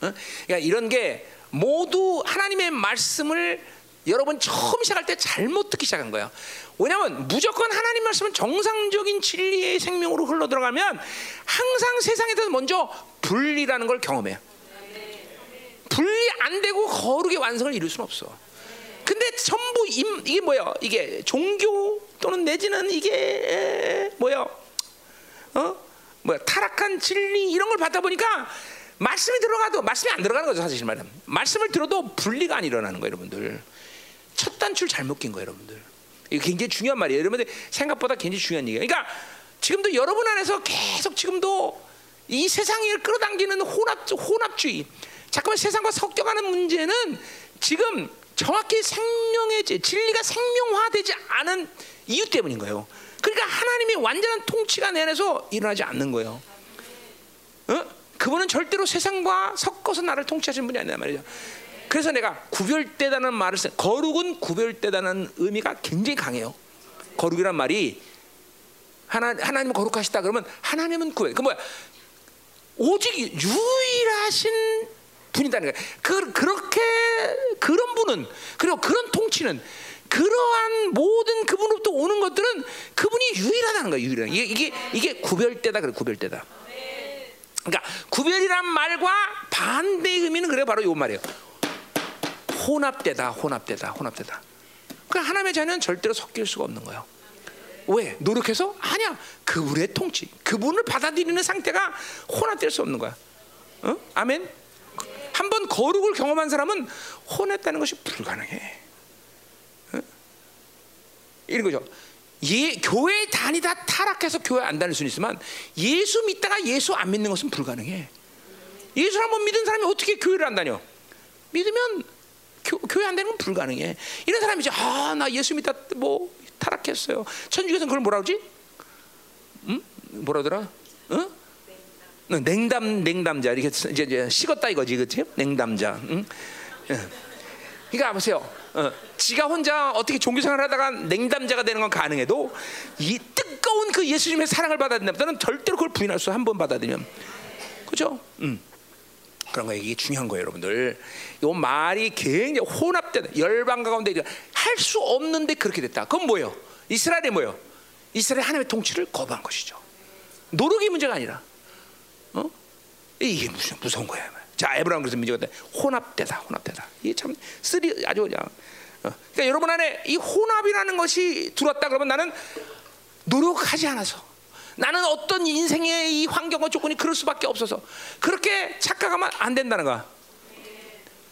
어? 그러니까 이런 게 모두 하나님의 말씀을 여러분 처음 시작할 때 잘못 듣기 시작한 거야. 왜냐하면 무조건 하나님 말씀은 정상적인 진리의 생명으로 흘러 들어가면 항상 세상에 대해서 먼저 분리라는 걸 경험해요. 분리 안 되고 거룩의 완성을 이룰 수는 없어. 근데 전부 임, 이게 뭐야? 이게 종교 또는 내지는 이게 뭐야? 어? 뭐야? 타락한 진리 이런 걸 받다 보니까 말씀이 들어가도 말씀이 안 들어가는 거죠 사실 말은. 말씀을 들어도 분리가 안 일어나는 거예요, 여러분들. 첫 단추를 잘못 낀 거예요, 여러분들. 이거 굉장히 중요한 말이에요. 여러분들 생각보다 굉장히 중요한 얘기예요. 그러니까 지금도 여러분 안에서 계속 지금도 이 세상을 끌어당기는 혼합 혼합주의, 잠깐만 세상과 섞여가는 문제는 지금 정확히 생명의 진리가 생명화되지 않은 이유 때문인 거예요. 그러니까 하나님이 완전한 통치가 내 안에서 일어나지 않는 거예요. 어? 그분은 절대로 세상과 섞어서 나를 통치하시는 분이 아니란 말이죠. 그래서 내가 구별되다는 말을 쓴 거룩은 구별되다는 의미가 굉장히 강해요. 거룩이란 말이 하나 하나님 거룩하시다 그러면 하나님은 구별. 그 뭐야? 오직 유일하신 분이다는 거야. 그 그렇게 그런 분은 그리고 그런 통치는 그러한 모든 그분으로부터 오는 것들은 그분이 유일하다는 거야. 유일한. 이게 이게 이게 구별되다 그래. 구별되다. 그러니까 구별이란 말과 반대의 의미는 그래 바로 요 말이에요. 혼합되다, 혼합되다, 혼합되다. 그 하나님의 자녀는 절대로 섞일 수가 없는 거예요. 왜? 노력해서? 아니야. 그분의 통치, 그분을 받아들이는 상태가 혼합될 수 없는 거야. 어? 아멘. 한번 거룩을 경험한 사람은 혼했다는 것이 불가능해. 어? 이런 거죠. 예, 교회 다니다 타락해서 교회 안 다닐 수는 있지만 예수 믿다가 예수 안 믿는 것은 불가능해. 예수 한번 믿은 사람이 어떻게 교회를 안 다녀? 믿으면 교, 교회 안 되는 건 불가능해. 이런 사람이 이제 아 나 예수 믿다 뭐 타락했어요. 천주교에서는 그걸 뭐라 그러지? 응? 뭐라 더라? 응? 냉담 냉담자 이렇게 이제, 이제 식었다 이거지 그렇지? 냉담자. 응? 그러니까 보세요. 어, 지가 혼자 어떻게 종교생활 하다가 냉담자가 되는 건 가능해도 이 뜨거운 그 예수님의 사랑을 받아들이면 절대로 그걸 부인할 수 한 번 받아들이면 그죠? 음. 그런 거 이게 중요한 거예요, 여러분들. 이 말이 굉장히 혼합되다. 열방 가운데 할 수 없는데 그렇게 됐다. 그건 뭐예요? 이스라엘이 뭐예요? 이스라엘 하나님의 통치를 거부한 것이죠. 노력이 문제가 아니라, 어? 이게 무슨 무서운 거야. 자, 에브라임 그래서 문제가 혼합되다, 혼합되다. 이게 참 쓰리 아주 그냥. 어. 그러니까 여러분 안에 이 혼합이라는 것이 들어왔다 그러면 나는 노력하지 않아서 나는 어떤 인생의 이 환경과 조건이 그럴 수밖에 없어서 그렇게 착각하면 안 된다는 거야.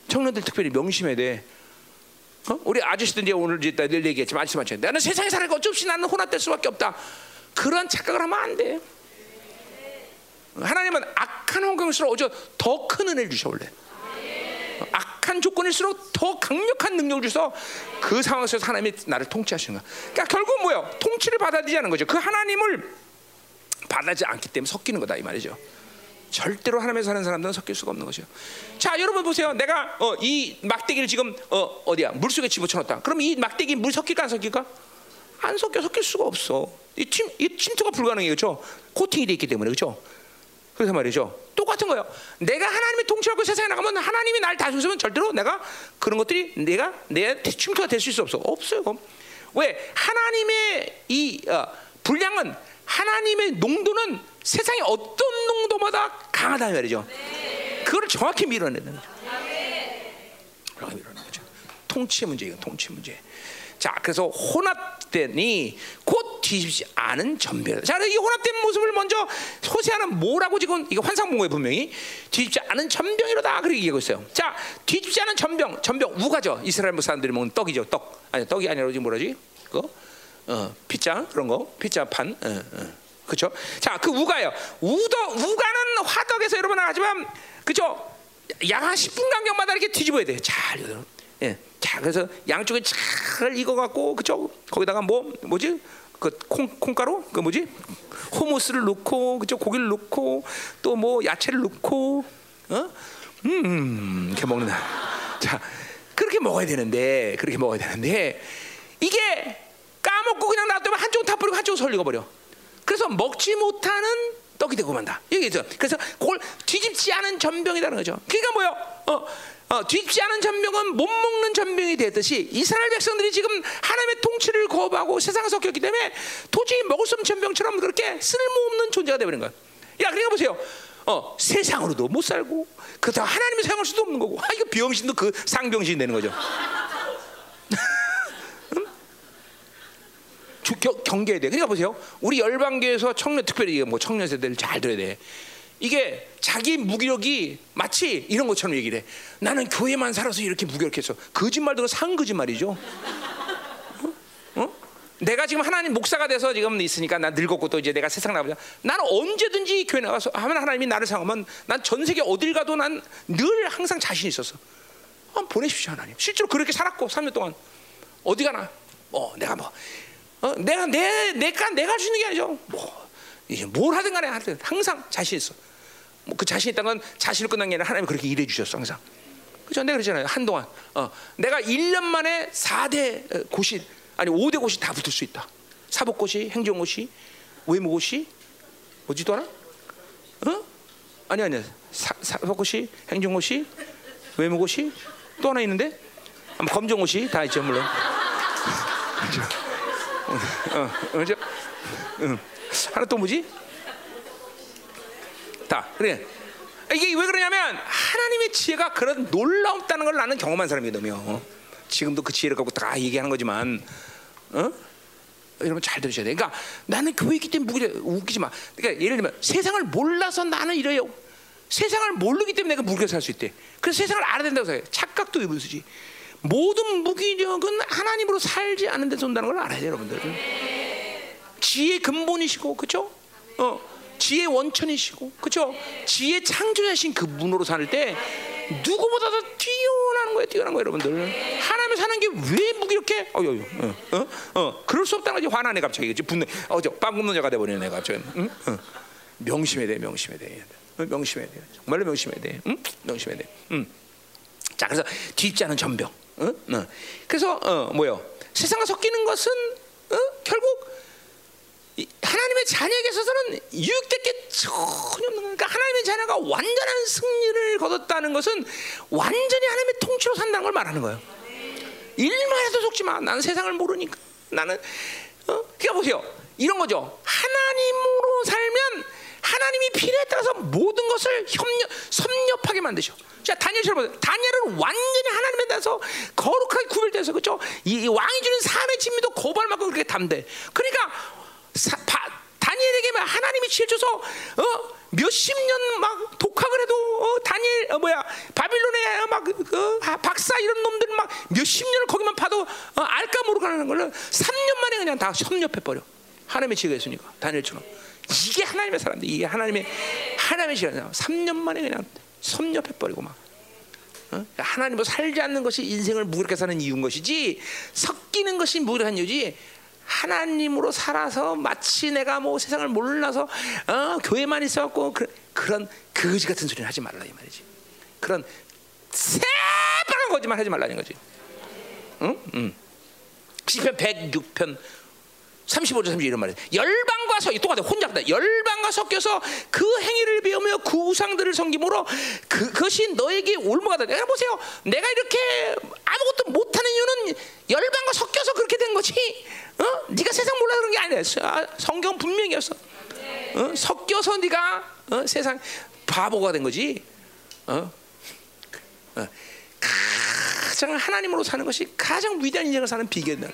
청년들 특별히 명심해야 돼. 어? 우리 아저씨들 이제 오늘 이제 늘 얘기했지만 아저씨 맞죠? 나는 세상에 사는 거 어쩔 수 나는 혼합될 수밖에 없다. 그런 착각을 하면 안 돼. 하나님은 악한 환경일수록 어저 더 큰 은혜를 주셔 원래. 악한 조건일수록 더 강력한 능력을 주셔서 그 상황에서 하나님이 나를 통치하시는 거야. 그러니까 결국 뭐요? 통치를 받아들이지 않은 거죠. 그 하나님을 받아지 않기 때문에 섞이는 거다 이 말이죠. 절대로 하나님에 사는 사람들은 섞일 수가 없는 것이요. 자, 여러분 보세요. 내가 어, 이 막대기를 지금 어, 어디야 물 속에 집어쳐놨다. 그럼 이 막대기 물 섞일까 안 섞일까? 안 섞여 섞일 수가 없어. 이, 침, 이 침투가 불가능해요, 그렇죠? 코팅이 돼 있기 때문에 그렇죠? 그래서 말이죠. 똑같은 거예요. 내가 하나님의 통치하고 세상에 나가면 하나님이 날 다스리면 절대로 내가 그런 것들이 내가 내 침투가 될 수 없어. 없어요. 왜 하나님의 이 어, 분량은 하나님의 농도는 세상의 어떤 농도마다 강하다 말이죠. 그걸 정확히 밀어내는 거죠. 밀어내는 거죠. 통치 문제 이건 통치 문제. 자, 그래서 혼합되니 곧 뒤집지 않은 전별. 자, 이 혼합된 모습을 먼저 호세아는 뭐라고 지금 이거 환상 본 거예요 분명히 뒤집지 않은 전병이로다 그렇게 얘기하고 있어요. 자, 뒤집지 않은 전병, 전병 우가죠. 이스라엘 사람들이 먹는 떡이죠, 떡. 아니 떡이 아니라 지금 뭐라지? 그거 어, 피자 그런 거, 피자 판. 어, 어. 그렇죠? 자, 그 우가요. 우도 우가는 화덕에서 여러분 하지만 그죠? 양한 10분 간격마다 이렇게 뒤집어야 돼. 잘 예. 자, 그래서 양쪽에 잘 익어 갖고 그죠? 거기다가 뭐 뭐지? 그 콩, 콩가루? 그 뭐지? 호무스를 넣고 그죠 고기를 넣고 또 뭐 야채를 넣고 어? 음 이렇게 먹는다. 자 그렇게 먹어야 되는데 그렇게 먹어야 되는데 이게 까먹고 그냥 놔두면 한쪽은 다 버리고 한쪽은 설리고 버려. 그래서 먹지 못하는 떡이 되고 만다. 여기죠 그래서 그걸 뒤집지 않은 전병이라는 거죠. 그러니까 뭐요? 어 어, 뒤집지 않은 전병은 못 먹는 전병이 됐듯이 이스라엘 백성들이 지금 하나님의 통치를 거부하고 세상에 섞였기 때문에 도저히 먹을 수 없는 전병처럼 그렇게 쓸모없는 존재가 되버린 거야. 야, 그러니까 보세요. 어, 세상으로도 못 살고 그렇다고 하나님을 사용할 수도 없는 거고. 아, 이거 병신도 그 상병신이 되는 거죠. 경계해야 돼. 그러니까 보세요. 우리 열방교에서 청년 특별히 뭐 청년 세대를 잘 들어야 돼. 이게 자기 무기력이 마치 이런 것처럼 얘기를 해. 나는 교회만 살아서 이렇게 무기력했어. 거짓말도 상 거짓말이죠. 어? 어? 내가 지금 하나님 목사가 돼서 지금 있으니까 나 늙었고 또 이제 내가 세상 나가자. 나는 언제든지 교회 나가서 하면 하나님이 나를 사용하면 난 전 세계 어딜 가도 난 늘 항상 자신 있었어. 어, 보내십시오 하나님. 실제로 그렇게 살았고 3년 동안 어디 가나. 어, 내가 뭐 어, 내가 내 내가 내가 할 수 있는 게 아니죠. 뭐 이제 뭘 하든 간에 하든 항상 자신 있어. 뭐그 자신 있다는 건 자신을 끝난 게 아니라 하나님 그렇게 일해 주셨어 항상. 그죠? 내가 그러잖아요. 한동안 어, 내가 1년 만에 4대 고시 아니 5대 고시 다 붙을 수 있다. 사법고시, 행정고시, 외무고시 뭐지도 않아? 어? 아니 아니 사, 사법고시, 행정고시, 외무고시 또 하나 있는데 검정고시 다 있죠 물론. 어, 어, 어, 어, 하나 또 뭐지? 다 그래. 이게 왜 그러냐면 하나님의 지혜가 그런 놀라웠다는 걸 나는 경험한 사람이거든요. 지금도 그 지혜를 갖고 다 얘기하는 거지만, 어? 여러분 잘 들으셔야 돼. 그러니까 나는 교회이기 때문에 웃기지 마. 그러니까 예를 들면 세상을 몰라서 나는 이래요. 세상을 모르기 때문에 내가 무기를 살수 있대. 그래서 세상을 알아야 된다고 생각해. 착각도 이분수지. 모든 무기력은 하나님으로 살지 않는 데서 온다는 걸 알아야 돼요, 여러분들. 지혜 근본이시고 그죠? 어, 지혜 원천이시고 그죠? 지혜 창조자신 그분으로 살 때 누구보다도 뛰어나는 거예요, 뛰어난 거예요, 여러분들. 하나님을 사는 게 왜 무기력해? 어, 어, 어, 어, 어, 그럴 수 없다는 거지. 화나네 갑자기, 그지? 분노. 어, 저 빵 굽는 자가 돼버리네, 내가 갑자기. 응? 어. 명심해야 돼, 명심해야 돼. 어, 명심해야 돼. 정말로 명심해야 돼. 응? 명심해야 돼. 응. 자, 그래서 않은 전병. 어? 어. 그래서 어, 뭐요? 세상과 섞이는 것은 어? 결국 이 하나님의 자녀에게 있어서는 유익될 게 전혀 없는 거니까 그러니까 하나님의 자녀가 완전한 승리를 거뒀다는 것은 완전히 하나님의 통치로 산다는 걸 말하는 거예요. 일만 해도 속지 마. 나는 세상을 모르니까. 나는 어? 그러니까 보세요. 이런 거죠. 하나님으로 살면 하나님이 필요에 따라서 모든 것을 협력, 섭렵하게 만드셔. 자, 다니엘처럼 보세요. 다니엘은 완전히 하나님에 대해서 거룩하게 구별돼서 그죠? 이, 이 왕이 주는 삶의 진미도 고발만큼 그렇게 담대. 그러니까 사, 바, 다니엘에게 하나님이 치해줘서 어? 몇십 년 막 독학을 해도 어, 다니엘 어, 뭐야 바빌론에 막 그, 박사 이런 놈들 막 몇십 년을 거기만 파도 어, 알까 모르까 하는 걸를 3년 만에 그냥 다 섭렵해 버려. 하나님의 지혜가 있으니까 다니엘처럼 이게 하나님의 사람들 이게 하나님의 하나님의 지혜가 3년 만에 그냥 섭렵해 버리고 막 어? 하나님으로 살지 않는 것이 인생을 무기력하게 사는 이유인 것이지 섞이는 것이 무기력한 이유지 하나님으로 살아서 마치 내가 뭐 세상을 몰라서 어, 교회만 있어갖고 그, 그런 거지 같은 소리를 하지 말라 이 말이지. 그런 새빨간 거짓말 하지 말라는 거지. 응? 응. 시편 106편 35절 30 이런 말이에요. 열방과 섞여 똑같아 혼잡다. 열방과 섞여서 그 행위를 배우며 그 우상들을 섬김으로 그, 그것이 너에게 올무가 다. 내가 보세요. 내가 이렇게 아무것도 못하는 이유는 열방과 섞여서 그렇게 된 거지. 어? 네가 세상 몰라 그런 게 아니야. 아, 성경 분명히였어. 어? 섞여서 네가 어? 세상 바보가 된 거지. 어? 어. 가장 하나님으로 사는 것이 가장 위대한 인생을 사는 비결이다.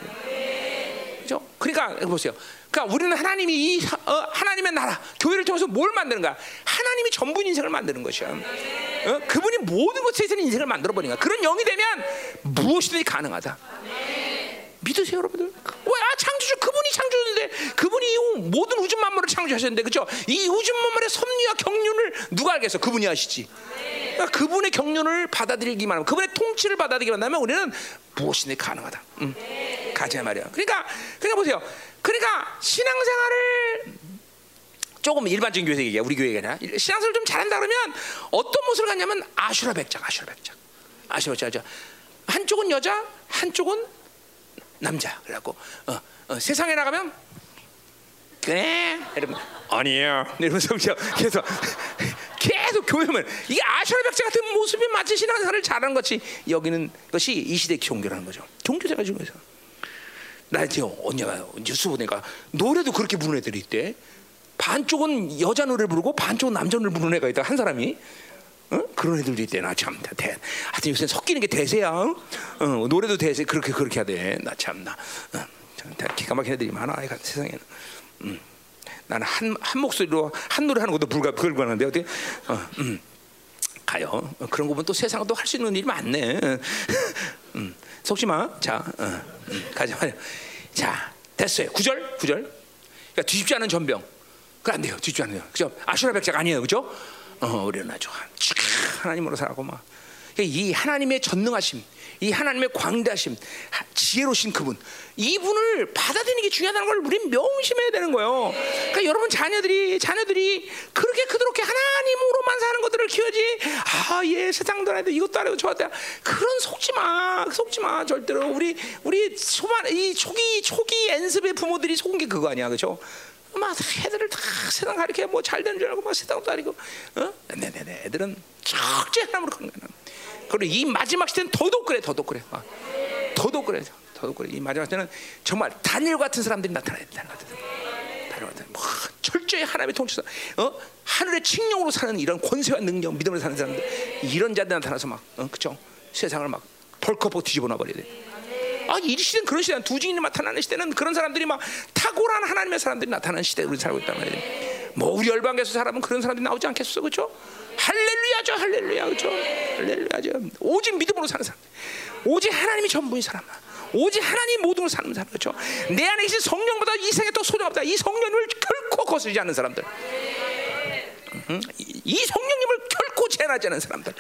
그죠? 그러니까 보세요. 그러니까 우리는 하나님이 이 어, 하나님의 나라 교회를 통해서 뭘 만드는 거야? 하나님이 전부 인생을 만드는 것이야. 어? 그분이 모든 것에 는 인생을 만들어 버리는 거야. 그런 영이 되면 무엇이든지 가능하다. 믿으세요, 여러분들? 왜 아, 창조주 그분이 창조주인데 그분이 모든 우주 만물을 창조하셨는데 그죠? 이 우주 만물의 섭리와 경륜을 누가 알겠어? 그분이 아시지. 그러니까 그분의 경륜을 받아들이기만 하면 그분의 통치를 받아들이기만 하면 우리는 무엇이든 가능하다. 응. 가자 말이야. 그러니까 그러니까 보세요. 그러니까 신앙생활을 조금 일반적인 교회 얘기야. 우리 교회가 신앙생활 좀 잘한다 그러면 어떤 모습을 갖냐면 아슈라 백작, 아슈라 백작, 아슈라 백작. 한쪽은 여자, 한쪽은 남자. 그래갖고 어, 어, 세상에 나가면 그래 여러분 아니에요. 이러면서 계속 계속 교회면 이게 아슈라 백제 같은 모습이 마치 신앙생활을 잘하는 것이 여기는 것이 이 시대 종교라는 거죠. 종교제가 중요해서. 나 지금 언제가 뉴스 보니까 노래도 그렇게 부르는 애들이 있대. 반쪽은 여자 노래 부르고 반쪽은 남자 노래 부르는 애가 있다 한 사람이. 어? 그런 애들도 있대. 나 참, 대, 하여튼 요새 섞이는 게 대세야. 어? 노래도 대세 그렇게 그렇게 하대. 나 참나. 어, 기가 막힌 애들이 많아. 세상에는. 음. 나는 한, 한 목소리로 한 노래 하는 것도 불가 불가능한데 어떻게? 어, 음. 가요. 어, 그런 거 보면 또 세상은 또 할 수 있는 일이 많네. 음. 속지 마. 자, 어, 음. 가자 말이야. 자, 됐어요. 구절, 구절. 그러니까 뒤집지 않은 전병. 그안 돼요. 뒤집지 않아요. 그죠? 아슈라 백작 아니에요. 그죠? 어, 우리는 아주 하나님으로 살고 막. 그러니까 이 하나님의 전능하심, 이 하나님의 광대하심, 지혜로신 그분, 이분을 받아들이는 게 중요하다는 걸 우리는 명심해야 되는 거예요. 그러니까 여러분 자녀들이 자녀들이 그렇게 그렇게 하나님으로만 사는 것들을 키워지. 아, 예, 세상도 아니고 이것도 아니고 저것도 그런 속지 마, 속지 마 절대로. 우리 우리 초반 이 초기 초기 연습의 부모들이 속은 게 그거 아니야, 그렇죠? 막 애들을 다 세상 가리켜 뭐잘 되는 줄 알고 막 세상도 아니고 어? 네네네 애들은 적재 하나로 가는 거야 그리고 이 마지막 시대는 더더욱 그래 더더욱 그래 어. 더더욱 그래 더더욱 그래 이 마지막 때는 정말 단일 같은 사람들이 나타나야 된다는 같은 뭐, 철저히 하나님의 통치사 어? 하늘의 칙령으로 사는 이런 권세와 능력 믿음으로 사는 사람들 이런 자들 나타나서 막 어? 그죠 세상을 막 벌컥 뒤집어 놔 버려야 돼 아, 이 시대는 그런 시대야. 두 증인이 나타나는 시대는 그런 사람들이 막 탁월한 하나님의 사람들이 나타나는 시대에 우리 살고 있단 말이에요. 뭐 우리 열방에서 살아면 그런 사람들이 나오지 않겠어, 그렇죠? 할렐루야죠, 할렐루야, 그렇죠? 할렐루야죠. 오직 믿음으로 사는 사람, 오직 하나님이 전부인 사람, 오직 하나님 모든 걸 사는 사람 그렇죠. 내 안에 계신 성령보다 이 세상에 더 소중하다. 이 성령을 결코 거스르지 않는 사람들. 음, 이 성령님을 결코 제한하지 않는 사람들.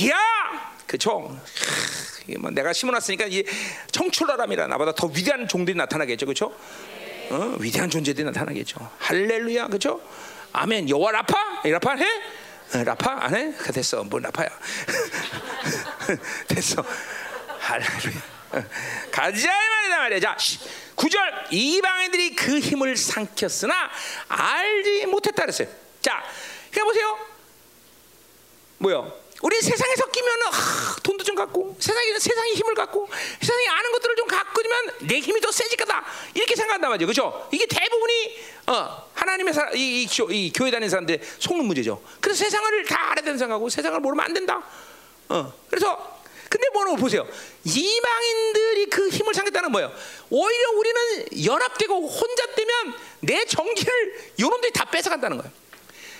이야, 그렇죠. 뭐 내가 심어놨으니까 이 청출하람이라 나보다 더 위대한 종들이 나타나겠죠, 그렇죠? 어, 위대한 존재들이 나타나겠죠. 할렐루야, 그렇죠? 아멘. 여호와 라파, 라파 해? 어, 라파 안 해? 그 됐어. 뭐 라파야? 됐어. 할렐루야. 가자 말이다 말이야. 자, 9절 이방인들이 그 힘을 삼켰으나 알지 못했다 그랬어요. 자, 그러 보세요. 뭐요? 우리 세상에 섞이면 아, 돈도 좀 갖고 세상에 세상의 힘을 갖고 세상에 아는 것들을 좀 갖고 면내 힘이 더 세질 거다 이렇게 생각한단 말이죠, 그렇죠? 이게 대부분이 어, 하나님의 사, 이, 이, 교, 이 교회 다니는 사람들 속는 문제죠. 그래서 세상을 다 알아야 된다 생각하고 세상을 모르면 안 된다. 어, 그래서 근데 뭐는 보세요. 이방인들이 그 힘을 상겠다는 뭐예요? 오히려 우리는 연합되고 혼자 되면 내 정기를 요놈들이 다 뺏어간다는 거예요.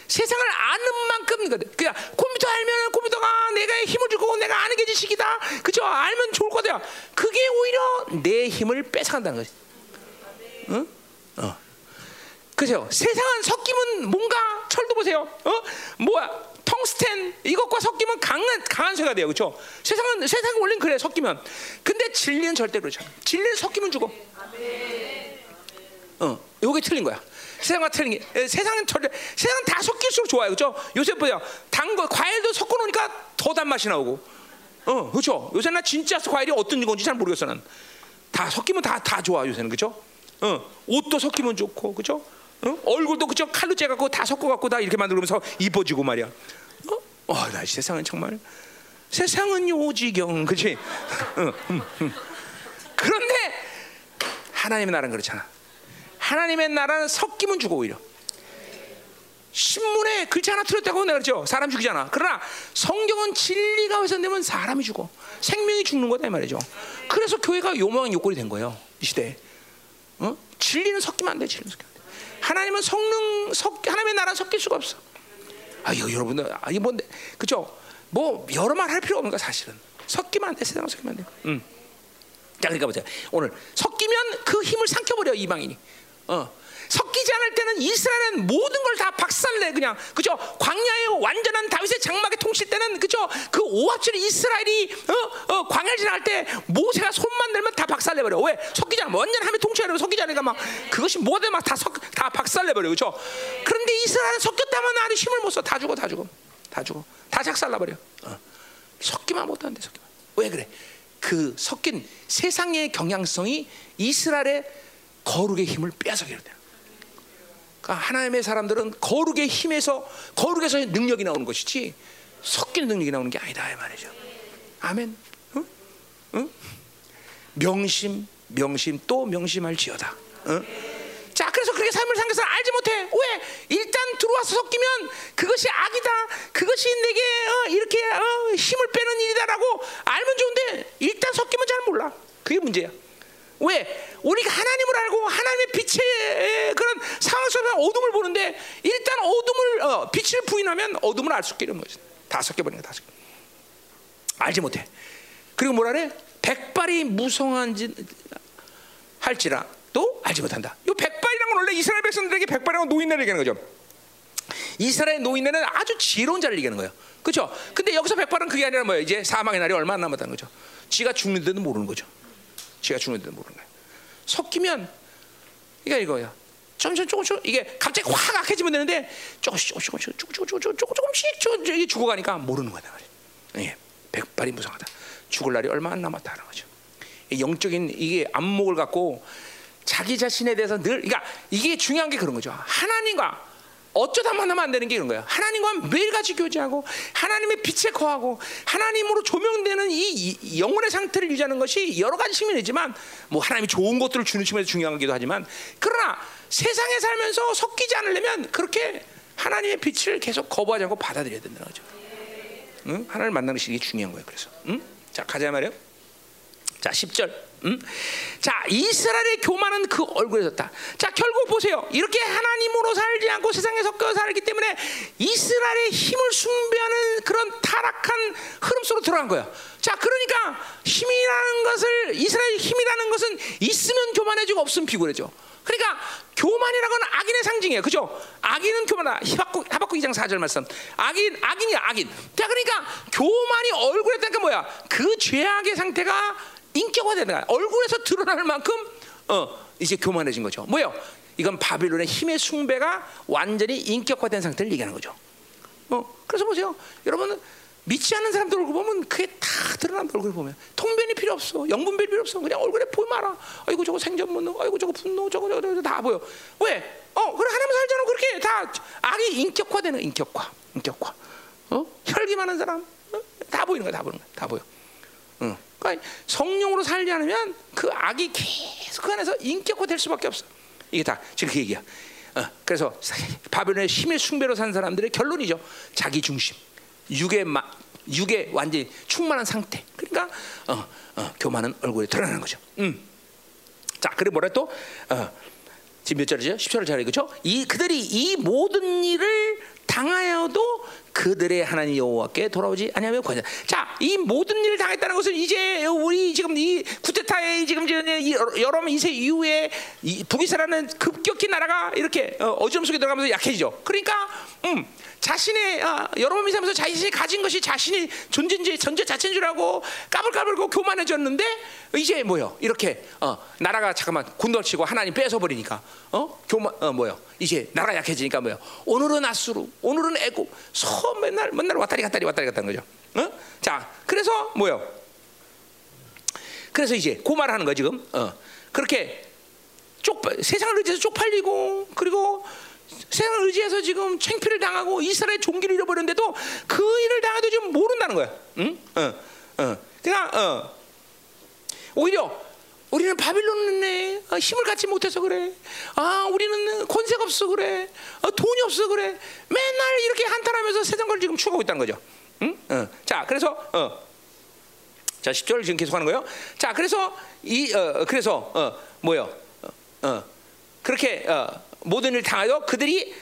세상을 아는 만큼 그냥 컴퓨터 알면 컴퓨터가 내가 힘을 주고 내가 아는 게 지식이다. 그죠? 알면 좋을 거다. 그게 오히려 내 힘을 뺏어간다는 거지. 응? 어. 그죠? 세상은 섞이면 뭔가 철도 보세요. 어? 뭐야? 텅스텐 이것과 섞이면 강한 강한 쇠가 돼요. 그렇죠? 세상은 세상은 원래 그래 섞이면. 근데 진리는 절대 않아. 진리는 섞이면 죽어. 어, 요게 틀린 거야. 세상과 틀린 게 세상은 절대 세상 다 섞일수록 좋아요. 그렇죠? 요새 뭐야? 단거 과일도 섞어 놓으니까 더 단맛이 나오고. 어, 그렇죠? 요새 나 진짜 과일이 어떤 건지 잘 모르겠어 난. 다 섞이면 다 다 좋아 요새는 그렇죠? 어, 옷도 섞이면 좋고 그렇죠? 어? 얼굴도 그죠 칼로 째갖고 다 섞어갖고 다 이렇게 만들면서 이뻐지고 말이야. 어, 어, 나 세상은 정말 세상은 요지경 그렇지? 어, 음, 음. 그런데 하나님의 나라는 그렇잖아. 하나님의 나라는 섞이면 죽어 오히려. 신문에 글자 하나 틀렸다고 내가 그랬죠. 사람 죽이잖아. 그러나 성경은 진리가 훼손되면 사람이 죽어. 생명이 죽는 거다 이 말이죠. 그래서 교회가 요망한 요건이 된 거예요. 이 시대에. 어? 진리는 섞이면 안 돼. 진리는 섞이면 안 돼. 하나님은 성능 섞 하나님의 나라 섞일 수가 없어. 아, 이거 여러분들 아, 이 뭔데? 그죠? 뭐 여러 말 할 필요 없는 거 사실은. 섞이면 안 돼. 세상 섞이면 안 돼. 음. 자, 그러니까 보자. 오늘 섞이면 그 힘을 삼켜버려 이방인이. 어. 섞이지 않을 때는 이스라엘은 모든 걸 다 박살내 그냥. 그죠? 광야의 완전한 다윗의 장막에 통칠 때는 그죠? 그 오합질 이스라엘이 어, 어 광야를 지나갈 때 모세가 손만 내면 다 박살내 버려. 왜? 섞이지 않아 완전 하면 통치하려고 섞이지 않으니까 막 그것이 뭐든 막다 다 박살내 버려. 그죠? 그런데 이스라엘은 섞였다면 아리 힘을 못 써. 다 죽어 다 죽어. 다 죽어. 다 작살나 버려. 어. 섞기만 못하는데 섞기만 왜 그래? 그 섞인 세상의 경향성이 이스라엘의 거룩의 힘을 빼앗아게 돼. 그러니까 하나님의 사람들은 거룩의 힘에서 거룩에서 능력이 나오는 것이지 섞이는 능력이 나오는 게 아니다 이 말이죠. 아멘. 응? 응? 명심, 명심 또 명심할지어다. 응? 자, 그래서 그렇게 삶을 상해서 알지 못해. 왜? 일단 들어와서 섞이면 그것이 악이다. 그것이 내게 어, 이렇게 어, 힘을 빼는 일이다라고 알면 좋은데 일단 섞이면 잘 몰라. 그게 문제야. 왜? 우리가 하나님을 알고 하나님의 빛의 그런 상황 속에서 어둠을 보는데 일단 어둠을 어, 빛을 부인하면 어둠을 알 수 있게 되는 거지. 다 섞여버리는 거다 섞여. 알지 못해. 그리고 뭐라 그래? 백발이 무성한지 할지라 또 알지 못한다. 이 백발이란 건 원래 이스라엘 백성들에게 백발이라고 노인네를 얘기하는 거죠. 이스라엘 노인네는 아주 지혜로운 자를 얘기하는 거예요. 그렇죠? 근데 여기서 백발은 그게 아니라 뭐예요? 이제 사망의 날이 얼마 안 남았다는 거죠. 지가 죽는데도 모르는 거죠. 지가 죽는데도 모르는 거예요. 섞이면 이게 이거야. 점점 조금씩 이게 갑자기 확 악해지면 되는데 조금씩 조금씩 조금씩 조금씩 조금씩 조금씩 죽어가니까 모르는 거다 말이야. 예, 백발이 무상하다. 죽을 날이 얼마 안 남았다는 거죠. 영적인 이게 안목을 갖고 자기 자신에 대해서 늘 그러니까 이게 중요한 게 그런 거죠. 하나님과 어쩌다 만나면 안 되는 게 이런 거예요. 하나님과 매일같이 교제하고 하나님의 빛에 거하고 하나님으로 조명되는 이 영혼의 상태를 유지하는 것이 여러 가지 측면이지만 뭐 하나님이 좋은 것들을 주는 측면에서 중요하기도 하지만 그러나 세상에 살면서 섞이지 않으려면 그렇게 하나님의 빛을 계속 거부하지 않고 받아들여야 된다는 거죠. 응? 하나님을 만나는 것이 중요한 거예요. 그래서 응? 자 가자 말이요. 자 10절 음? 자 이스라엘의 교만은 그 얼굴에 섰다. 자 결국 보세요. 이렇게 하나님으로 살지 않고 세상에 섞여 살기 때문에 이스라엘의 힘을 숭배하는 그런 타락한 흐름 속으로 들어간 거야. 자, 그러니까 힘이라는 것을 이스라엘 힘이라는 것은 있으면 교만해지고 없으면 비굴해져. 그러니까 교만이라는 건 악인의 상징이에요. 그죠? 악인은 교만하다. 하박국, 하박국 2장 4절 말씀. 악인, 악인이야, 악인. 자, 그러니까 교만이 얼굴에 뜨니까 뭐야? 그 죄악의 상태가 인격화되는 거야. 얼굴에서 드러날 만큼 어, 이제 교만해진 거죠. 뭐요? 이건 바빌론의 힘의 숭배가 완전히 인격화된 상태를 얘기하는 거죠. 어, 그래서 보세요. 여러분 믿지 않는 사람들 얼굴 보면 그게 다 드러난 얼굴 보면 통변이 필요 없어 영분별 필요 없어 그냥 얼굴에 보이면 알아 아이고 저거 생전 본능 아이고 저거 분노 저거 저거, 저거 다 보여 왜? 어 그래 하나님 살잖아 그렇게 다 악이 인격화되는 인격화 인격화 어 혈기 많은 사람 어? 다 보이는 거야 다 보이는 거야 다 보여 응. 그러니까 성령으로 살지 않으면 그 악이 계속 그 안에서 인격화 될 수밖에 없어 이게 다 지금 그 얘기야 어, 그래서 바벨론의 힘의 숭배로 산 사람들의 결론이죠 자기 중심 육의 마, 육의 완전히 충만한 상태. 그러니까 어, 어, 교만은 얼굴에 드러나는 거죠. 음. 자, 그리고 뭐라 또 어, 지금 몇 절이죠? 10절을 잘 읽죠? 이 그들이 이 모든 일을 당하여도 그들의 하나님 여호와께 돌아오지 아니하며 관자. 자, 이 모든 일을 당했다는 것은 이제 우리 지금 이 쿠데타의 지금 여러 이세 이후에 이 북이스라는 급격히 나라가 이렇게 어지럼 속에 들어가면서 약해지죠. 그러니까 음. 자신의 아, 여러 번 살면서 자신이 가진 것이 자신이 존재인지 전제 자체인 줄 알고 까불까불고 교만해졌는데 이제 뭐요? 이렇게 어, 나라가 잠깐만 곤돌치고 하나님 뺏어 버리니까 어 교만 어 뭐요? 이제 나라 가 약해지니까 뭐요? 오늘은 아수르, 오늘은 애고 서 맨날 맨날 왔다리 갔다리 왔다리 갔다는 거죠. 어? 자, 그래서 뭐요? 그래서 이제 고말하는 거 지금 어, 그렇게 쪽 세상을 의지해서 쪽팔리고 그리고 세상을 의지해서 지금 챙피를 당하고 이스라엘 종기를 잃어버렸는데도 그 일을 당해도 지금 모른다는 거야. 응? 어, 어. 그러니까 어. 오히려 우리는 바빌론에 어, 힘을 갖지 못해서 그래. 아, 우리는 권세가 없어 그래. 아, 돈이 없어 그래. 맨날 이렇게 한탄하면서 세상 걸 지금 추구하고 있다는 거죠. 응? 어. 자, 그래서 어. 자, 10절 지금 계속하는 거예요. 자, 그래서 이 어, 그래서 어, 뭐요? 어, 어. 그렇게 어, 모든 일을 당하여 그들이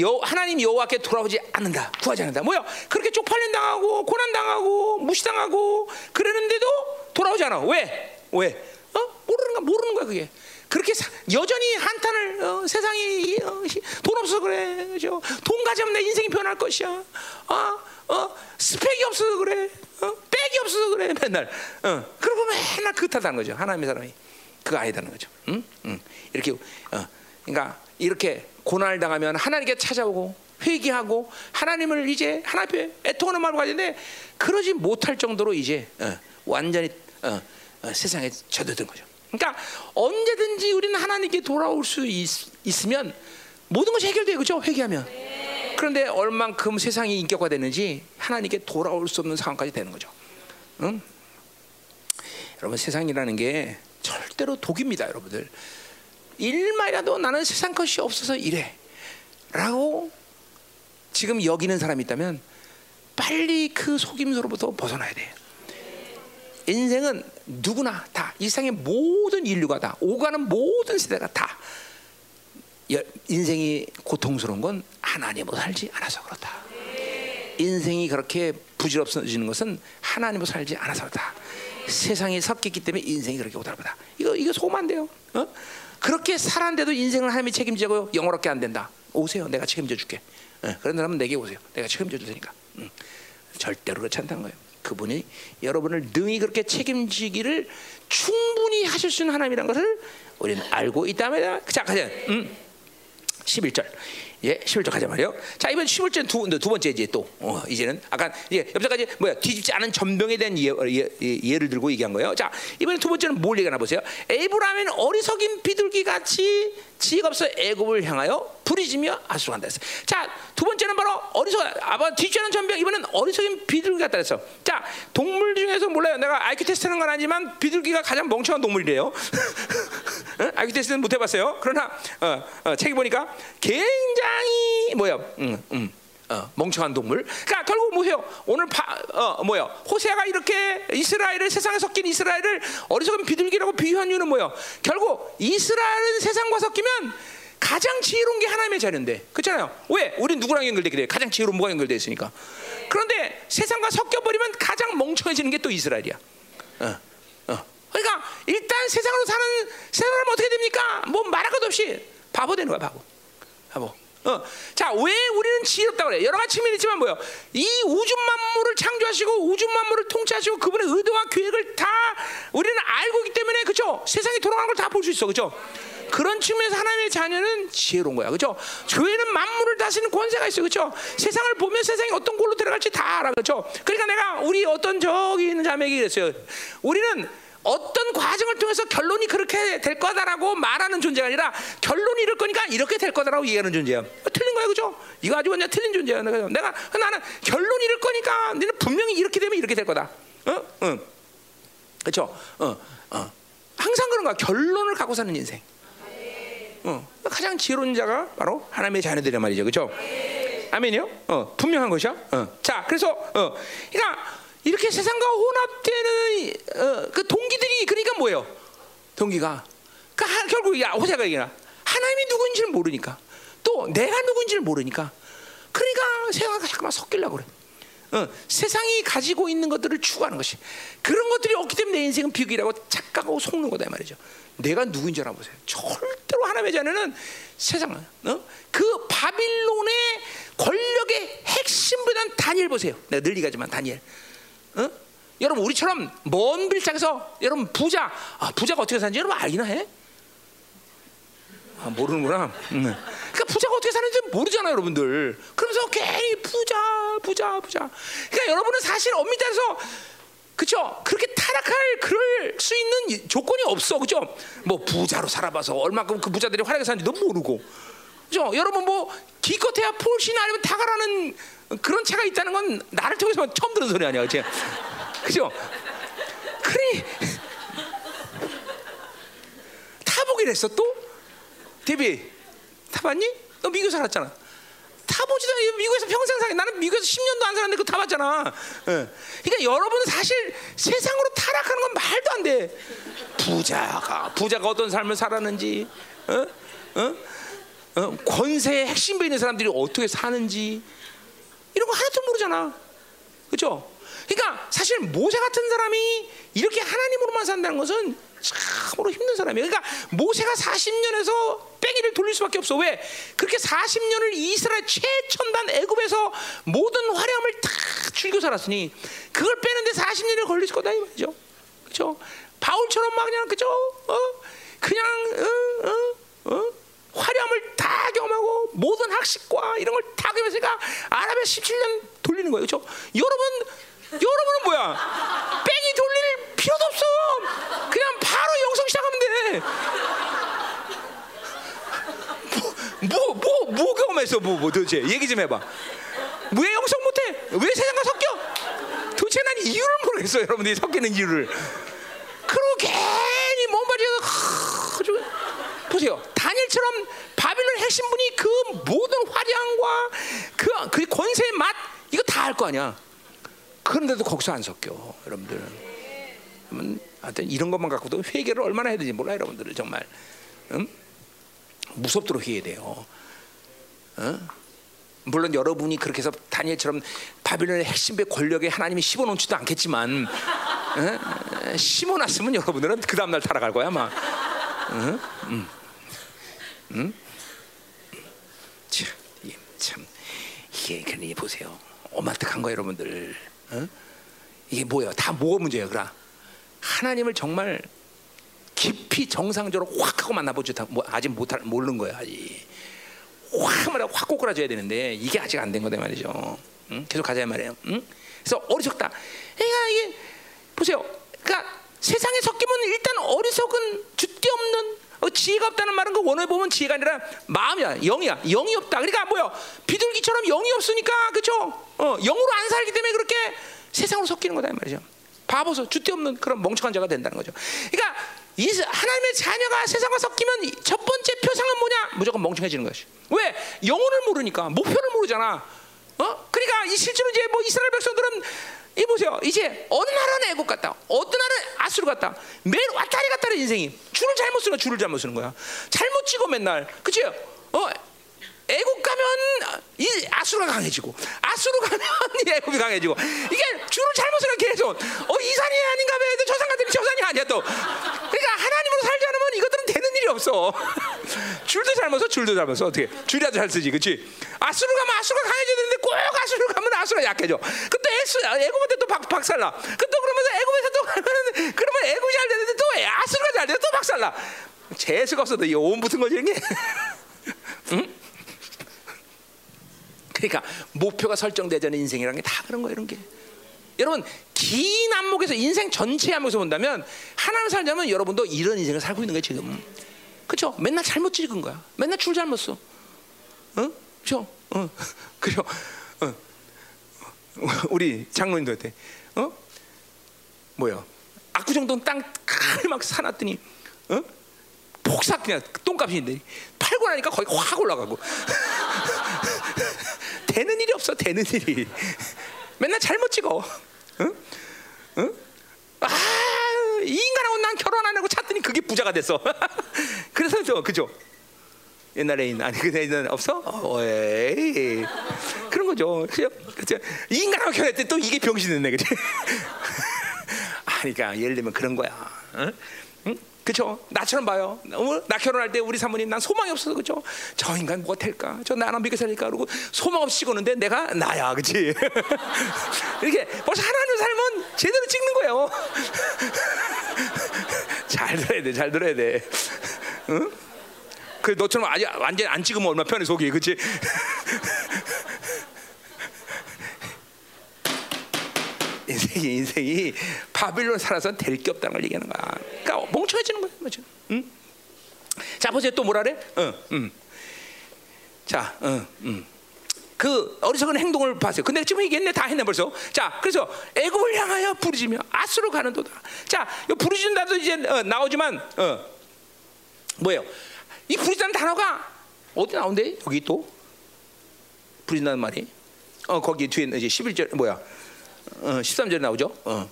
여, 하나님 여호와께 돌아오지 않는다. 구하지 않는다. 뭐야? 그렇게 쪽팔림 당하고 고난 당하고 무시당하고 그러는데도 돌아오지 않아. 왜? 왜? 어? 모르는 거 모르는 거야 그게. 그렇게 사, 여전히 한탄을 어, 세상이 어, 돈 없어 그래. 그죠? 돈 가지면 내 인생이 변할 것이야. 아, 어, 스펙이 없어서 그래. 어? 백이 없어서 그래. 맨날. 어. 그러고 맨날 그 탓하는 거죠. 하나님의 사람이. 그거 아니다는 거죠. 응? 응. 이렇게 어. 그러니까 이렇게 고난을 당하면 하나님께 찾아오고 회개하고 하나님을 이제 하나님 앞에 애통하는 마음을 가지는데 그러지 못할 정도로 이제 어, 완전히 어, 어, 세상에 젖어든 거죠. 그러니까 언제든지 우리는 하나님께 돌아올 수 있, 으면 모든 것이 해결돼요, 그렇죠? 회개하면. 그런데 얼만큼 세상이 인격화되는지 하나님께 돌아올 수 없는 상황까지 되는 거죠. 응? 여러분 세상이라는 게 절대로 독입니다, 여러분들. 일말이라도 나는 세상 것이 없어서 이래. 라고 지금 여기는 사람이 있다면 빨리 그 속임수로부터 벗어나야 돼요. 인생은 누구나 다, 이 세상의 모든 인류가 다, 오가는 모든 세대가 다 인생이 고통스러운 건 하나님으로 살지 않아서 그렇다. 인생이 그렇게 부질없어지는 것은 하나님으로 살지 않아서 그렇다. 세상이 섞였기 때문에 인생이 그렇게 오다보다. 이거 이거 안 돼요. 어? 그렇게 살았는데도 인생을 하나님이 책임지고 영어롭게 안 된다. 오세요. 내가 책임져 줄게. 네, 그런 사람은 내게 오세요. 내가 책임져 줄 테니까. 음. 절대로 그렇지 않다는 거예요. 그분이 여러분을 능히 그렇게 책임지기를 충분히 하실 수 있는 하나님이라는 것을 우리는 알고 있다면 자 가자. 음. 11절. 예, 11절 가자 말이요. 자, 이번 11절 두, 두 번째 이제 또 어, 이제는 아까 예, 옆에까지 뭐야 뒤집지 않은 전병에 대한 예, 예, 를 들고 얘기한 거예요. 자, 이번에 두 번째는 뭘 얘기하나 보세요. 에브라임은 어리석인 비둘기 같이 지혜가 없어 애굽을 향하여 부리지며 아수간다 했어. 자, 두 번째는 바로 어리석 아바 뒤지는 전병 이번엔 어리석인 비둘기 같다 했어. 자, 동물 중에서 몰라요. 내가 IQ 테스트하는 건 아니지만 비둘기가 가장 멍청한 동물이래요. IQ 테스트는 못 해봤어요. 그러나 어, 어, 책이 보니까 굉장히 뭐야, 음, 음. 어, 멍청한 동물. 그러니까 결국 뭐예요? 오늘 파, 어, 뭐야? 호세아가 이렇게 이스라엘을 세상에 섞인 이스라엘을 어리석은 비둘기라고 비유한 이유는 뭐예요? 결국 이스라엘은 세상과 섞이면 가장 지혜로운 게 하나님의 자녀인데 그렇잖아요. 왜? 우리 누구랑 연결되게 돼? 가장 지혜로운 뭐가 연결돼 있으니까. 그런데 세상과 섞여 버리면 가장 멍청해지는 게 또 이스라엘이야. 어, 어. 그러니까 일단 세상으로 사는 세상을 어떻게 됩니까? 뭐 말할 것 없이 바보 되는 거야, 바보. 바보. 어. 자, 왜 우리는 지혜롭다고 그래? 여러 가지 측면이 있지만 뭐요? 이 우주 만물을 창조하시고 우주 만물을 통치하시고 그분의 의도와 계획을 다 우리는 알고 있기 때문에 그죠? 세상이 돌아가는 걸 다 볼 수 있어. 그죠? 그런 측면에서 하나님의 자녀는 지혜로운 거야. 그죠? 교회는 만물을 다스리는 권세가 있어요. 그죠? 세상을 보면 세상이 어떤 골로 들어갈지 다 알아. 그죠? 그러니까 내가 우리 어떤 저기 있는 자매에게 그랬어요. 우리는 어떤 과정을 통해서 결론이 그렇게 될 거다라고 말하는 존재가 아니라 결론이 이럴 거니까 이렇게 될 거다라고 얘기하는 존재야. 틀린 거야, 그죠? 이거 아주 완전 틀린 존재야. 내가, 내가 나는 결론이 이럴 거니까 너는 분명히 이렇게 되면 이렇게 될 거다. 어, 응, 그렇죠? 어, 어. 항상 그런 거야. 결론을 갖고 사는 인생. 어, 가장 지혜로운 자가 바로 하나님의 자녀들이란 말이죠, 그렇죠? 아멘이요? 어, 분명한 것이야. 어. 자, 그래서 어, 그러니까 이렇게 세상과 혼합되는 어, 그 동기들이 그러니까 뭐예요? 동기가 그러니까 결국 야 호세가 얘기나 하나님이 누구인지를 모르니까 또 내가 누구인지를 모르니까 그러니까 세상과 자꾸만 섞이려고 그래. 어, 세상이 가지고 있는 것들을 추구하는 것이 그런 것들이 없기 때문에 내 인생은 비극이라고 착각하고 속는 거다 말이죠. 내가 줄 알아보세요. 절대로 하나님의 자녀는 세상은 어? 그 바빌론의 권력의 핵심보다는 다니엘 보세요. 내가 늘 얘기하지만 다니엘. 어? 여러분 우리처럼 먼 빌장에서 여러분 부자 아, 부자가 어떻게 사는지 여러분 알기나 해? 아, 모르는구나. 응. 그러니까 부자가 어떻게 사는지 모르잖아요, 여러분들. 그러면서 괜히 부자, 부자, 부자. 그러니까 여러분은 사실 엄밀히 따서 그죠? 그렇게 타락할 그럴 수 있는 조건이 없어, 그죠? 뭐 부자로 살아봐서 얼마큼 그 부자들이 활약해 사는지도 모르고, 그죠? 여러분 뭐 기껏해야 폴시나 아니면 타가라는 그런 차가 있다는 건 나를 통해서 처음 들은 소리 아니야, 그죠? 그죠? 그래 타보긴 했어 또? 데비 타봤니? 너 미국 살았잖아. 타보지도. 미국에서 평생 살게. 나는 미국에서 10년도 안 살았는데 그거 타봤잖아. 예. 그러니까 여러분은 사실 세상으로 타락하는 건 말도 안 돼. 부자가 부자가 어떤 삶을 살았는지, 어? 어? 어? 권세의 핵심에 있는 사람들이 어떻게 사는지 이런 거 하나도 모르잖아. 그렇죠? 그러니까 사실 모세 같은 사람이 이렇게 하나님으로만 산다는 것은 참으로 힘든 사람이에요. 그러니까 모세가 40년에서 뺑이를 돌릴 수밖에 없어. 왜? 그렇게 40년을 이스라엘 최첨단 애굽에서 모든 화려함을 다 즐겨 살았으니 그걸 빼는데 40년이 걸릴 거다 이 말이죠. 그렇죠? 바울처럼 막 그냥 그죠? 어? 그냥 어? 어? 어? 화려함을 다 경험하고 모든 학식과 이런 걸 다 경험했으니까 아랍에 17년 돌리는 거예요. 그렇죠? 여러분 여러분은 뭐야? 뺑이 돌릴 필요도 없어. 그냥 바로 영성 시작하면 돼. 뭐, 뭐, 뭐, 뭐 경험했어? 뭐, 뭐 도대체 얘기 좀 해봐. 왜 영성 못해? 왜 세상과 섞여? 도대체 난 이유를 모르겠어, 여러분들이 섞이는 이유를. 그리고 괜히 몸 빠지고 보세요. 다니엘처럼 바빌론 핵심 분이 그 모든 화려함과 그, 그 권세의 맛 이거 다 알 거 아니야. 그런데도 거기서 안 섞여, 여러분들. 하여튼 이런 것만 갖고도 회개를 얼마나 해야 되는지 몰라 여러분들은 정말 응? 무섭도록 해야 돼요. 응? 물론 여러분이 그렇게 해서 다니엘처럼 바빌론의 핵심의 권력에 하나님이 씹어놓지도 않겠지만 응? 심어놨으면 여러분들은 그 다음날 타락할 거야 아마 응? 응? 응? 참, 참 이게 그러니 보세요 어마뜩한 거 여러분들 응? 이게 뭐예요 다 뭐가 문제예요 그라 하나님을 정말 깊이 정상적으로 확 하고 만나보지 뭐 아직 못 모르는 거야 아직 확 말해 확 꼬꾸라져야 되는데 이게 아직 안 된 거다 말이죠. 응? 계속 가자 말이에요. 응? 그래서 어리석다. 그러니까 이게 보세요. 그러니까 세상에 섞이면 일단 어리석은 주대 없는 어, 지혜가 없다는 말은 그 원어에 보면 지혜가 아니라 마음이야, 영이야, 영이 없다. 그러니까 뭐요? 비둘기처럼 영이 없으니까 그죠? 어, 영으로 안 살기 때문에 그렇게 세상으로 섞이는 거다 말이죠. 바보서 주대 없는 그런 멍청한 자가 된다는 거죠. 그러니까 이 하나님의 자녀가 세상과 섞이면 첫 번째 표상은 뭐냐? 무조건 멍청해지는 것이. 왜? 영혼을 모르니까 목표를 모르잖아. 어? 그러니까 이 실제로 이제 뭐 이스라엘 백성들은 이 보세요. 이제 어느 나라는 애국 같다. 어떤 나라는 아수르 같다. 매일 왔다리 갔다리 인생이 줄을 잘못 쓰는. 줄을 잘못 쓰는 거야. 잘못 찍어 맨날. 그치? 어? 애국 가면 이 아수르가 강해지고 아수르 가면 이 애국이 강해지고 이게 줄을 잘못 쓰는 계속 어이 산이 아닌가 봐. 저산 같더니 저 산이 아니야 또. 그러니까 하나님으로 살지 않으면 이것들은 되는 일이 없어. 줄도 잘못 써, 줄도 잘못 써. 어떻게? 줄이라도 잘 쓰지, 그렇지? 아수르 가면 아수르가 강해져야 되는데 꼭 아수르 가면 아수르가 약해져. 그때 애굽한테 또 박, 박살나. 그또 그러면서 애굽에서 또 가면 그러면 애굽이 잘 되는데 또 아수르가 잘 돼, 또 박살나. 재수가 없어도 이온 붙은 거지 이게. 응? 그러니까 목표가 설정되자는 인생이라는 게 다 그런 거예요, 이런 게. 여러분 긴 안목에서 인생 전체 안목에서 본다면 하나님 살자면 여러분도 이런 인생을 살고 있는 거예요 지금. 그렇죠? 맨날 잘못 찍은 거야. 맨날 줄 잘못 써. 어? 그렇죠? 어. 그래요. 어. 우리 장로님도 했대. 어? 뭐야? 압구정동 땅막 사놨더니 어? 폭삭 그냥 똥값인데 팔고 나니까 거의 확 올라가고 되는 일이 없어 되는 일이 맨날 잘못 찍어 응? 응? 아, 이 인간하고 난 결혼 안 하고 찾더니 그게 부자가 됐어 그래서 저 그죠 옛날에 아니 그때는 없어? 어, 에이 그런 거죠 그죠? 이 인간하고 결혼했더니 또 이게 병신이네 그지? 아니 그러니까 예를 들면 그런 거야 응? 응? 그죠? 나처럼 봐요. 어? 나 결혼할 때 우리 사모님 난 소망이 없어서 그죠? 저 인간 뭐 될까? 저 나랑 믿게 살릴까? 그러고 소망 없이 찍었는데 내가 나야, 그렇지? 이렇게 벌써 하나님 삶은 제대로 찍는 거예요. 잘 들어야 돼, 잘 들어야 돼. 응? 그 너처럼 아직 완전 안 찍으면 얼마 편해 속이, 그렇 지? 인생이 바빌론 살아서 될 게 없다는 걸 얘기하는 거야. 그러니까 멍청해지는 거야, 맞죠? 응? 자 보세요 또 뭐라래? 응, 응. 자, 응, 응. 그 어리석은 행동을 봤어요. 근데 지금 얘기했네 다 했네 벌써. 자, 그래서 애굽을 향하여 부르짖며 아수로 가는도다. 자, 이 부르짖는다도 이제 어, 나오지만 어, 뭐예요? 이 부르짖는 단어가 어디 나온대? 여기 또 부르짖는 말이. 어 거기 뒤에 이제 11절 뭐야? 어, 13절에 나오죠. 어.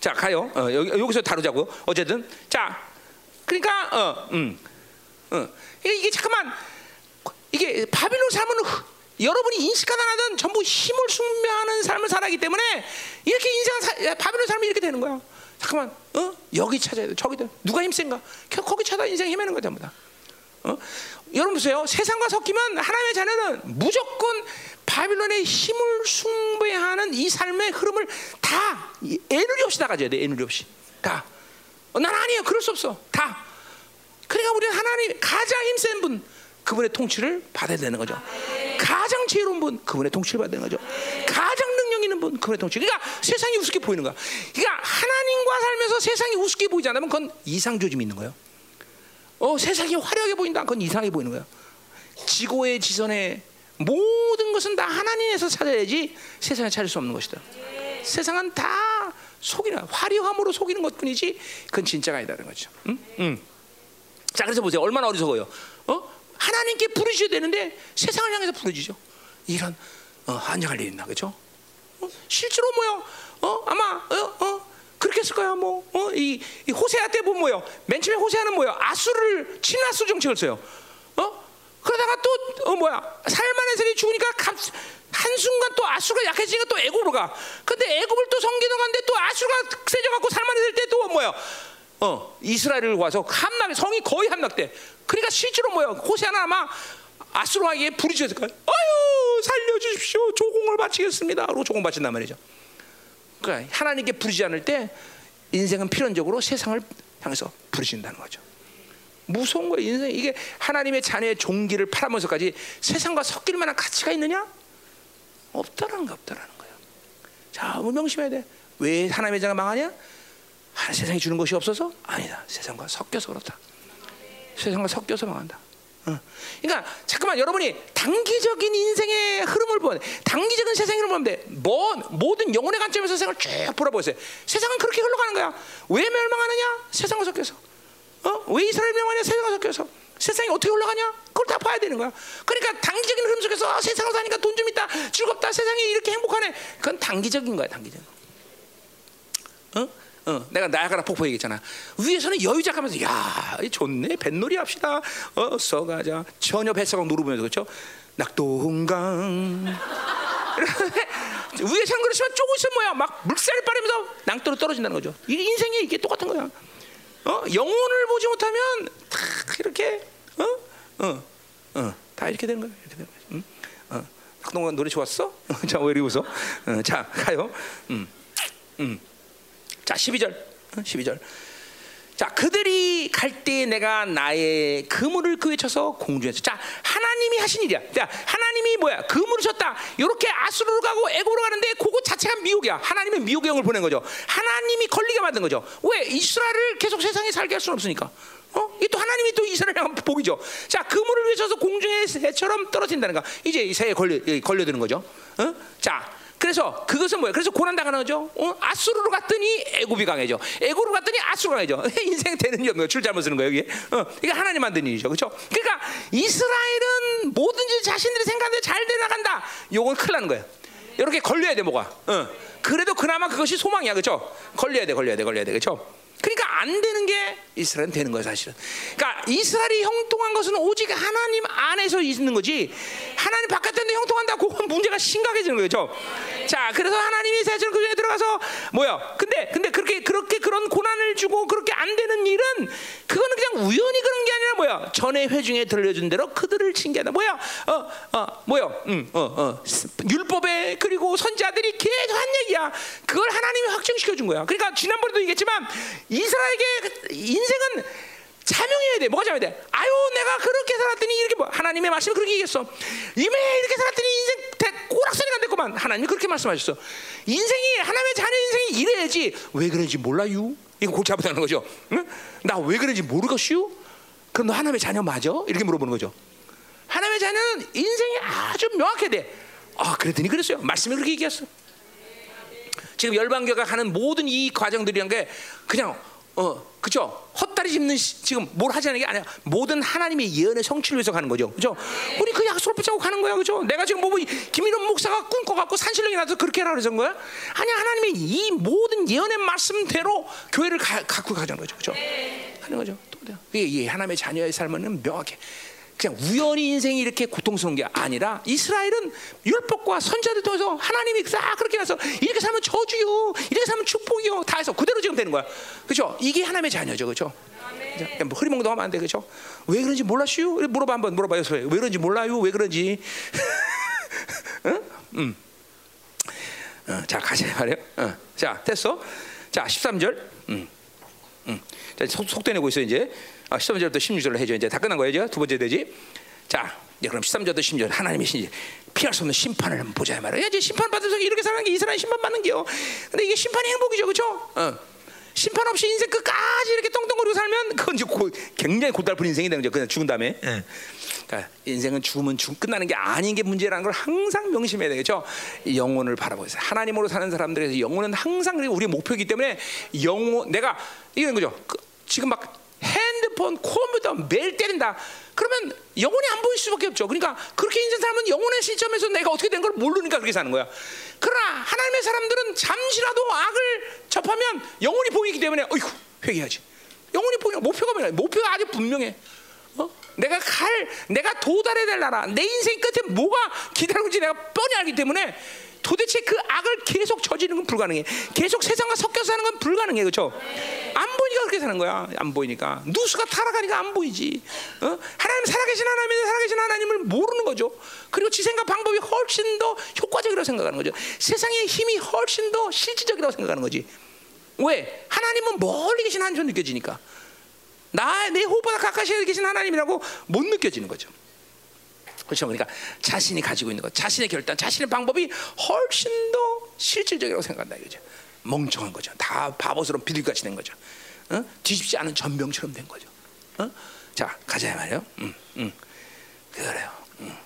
자 가요. 어, 여기, 여기서 다루자고. 어쨌든 자 그러니까 어, 음, 어. 이게, 잠깐만 이게 바빌론 삶은 여러분이 인식하든 안 하든 전부 힘을 숭배하는 삶을 살아기 때문에 이렇게 인생 사, 바빌론 삶이 이렇게 되는 거야. 잠깐만, 어? 여기 찾아야 돼. 저기다. 누가 힘센가? 거기 찾아 인생 헤매는 거야, 전부 다. 어? 여러분 보세요. 세상과 섞이면 하나님의 자녀는 무조건 바빌론의 힘을 숭배하는 이 삶의 흐름을 다 애누리 없이 나가줘야 돼. 애누리 없이. 다. 어, 난 아니에요. 그럴 수 없어. 다. 그러니까 우리는 하나님 가장 힘센 분 그분의 통치를 받아야 되는 거죠. 가장 지혜로운 분 그분의 통치를 받는 거죠. 가장 능력 있는 분 그분의 통치. 그러니까 세상이 우습게 보이는 거야. 그러니까 하나님과 살면서 세상이 우습게 보이지 않으면 그건 이상 조짐이 있는 거예요. 어, 세상이 화려하게 보인다. 그건 이상하게 보이는 거예요. 지고의 지선에 모든 것은 다 하나님에서 찾아야지 세상에 찾을 수 없는 것이다. 세상은 다 속이는 화려함으로 속이는 것뿐이지 그건 진짜가 아니다는 거죠. 응? 응. 자 그래서 보세요. 얼마나 어리석어요. 어? 하나님께 부르셔야 되는데 세상을 향해서 부르지죠. 이런 어, 한정할 일 있나 그죠? 어? 실제로 뭐요? 어 아마 어, 어 그렇게 했을 거야 뭐. 어? 호세아 때 보면 뭐요? 맨 처음에 호세아는 뭐요? 아수를 친아수 정책을 써요. 어? 그러다가 또 어, 뭐야? 살만의 이 죽으니까 갑, 한 순간 또 아수가 약해지니까 또 애굽으로 가. 근데 애굽을 또 성기는 건데 또 아수가 세져갖고 살만해질 때 또 뭐야? 어 이스라엘을 와서 함락 성이 거의 함락돼. 그러니까 실제로 뭐야? 호세아는 아마 아수로에게 부르짖었을 거야. 아유 살려주십시오. 조공을 바치겠습니다. 그리고 조공 바친단 말이죠. 그러니까 하나님께 부르지 않을 때 인생은 필연적으로 세상을 향해서 부르신다는 거죠. 무서운 거예요. 인생 이게 하나님의 자녀의 종기를 팔아면서까지 세상과 섞일 만한 가치가 있느냐? 없다라는 거 없다라는 거예요. 자, 명심해야 돼. 왜 하나님의 자가 망하냐? 하 세상이 주는 것이 없어서 아니다. 세상과 섞여서 그렇다. 세상과 섞여서 망한다. 어. 그러니까 잠깐만 여러분이 단기적인 인생의 흐름을 보면 단기적인 세상의 흐름을 보면 돼. 뭐 모든 영혼의 관점에서 세상을 쭉 돌아보세요. 세상은 그렇게 흘러가는 거야. 왜 멸망하느냐? 세상과 섞여서. 어? 왜 이스라엘 멸망하냐? 세상과 섞여서. 세상이 어떻게 올라가냐? 그걸 다 봐야 되는 거야. 그러니까 단기적인 흐름 속에서 아, 세상을 사니까 돈 좀 있다, 즐겁다, 세상이 이렇게 행복하네. 그건 단기적인 거야, 단기적. 어? 어, 내가 나야가라 폭포 얘기했잖아. 위에서는 여유자 하면서 야, 좋네. 뱃놀이 합시다. 어, 써가자. 전혀 뱃사각 누르면서 그렇죠? 낙동강. 위에서는 그렇지만 조금 있으면 뭐야? 막 물살을 빠르면서 낭떠러 떨어진다는 거죠. 이 인생이 이게 똑같은 거야. 어, 영혼을 보지 못하면 다 이렇게 어, 어, 어, 다 이렇게 되는 거야. 이렇게 되는 거야. 응? 어, 낙동강 노래 좋았어? 자, 왜 이리 웃어? 어, 자, 가요. 음, 음. 자, 12절. 12절. 자, 그들이 갈 때 내가 나의 그물을 그에 쳐서 공중에서 자, 하나님이 하신 일이야. 자, 하나님이 뭐야? 그물을 쳤다. 이렇게 아수르로 가고 애고로 가는데 그거 자체가 미혹이야. 하나님은 미혹의 영을 보낸 거죠. 하나님이 걸리게 만든 거죠. 왜? 이스라엘을 계속 세상에 살게 할 수는 없으니까. 어? 이또 하나님이 또 이스라엘 향한 복이죠. 자, 그물을 외쳐서 공중의 새처럼 떨어진다는 거. 이제 이 새에 걸려 걸려드는 거죠. 어? 자, 그래서 그것은 뭐예요? 그래서 고난 당하는 거죠. 어? 아수르로 갔더니 애굽이 강해져. 애굽으로 갔더니 아수르가 강해져. 인생 되는 게 없는 줄 잘못 쓰는 거예요. 이게 어, 이게 하나님 만든 일이죠, 그렇죠? 그러니까 이스라엘은 뭐든지 자신들이 생각대로 잘 되나간다. 요건 큰일 나는 거예요. 이렇게 걸려야 돼 뭐가. 어. 그래도 그나마 그것이 소망이야, 그렇죠? 걸려야 돼, 걸려야 돼, 걸려야 돼, 그렇죠? 그러니까 안 되는 게 이스라엘은 되는 거예요, 사실은. 그러니까 이스라엘이 형통한 것은 오직 하나님 안에서 있는 거지. 하나님 바깥에 형통한다, 그건 문제가 심각해지는 거예요, 죠 자, 그래서 하나님이 세상 그 중에 들어가서 뭐야? 근데 근데 그렇게 그렇게 그런 고난을 주고 그렇게 안 되는 일은 그거는 그냥 우연히 그런 게 아니라 뭐야? 전에 회중에 들려준 대로 그들을 징계한다. 뭐야? 어, 어, 뭐야? 음, 어, 어. 율법에 그리고 선자들이 계속 한 얘기야. 그걸 하나님이 확증시켜 준 거야. 그러니까 지난번에도 얘기했지만 이스라엘에게 인생은 자명해야 돼. 뭐가 자명해야 돼? 아유, 내가 그렇게 살았더니 이렇게 뭐 하나님의 말씀이 그렇게 얘기했어. 이메 이렇게 살았더니 인생 꼬락서리가 됐구만. 하나님이 그렇게 말씀하셨어. 인생이 하나님의 자녀 인생이 이래야지. 왜 그런지 몰라요? 이거 골치 아프다는 거죠. 응? 나왜 그런지 모르겠슈? 그럼 너 하나님의 자녀 맞아? 이렇게 물어보는 거죠. 하나님의 자녀는 인생이 아주 명확해야 돼. 아, 그랬더니 그랬어요. 말씀이 그렇게 얘기했어. 지금 열방교가 하는 모든 이 과정들이란 게 그냥 어 그죠? 헛다리 짚는 시, 지금 뭘 하자는 게 아니야 모든 하나님의 예언의 성취를 위해서 가는 거죠. 그죠? 우리 그 약속을 붙잡고 가는 거야 그죠? 내가 지금 뭐 김일원 목사가 꿈꿔갖고 산신령이 나서 그렇게 하라 그러는 거야? 아니야 하나님의 이 모든 예언의 말씀대로 교회를 가, 갖고 가자는 거죠. 그죠? 하는 거죠. 이게 하나님의 자녀의 삶은 명확해 그냥 우연히 인생이 이렇게 고통스러운 게 아니라 이스라엘은 율법과 선자들 통해서 하나님이 싹 그렇게 해서 이렇게 살면 저주요, 이렇게 살면 축복이요, 다 해서 그대로 지금 되는 거야. 그렇죠? 이게 하나님의 자녀죠, 그렇죠? 뭐 흐리멍덩하면 안 돼, 그렇죠? 왜 그런지 몰랐슈? 물어봐 한번 물어봐요, 왜 그런지 몰라요? 왜 그런지? 응? 음. 어, 자 가자 말이요. 어. 자 됐어. 자 13절. 음. 음. 자, 속, 속도 내고 있어 이제. 아, 13절부터 16절로 해줘. 이제 다 끝난 거예요. 이제 두 번째 되지. 자, 이제 그럼 13절부터 16절 하나님의 신 피할 수 없는 심판을 한번 보자 말이야. 이제 심판 받아서 이렇게 사는 게 이스라엘 심판 받는 게요. 근데 이게 심판이 행복이죠, 그렇죠? 어. 심판 없이 인생 끝까지 이렇게 떵떵거리고 살면 그건 이제 고, 굉장히 고달픈 인생이 되는 거죠. 그냥 죽은 다음에. 예. 그러니까 인생은 죽으면 죽 끝나는 게 아닌 게 문제라는 걸 항상 명심해야 되겠죠. 영혼을 바라보세요. 하나님으로 사는 사람들에서 영혼은 항상 우리의 목표이기 때문에 영혼 내가 이런 거죠. 그, 지금 막 핸드폰, 컴퓨터 매일 때린다. 그러면 영혼이 안 보일 수밖에 없죠. 그러니까 그렇게 인생 사람은 영혼의 시점에서 내가 어떻게 된 걸 모르니까 그렇게 사는 거야. 그러나 하나님의 사람들은 잠시라도 악을 접하면 영혼이 보이기 때문에 어이구 회개하지. 영혼이 보이는 목표가 뭐냐? 목표가 아주 분명해. 어? 내가 갈, 내가 도달해야 될 나라, 내 인생 끝에 뭐가 기다리고 있는지 내가 뻔히 알기 때문에 도대체 그 악을 계속 저지르는 건 불가능해. 계속 세상과 섞여서 사는 건 불가능해. 그렇죠? 안 보이니까 그렇게 사는 거야. 안 보이니까. 누수가 타락하니까 안 보이지. 어? 하나님 살아계신 하나님이 살아계신 하나님을 모르는 거죠. 그리고 지 생각 방법이 훨씬 더 효과적이라고 생각하는 거죠. 세상의 힘이 훨씬 더 실질적이라고 생각하는 거지. 왜? 하나님은 멀리 계신 하나님처럼 느껴지니까. 나, 내 호흡보다 가까이 계신 하나님이라고 못 느껴지는 거죠. 그렇죠. 그러니까 자신이 가지고 있는 것, 자신의 결단, 자신의 방법이 훨씬 더 실질적이라고 생각한다 이거죠. 멍청한 거죠. 다 바보스러운 비둘기같이 된 거죠. 어? 뒤집지 않은 전병처럼 된 거죠. 어? 자 가자 말이요. 음, 음. 그래요. 음.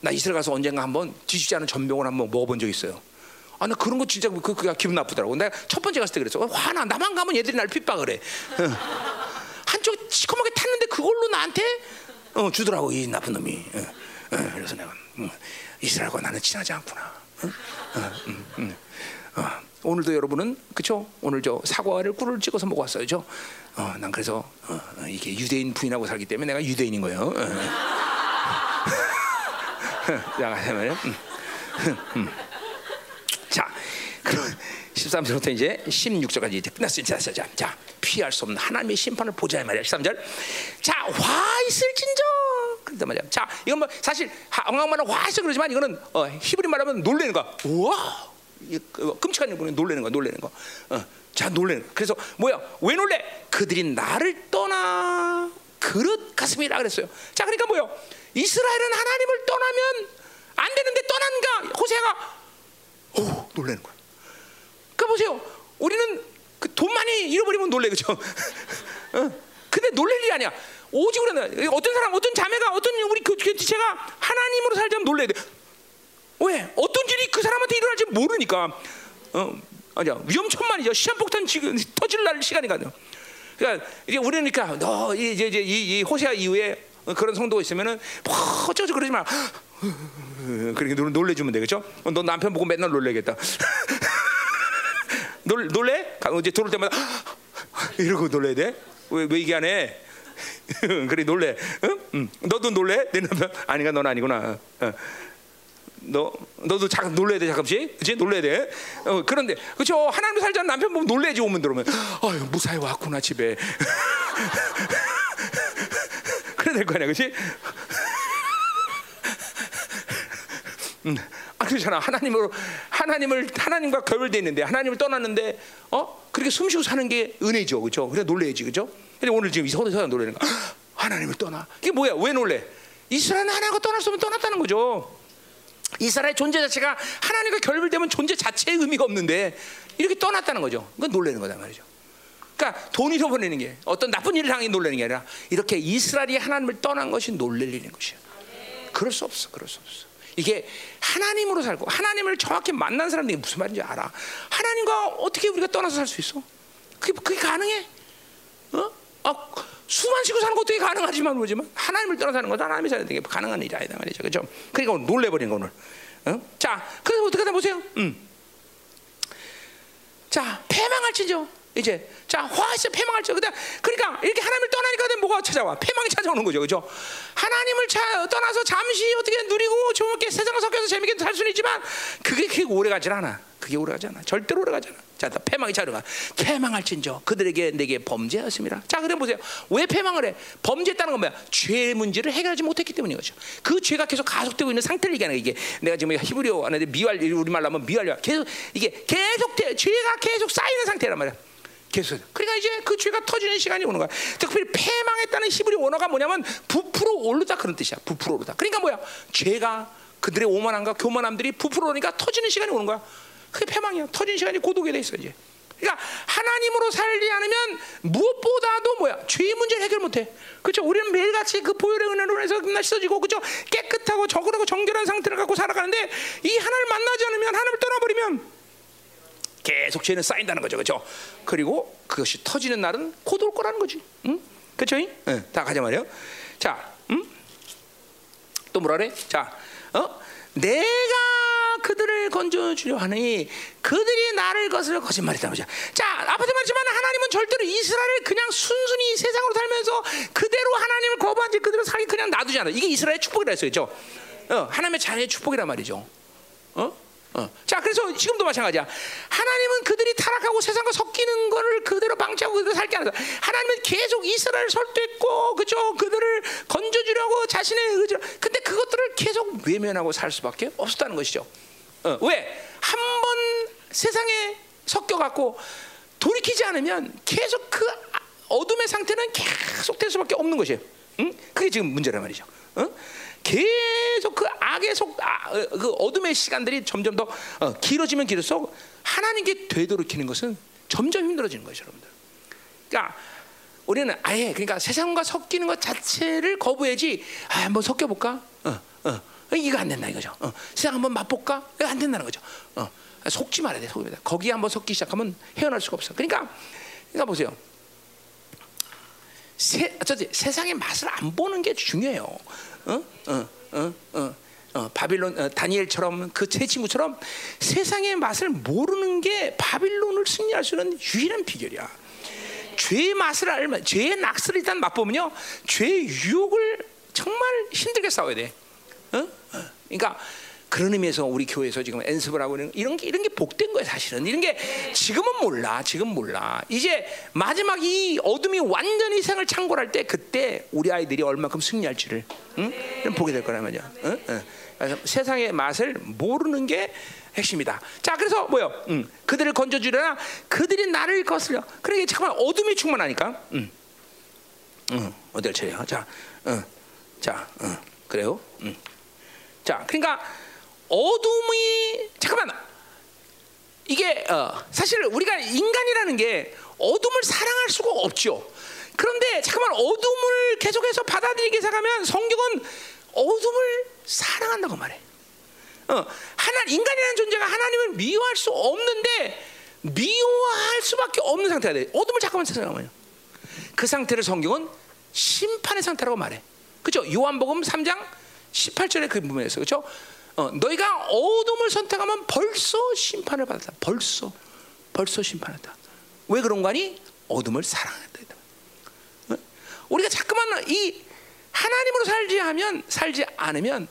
나 이스라엘 가서 언젠가 한번 뒤집지 않은 전병을 한번 먹어본 적 있어요. 아, 나 그런 거 진짜 그, 그가 기분 나쁘더라고. 내가 첫 번째 갔을 때 그랬어. 화나. 나만 가면 얘들이 날 핍박을 해. 한저 시커멓게 탔는데 그걸로 나한테 어, 주더라고 이 나쁜 놈이. 어, 어, 그래서 내가 음, 이스라엘과 나는 친하지 않구나. 어? 어, 음, 음. 어, 오늘도 여러분은 그쵸? 오늘 저 사과를 꿀을 찍어서 먹었어요, 죠? 어, 난 그래서 이게 유대인 부인하고 살기 때문에 내가 유대인인 거예요. 자, 가자마요. 음. 음. 자, 그럼 13절부터 이제 16절까지 이제. 자, 자, 자, 자, 피할 수 없는 하나님의 심판을 보자 이 말이야. 13절. 자, 화 있을진저. 그런단 말이야. 자, 이건 뭐 사실 한국말은 화 있어 그러지만 이거는 어, 히브리 말하면 놀래는 거야. 우와, 이, 그, 끔찍한 일보니 놀래는 거, 놀래는 거. 어, 자, 놀래는. 거. 그래서 뭐야? 왜 놀래? 그들이 나를 떠나 그릇 가슴이라 그랬어요. 자, 그러니까 뭐요? 이스라엘은 하나님을 떠나면 안 되는데 떠난가? 호세가 오 놀라는 거야. 그러니까 보세요. 우리는 그 돈 많이 잃어버리면 놀래 그죠? 어? 근데 놀랄 일이 아니야. 오직 우리는 어떤 사람, 어떤 자매가, 어떤 우리 지체가 하나님으로 살자면 놀래야 돼. 왜? 어떤 일이 그 사람한테 일어날지 모르니까. 어, 아니야 위험천만이죠. 시한폭탄 지금 터질 날 시간이거든. 그러니까 이제 우리는 그러니까 너 이제 이제 이, 이 호세아 이후에 그런 성도가 있으면은 뭐 어쩌고 그러지 마. 그렇게 놀래주면 되겠죠? 너 남편 보고 맨날 놀래겠다. 놀 놀래? 이제 들어올 때마다 이러고 놀래야 돼? 왜, 왜 이게 안 해? 그래 놀래. 응? 응. 너도 놀래? 내 남편 아니가 넌 아니구나. 어. 너 너도 잠깐 놀래야 돼 잠깐씩, 그렇지? 놀래야 돼. 어, 그런데 그렇죠? 하나님 살자는 남편 보면 놀래지 오면 들어오면, 아유 무사히 왔구나 집에. 그래야 될거 아니야, 그렇지? 음, 아 그렇잖아. 하나님으로 하나님을 하나님과 결별돼 있는데 하나님을 떠났는데 어 그렇게 숨쉬고 사는 게 은혜죠, 그렇죠? 그래 놀래야지, 그렇죠? 근데 오늘 지금 이 서서 놀래는 거. 하나님을 떠나. 이게 뭐야? 왜 놀래? 이스라엘은 하나님과 없으면 떠났다는 거죠. 이스라엘 존재 자체가 하나님과 결별되면 존재 자체의 의미가 없는데 이렇게 떠났다는 거죠. 그건 놀래는 거다 말이죠. 그러니까 돈 잃어버리는 게 어떤 나쁜 일을 당해 놀래는 게 아니라 이렇게 이스라엘이 하나님을 떠난 것이 놀랄 일인 것이야. 그럴 수 없어. 그럴 수 없어. 이게 하나님으로 살고 하나님을 정확히 만난 사람들이 무슨 말인지 알아. 하나님과 어떻게 우리가 떠나서 살 수 있어? 그게 그게 가능해? 어? 아, 수만 쉬고 사는 것도 가능하지만 모르지만 하나님을 떠나 사는 것도 하나님이 사는 게 가능한 일이 아니다 말이죠. 그죠? 그러니까 놀래버린 거 오늘. 어? 자, 그래서 어떻게 하다 보세요. 음. 자, 패망할지죠. 이제 자 화해서 패망할지 그다 그러니까 이렇게 하나님을 떠나니까 뭐가 찾아와? 패망이 찾아오는 거죠. 그죠? 하나님을 차, 떠나서 잠시 어떻게 누리고 좋게 세상을 섞여서 재밌게 살 수는 있지만 그게 그게 오래 가지 않아. 그게 오래 가지 않아. 절대로 오래 가지 않아. 자 패망이 찾아가 패망할진저. 그들에게 내게 범죄하였습니다 자 그래 보세요. 왜 패망을 해? 범죄했다는 건 뭐야? 죄 문제를 해결하지 못했기 때문인 거죠. 그 죄가 계속 가속되고 있는 상태를 얘기하는 이게 내가 지금 히브리어 하는데 미활 우리말로 하면 미활. 계속 이게 계속 죄가 계속 쌓이는 상태란 말이야 계속. 그러니까 이제 그 죄가 터지는 시간이 오는 거야. 특별히 패망했다는 히브리 원어가 뭐냐면 부풀어 오르다 그런 뜻이야. 부풀어 오르다. 그러니까 뭐야? 죄가 그들의 오만함과 교만함들이 부풀어 오니까 터지는 시간이 오는 거야. 그게 패망이야. 터지는 시간이 고독에 돼 있어 이제. 그러니까 하나님으로 살지 않으면 무엇보다도 뭐야 죄의 문제를 해결 못해. 그렇죠? 우리는 매일같이 그 보혈의 은혜로 해서 맨날 씻어지고 그렇죠? 깨끗하고 적으고 정결한 상태를 갖고 살아가는데 이 하나님을 만나지 않으면 하나님을 떠나버리면 계속 죄는 쌓인다는 거죠, 그렇죠? 그리고 그것이 터지는 날은 곧 올 거라는 거지, 응? 그렇죠? 응, 다 가자 말이요. 자, 응? 또 뭐라 그래? 자, 어? 내가 그들을 건져주려 하니 그들이 나를 것을 거짓말했다 말이죠. 자, 앞에서 말했지만 하나님은 절대로 이스라엘을 그냥 순순히 세상으로 살면서 그대로 하나님을 거부한 채 그대로 살기 그냥 놔두지 않아. 이게 이스라엘의 축복이라 했어요, 그렇죠? 어, 하나님의 자녀의 축복이란 말이죠. 어? 어. 자, 그래서 지금도 마찬가지야. 하나님은 그들이 타락하고 세상과 섞이는 것을 그대로 방치하고 그대로 살게 하는 하나님은 계속 이스라엘을 설득했고, 그죠? 그들을 건져주려고 자신의 의지. 근데 그것들을 계속 외면하고 살 수밖에 없었다는 것이죠. 어. 왜? 한 번 세상에 섞여갖고 돌이키지 않으면 계속 그 어둠의 상태는 계속 될 수밖에 없는 것이에요. 응? 그게 지금 문제란 말이죠. 어? 계속 그 악의 속, 아, 어, 그 어둠의 시간들이 점점 더 어, 길어지면 길어서 하나님께 되도록이는 것은 점점 힘들어지는 거예요, 여러분들. 그러니까 우리는 아예 그러니까 세상과 섞이는 것 자체를 거부해지. 아, 한번 섞여 볼까? 어, 어, 이거 안 된다 이거죠. 어, 세상 한번 맛볼까? 이거 안 된다는 거죠. 어, 속지 말아야 돼, 속입니다. 거기 한번 섞기 시작하면 헤어날 수가 없어. 그러니까, 그러니까 보세요. 세, 어쩌지 세상의 맛을 안 보는 게 중요해요. 어? 어, 어, 어, 어, 바빌론 어, 다니엘처럼 그세 친구처럼 세상의 맛을 모르는 게 바빌론을 승리할 수 있는 유일한 비결이야. 죄의 맛을 알면 죄의 낙스를 일단 맛보면요, 죄의 유혹을 정말 힘들게 싸워야 돼. 어? 어. 그러니까 그런 의미에서 우리 교회에서 지금 연습을 하고 있는 이런 게 이런 게 복된 거야 사실은 이런 게 지금은 몰라 지금 몰라 이제 마지막 이 어둠이 완전히 생을 창궐할 때 그때 우리 아이들이 얼마큼 승리할지를 응? 보게 될 거란 말이야. 응? 응. 그래서 세상의 맛을 모르는 게 핵심이다. 자, 그래서 뭐요? 음, 그들을 건져주려나 그들이 나를 거슬려. 그러니까 잠깐만 어둠이 충만하니까. 음, 음, 어딜 차려? 자, 음, 자, 음, 그래요. 음. 자, 그러니까 어둠이 잠깐만 이게 어, 사실 우리가 인간이라는 게 어둠을 사랑할 수가 없죠. 그런데 잠깐만 어둠을 계속해서 받아들이게 생각하면 성경은 어둠을 사랑한다고 말해. 어, 하나 인간이라는 존재가 하나님을 미워할 수 없는데 미워할 수밖에 없는 상태가 돼. 어둠을 잠깐만 생각하면 그 상태를 성경은 심판의 상태라고 말해. 그렇죠? 요한복음 3장 18절의 그 부분에서 그렇죠? 어, 너희가 어둠을 선택하면 벌써 심판을 받았다. 벌써 벌써 심판했다. 왜 그런 거니? 어둠을 사랑했다. 어? 우리가 자꾸만 이 하나님으로 살지 하면 살지 않으면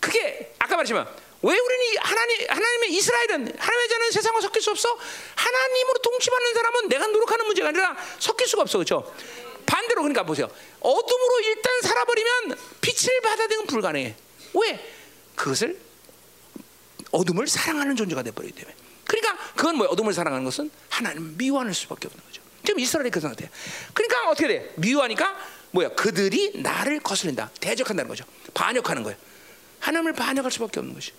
그게 아까 말했지만 왜 우리는 하나님 하나님의 이스라엘은 하나님의 자는 세상과 섞일 수 없어? 하나님으로 통치받는 사람은 내가 노력하는 문제가 아니라 섞일 수가 없어 그렇죠? 반대로 그러니까 보세요. 어둠으로 일단 살아버리면 빛을 받아들이는 불가능해. 왜? 그것을 어둠을 사랑하는 존재가 돼버리기 때문에. 그러니까 그건 뭐야? 어둠을 사랑하는 것은 하나님 미워하는 수밖에 없는 거죠. 지금 이스라엘이 그 상태야. 그러니까 어떻게 돼? 미워하니까 뭐야? 그들이 나를 거슬린다. 대적한다는 거죠. 반역하는 거예요. 하나님을 반역할 수밖에 없는 것이.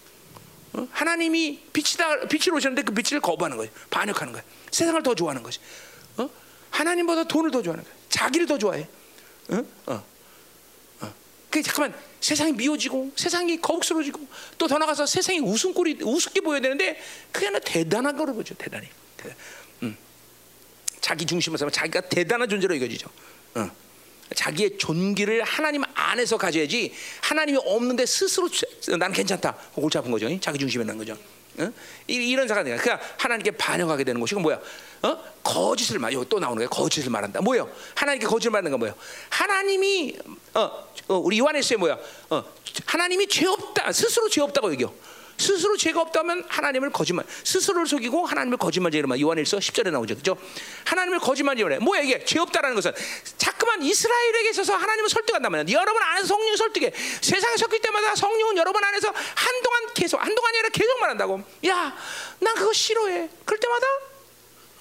어? 하나님이 빛이다 빛을 오셨는데 그 빛을 거부하는 거예요. 반역하는 거예요. 세상을 더 좋아하는 것이. 어? 하나님보다 돈을 더 좋아하는 거예요. 자기를 더 좋아해. 어? 어. 어. 그 잠깐만 세상이 미워지고 세상이 거북스러워지고 또 더 나가서 세상이 웃음꼴이 우습게 보여야 되는데 그게 하나 대단한 거로 보죠. 대단히. 대단. 음. 자기 삼아 자기가 대단한 존재로 여겨지죠. 어. 자기의 존귀를 하나님 안에서 가져야지 하나님이 없는데 스스로 나는 괜찮다. 골치 아픈 거죠. 자기 중심에 난 거죠. 어? 이런 되니까 그냥 하나님께 반역하게 되는 것이 뭐야? 어? 거짓을 말, 또 나오는 거야. 거짓을 말한다. 뭐요? 하나님께 거짓을 말하는 건 뭐요? 하나님이 어, 어 우리 요한에서의 뭐야? 어, 하나님이 죄 없다. 스스로 죄 없다고 여겨. 스스로 죄가 없다면 하나님을 거짓말, 스스로를 속이고 하나님을 거짓말쟁이로 요한일서 10절에 나오죠. 그죠? 하나님을 거짓말쟁이로 뭐야 이게? 죄 없다라는 것은 자꾸만 이스라엘에게 있어서 하나님을 설득한다면 여러분 안에서 성령 설득해. 세상에 섞일 때마다 성령은 여러분 안에서 한동안 계속 한동안이 아니라 계속 말한다고. 야, 난 그거 싫어해. 그럴 때마다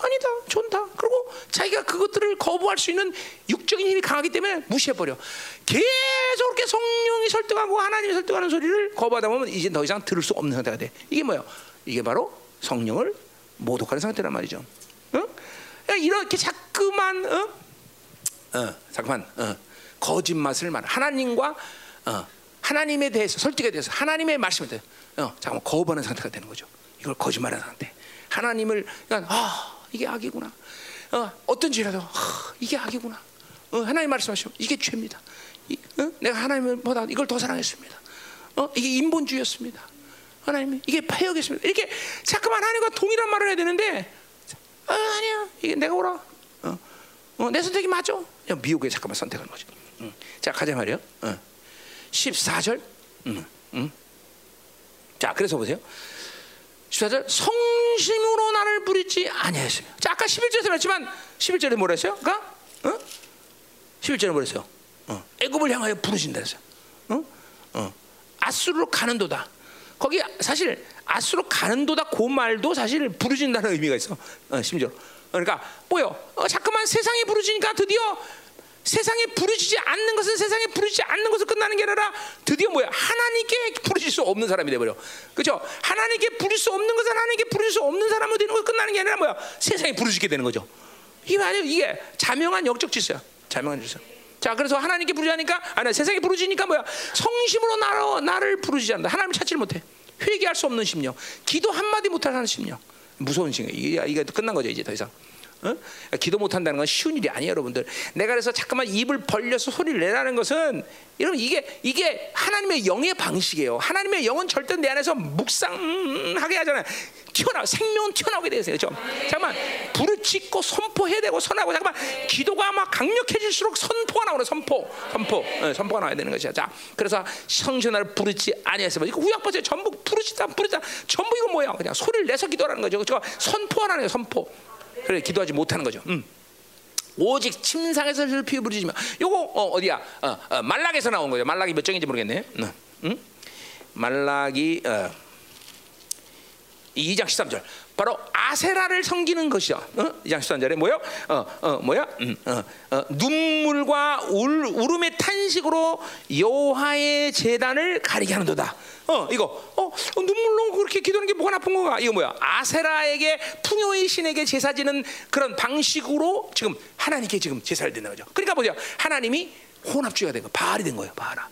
아니다, 좋다. 그리고 자기가 그것들을 거부할 수 있는 육적인 힘이 강하기 때문에 무시해버려. 계속 그렇게 성령이 설득하고 하나님이 설득하는 소리를 거부하다 보면 이제 더 이상 들을 수 없는 상태가 돼. 이게 뭐야? 이게 바로 성령을 모독하는 상태란 말이죠. 어? 이렇게 자꾸만 어? 어, 잠깐만 어, 거짓말을 말 하나님과 어, 하나님에 대해서 설득에 대해서 하나님의 말씀에 대해서 어, 잠깐만 거부하는 상태가 되는 거죠. 이걸 거짓말하는 상태. 하나님을 그러니까 아 이게 악이구나. 어, 떤 죄라도 아, 이게 악이구나. 어, 하나님 말씀하시면 이게 죄입니다. 이, 어? 내가 하나님보다 이걸 더 사랑했습니다. 어? 이게 인본주의였습니다. 하나님 이게 폐역이었습니다. 이렇게 자꾸만 하나님과 동일한 말을 해야 되는데 아, 아니야 이게 내가 오라. 어, 어, 내 선택이 맞아. 미혹에 잠깐만 선택하는 거죠. 응. 자 가자 말이요. 어. 14절. 응. 응. 자 그래서 보세요. 14절 성심으로 나를 부리지 아니하였으며 자 아까 11절에서 말했지만 11절에 뭐라 했어요? 그러니까 어? 11절에 뭐라 했어요? 어. 애굽을 향하여 부르신다 했어요 어? 어. 아수르로 가는 도다 거기 사실 아수로 가는 도다 그 말도 사실 부르신다는 의미가 있어 어, 심지어 그러니까 뭐요? 어, 자꾸만 세상이 부르지니까 드디어 세상에 부르짖지 않는 것은 세상에 부르짖지 않는 것을 끝나는 게 아니라 드디어 뭐야? 하나님께 부르짖을 수 없는 사람이 돼버려. 그죠 하나님께 부르짖을 수 없는 것은 하나님께 부르짖을 수 없는 사람이 되는 거 끝나는 게 아니라 뭐야? 세상에 부르짖게 되는 거죠. 이게 아니 이게 자명한 영적 질서야. 자명한 질서. 자 그래서 하나님께 부르짖으니까 아니 세상에 부르짖으니까 뭐야? 성심으로 나로, 나를 부르짖지 않는다. 하나님을 찾지를 못해. 회개할 수 없는 심령. 기도 한마디 못하는 심령. 무서운 심령. 이게, 이게 끝난 거죠 이제 더 이상 어? 기도 못 한다는 건 쉬운 일이 아니에요, 여러분들. 내가 그래서 잠깐만 입을 벌려서 소리를 내라는 것은 여러분 이게 이게 하나님의 영의 방식이에요. 하나님의 영은 절대 내 안에서 묵상하게 하잖아요. 튀어나 생명은 튀어나오게 되세요. 그렇죠? 잠깐만 부르짖고 선포해야 되고 선하고 잠깐만 기도가 막 강력해질수록 선포가 나오는 선포, 선포, 네, 선포가 나와야 되는 것이야. 자, 그래서 성전을 부르지 아니했으면 이거 보세요. 전부 부르짖다 부르짖다 전부 이거 뭐야? 그냥 소리를 내서 기도하는 거죠. 그렇죠? 선포하는 거예요. 선포. 그래 기도하지 못하는 거죠. 음. 오직 침상에서 슬피 부르짖으며 요거 어, 어디야? 어, 어, 말락에서 나온 거죠. 말락이 몇 장인지 모르겠네. 응? 응? 말락이 어, 2장 13절 바로 아세라를 섬기는 것이야. 어? 2장 13절에 뭐요? 어, 어, 뭐야? 음, 어, 어, 눈물과 울, 울음의 탄식으로 여호와의 제단을 가리게 하는도다. 어, 이거 어, 어, 눈물로 그렇게 기도하는 게 뭐가 나쁜 거가? 이거 뭐야? 아세라에게 풍요의 신에게 제사 지는 그런 방식으로 지금 하나님께 지금 제사를 드는 거죠. 그러니까 보세요. 하나님이 혼합주의가 된 거, 바알이 된 거예요. 바알아.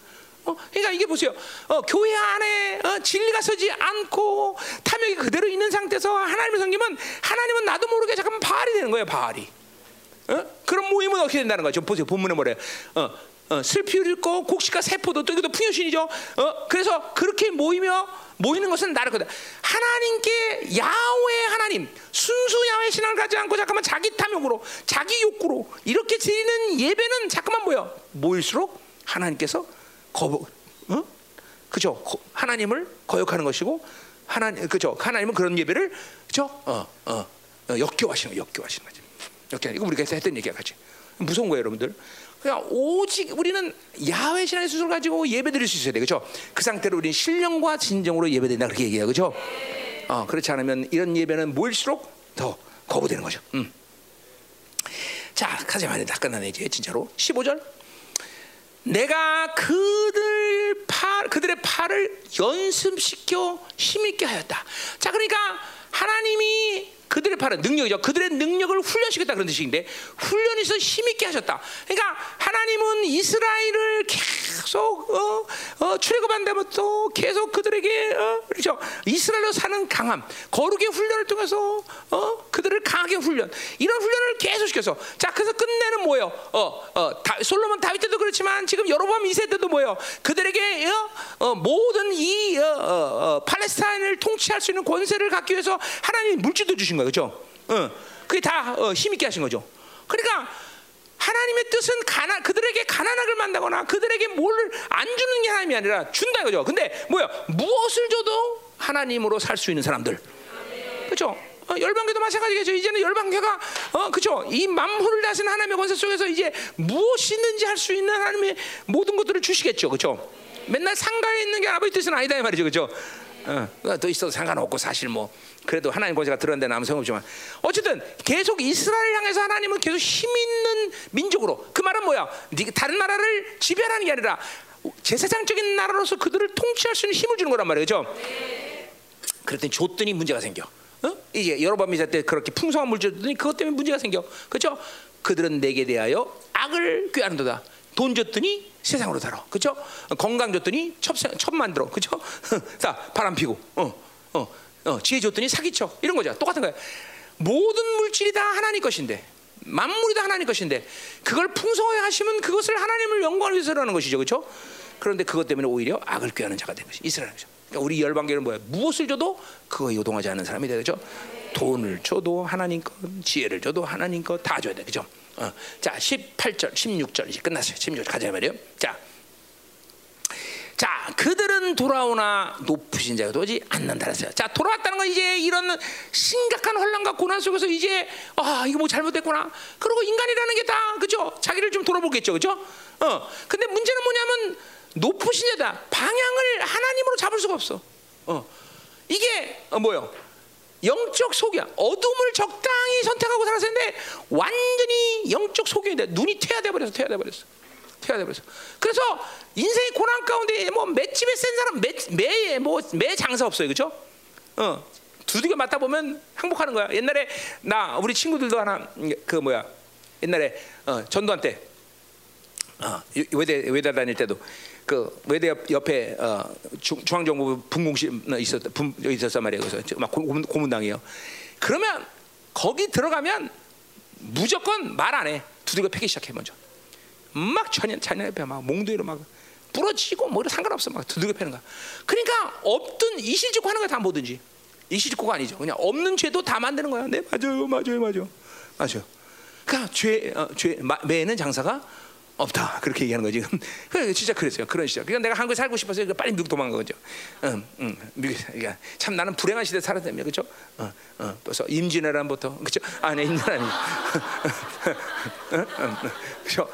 어, 그러니까 이게 보세요. 어, 교회 안에 어, 진리가 서지 않고 탐욕이 그대로 있는 상태에서 하나님을 섬기면 하나님은 나도 모르게 잠깐 바알이 되는 거예요. 바알이. 어? 그런 모임은 어떻게 된다는 거죠? 보세요. 본문에 뭐래요? 어, 어, 슬피를 읽고 곡식과 세포도 또 이것도 풍요신이죠. 어? 그래서 그렇게 모이며 모이는 것은 나를 거다. 하나님께 야외 하나님 순수 야외 신앙을 가지 않고 잠깐만 자기 탐욕으로 자기 욕구로 이렇게 드리는 예배는 잠깐만 뭐야? 모일수록 하나님께서 거부, 어? 그죠? 하나님을 거역하는 것이고 하나님, 그죠? 하나님은 그런 예배를 그죠? 어, 어, 어 역겨하시는 역겨하시는 거지. 역겨. 이거 우리가 했던 얘기야, 같이. 무서운 거예요, 여러분들. 그냥 오직 우리는 야외 신앙의 수술을 가지고 예배 드릴 수 있어야 돼, 그죠? 그 상태로 우리는 신령과 진정으로 예배 된다 그렇게 얘기해요, 그죠? 어, 그렇지 않으면 이런 예배는 모일수록 더 거부되는 거죠. 음. 자, 가자 말이야. 다 끝나네 이제 진짜로. 15절. 내가 그들 팔 그들의 팔을 연습시켜 힘있게 하였다. 자, 그러니까 하나님이 그들의 팔은 능력이죠. 그들의 능력을 훈련시켰다 그런 뜻인데 훈련해서 힘있게 하셨다. 그러니까 하나님은 이스라엘을 계속 어, 어, 출애굽한 다음부터 계속 그들에게 어, 그렇죠. 이스라엘로 사는 강함, 거룩의 훈련을 통해서 어, 그들을 강하게 훈련, 이런 훈련을 계속 시켜서 자 그래서 끝내는 뭐예요? 어, 어, 다, 솔로몬 다윗 때도 그렇지만 지금 여로보암 이세 때도 뭐예요? 그들에게 어, 어, 모든 이 어, 어, 어, 팔레스타인을 통치할 수 있는 권세를 갖기 위해서 하나님 물질도 주신 거예요, 그렇죠? 어, 그게 다 어, 힘있게 하신 거죠. 그러니까 하나님의 뜻은 가난 그들에게 가난하게 만다거나 그들에게 뭘 안 주는 게 하나님이 아니라 준다 이거죠. 근데 뭐야? 무엇을 줘도 하나님으로 살 수 있는 사람들. 그렇죠? 어, 열방교도 마찬가지겠죠. 이제는 열방교가 어 그죠? 이 만물을 다스리는 하나님의 권세 속에서 이제 무엇이든지 할 수 있는 하나님의 모든 것들을 주시겠죠. 그렇죠? 맨날 상가에 있는 게 아버지 뜻은 아니다 이 말이죠. 그렇죠? 어, 더 있어도 상관없고 사실 뭐 그래도 하나님 권세가 들어는데 남은 소용없지만 어쨌든 계속 이스라엘 향해서 하나님은 계속 힘 있는 민족으로 그 말은 뭐야? 다른 나라를 지배하는 게 아니라 제사장적인 나라로서 그들을 통치할 수 있는 힘을 주는 거란 말이죠. 그랬더니 줬더니 문제가 생겨. 어? 이제 여러 번 미사 때 그렇게 풍성한 물질 줬더니 그것 때문에 문제가 생겨. 그렇죠? 그들은 내게 대하여 악을 꾀하는도다. 돈 줬더니 세상으로 달아. 그렇죠? 건강 줬더니 첩, 첩 만들어. 그렇죠? 자, 바람 피고. 어, 어, 어, 지혜 줬더니 사기쳐. 이런 거죠. 똑같은 거야. 모든 물질이 다 하나님 것인데 만물이 다 하나님 것인데 그걸 풍성하게 하시면 그것을 하나님을 영광을 위해서 하는 것이죠. 그렇죠? 그런데 그것 때문에 오히려 악을 꾀하는 자가 된 것이 이스라엘이죠. 그러니까 우리 열방계는 뭐야? 무엇을 줘도 그거 요동하지 않는 사람이 되죠. 돈을 줘도 하나님 것, 지혜를 줘도 하나님 것다 줘야 돼. 그죠? 어. 자, 18절, 16절 이제 끝났어요. 16절 가자 말이요. 자. 자, 그들은 돌아오나 높으신 자가 오지 않는다 그랬어요. 자, 돌아왔다는 건 이제 이런 심각한 혼란과 고난 속에서 이제 아, 이거 뭐 잘못됐구나. 그리고 인간이라는 게 다 그죠? 자기를 좀 돌아보겠죠. 그죠? 어. 근데 문제는 뭐냐면 높으신 자다. 방향을 하나님으로 잡을 수가 없어. 어. 이게 어, 뭐요? 영적 소기야. 어둠을 적당히 선택하고 살았는데 완전히 영적 소기인데 눈이 퇴화돼 버렸어. 퇴화돼 버렸어. 퇴화돼 버렸어. 그래서 인생의 고난 가운데 뭐 맷집에 센 사람 매매뭐매 장사 없어요. 그렇죠? 어. 두들겨 맞다 보면 항복하는 거야. 옛날에 나 우리 친구들도 하나 그 뭐야? 옛날에 어, 전도한 때 어, 외대 외대 다닐 때도 그 외대 옆에 어, 중앙정부 분공실 있었 있었단 말이에요. 그래서 막 고문, 고문당이에요. 그러면 거기 들어가면 무조건 말 안 해. 두들겨 패기 시작해 먼저. 막 천연 찬연의 막 몽둥이로 막 부러지고 뭐 상관없어 막 두들겨 패는 거야. 그러니까 없든 이실직고 하는 거야 다 뭐든지. 이실직고가 아니죠. 그냥 없는 죄도 다 만드는 거야. 네 맞아요, 맞아요, 맞아요, 맞아요. 그러니까 죄, 어, 죄 매는 장사가 없다 그렇게 얘기하는 거지. 그 진짜 그랬어요. 그런 시절. 그러니까 내가 한국에 살고 싶어서 빨리 미국 도망간 거죠. 응, 응. 미국. 그러니까 참 나는 불행한 시대 에 살았다며, 그렇죠? 어, 어. 임진왜란부터, 그렇죠? 아니 임진왜란이. 그렇죠?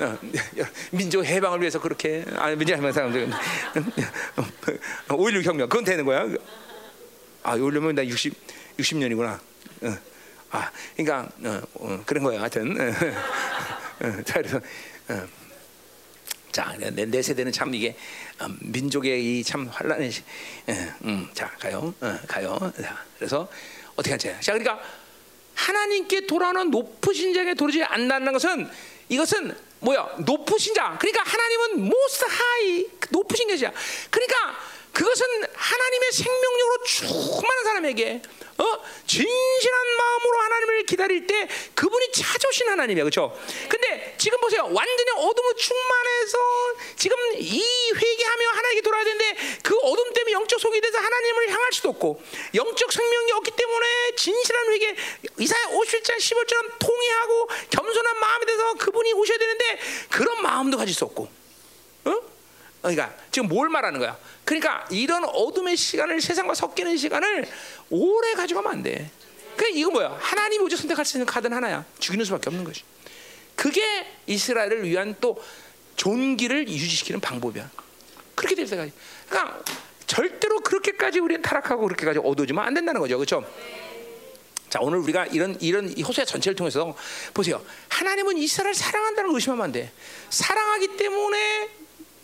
어, 민족 해방을 위해서 그렇게 아니 민족 해방 사람들 5.16 혁명 그건 되는 거야. 아, 5.16면 나 60, 60년이구나. 어. 아, 그러니까 어, 어, 그런 거예요. 하여튼. 어, 자, 어. 자, 내, 내, 세대는 참 이게 음, 민족의 이 참 환란의 음, 자 가요, 어, 가요. 자, 그래서 어떻게 하지? 자, 그러니까 하나님께 돌아오는 높으신 자에게 도르지 않는다는 것은 이것은 뭐야? 높으신 자. 그러니까 하나님은 most high, 높으신 계시야. 그러니까 그것은 하나님의 생명력으로 충만한 사람에게 어? 진실한 마음으로 하나님을 기다릴 때 그분이 찾아오신 하나님이야. 그렇죠? 근데 지금 보세요. 완전히 어둠을 충만해서 지금 이 회개하며 하나님께 돌아야 되는데 그 어둠 때문에 영적 속이 돼서 하나님을 향할 수도 없고 영적 생명이 없기 때문에 진실한 회개 이사야 57장 15절처럼 통회하고 겸손한 마음이 돼서 그분이 오셔야 되는데 그런 마음도 가질 수 없고 어? 그러니까 지금 뭘 말하는 거야? 그러니까 이런 어둠의 시간을 세상과 섞이는 시간을 오래 가져가면 안 돼. 그 이거 뭐야? 하나님 오직 선택할 수 있는 카드는 하나야. 죽이는 수밖에 없는 것이. 그게 이스라엘을 위한 또 존귀를 유지시키는 방법이야. 그렇게 될 때까지. 그러니까 절대로 그렇게까지 우리는 타락하고 그렇게까지 어두워지면 안 된다는 거죠. 그렇죠? 자 오늘 우리가 이런 이런 호세 전체를 통해서 보세요. 하나님은 이스라엘 사랑한다는 걸 의심하면 안 돼. 사랑하기 때문에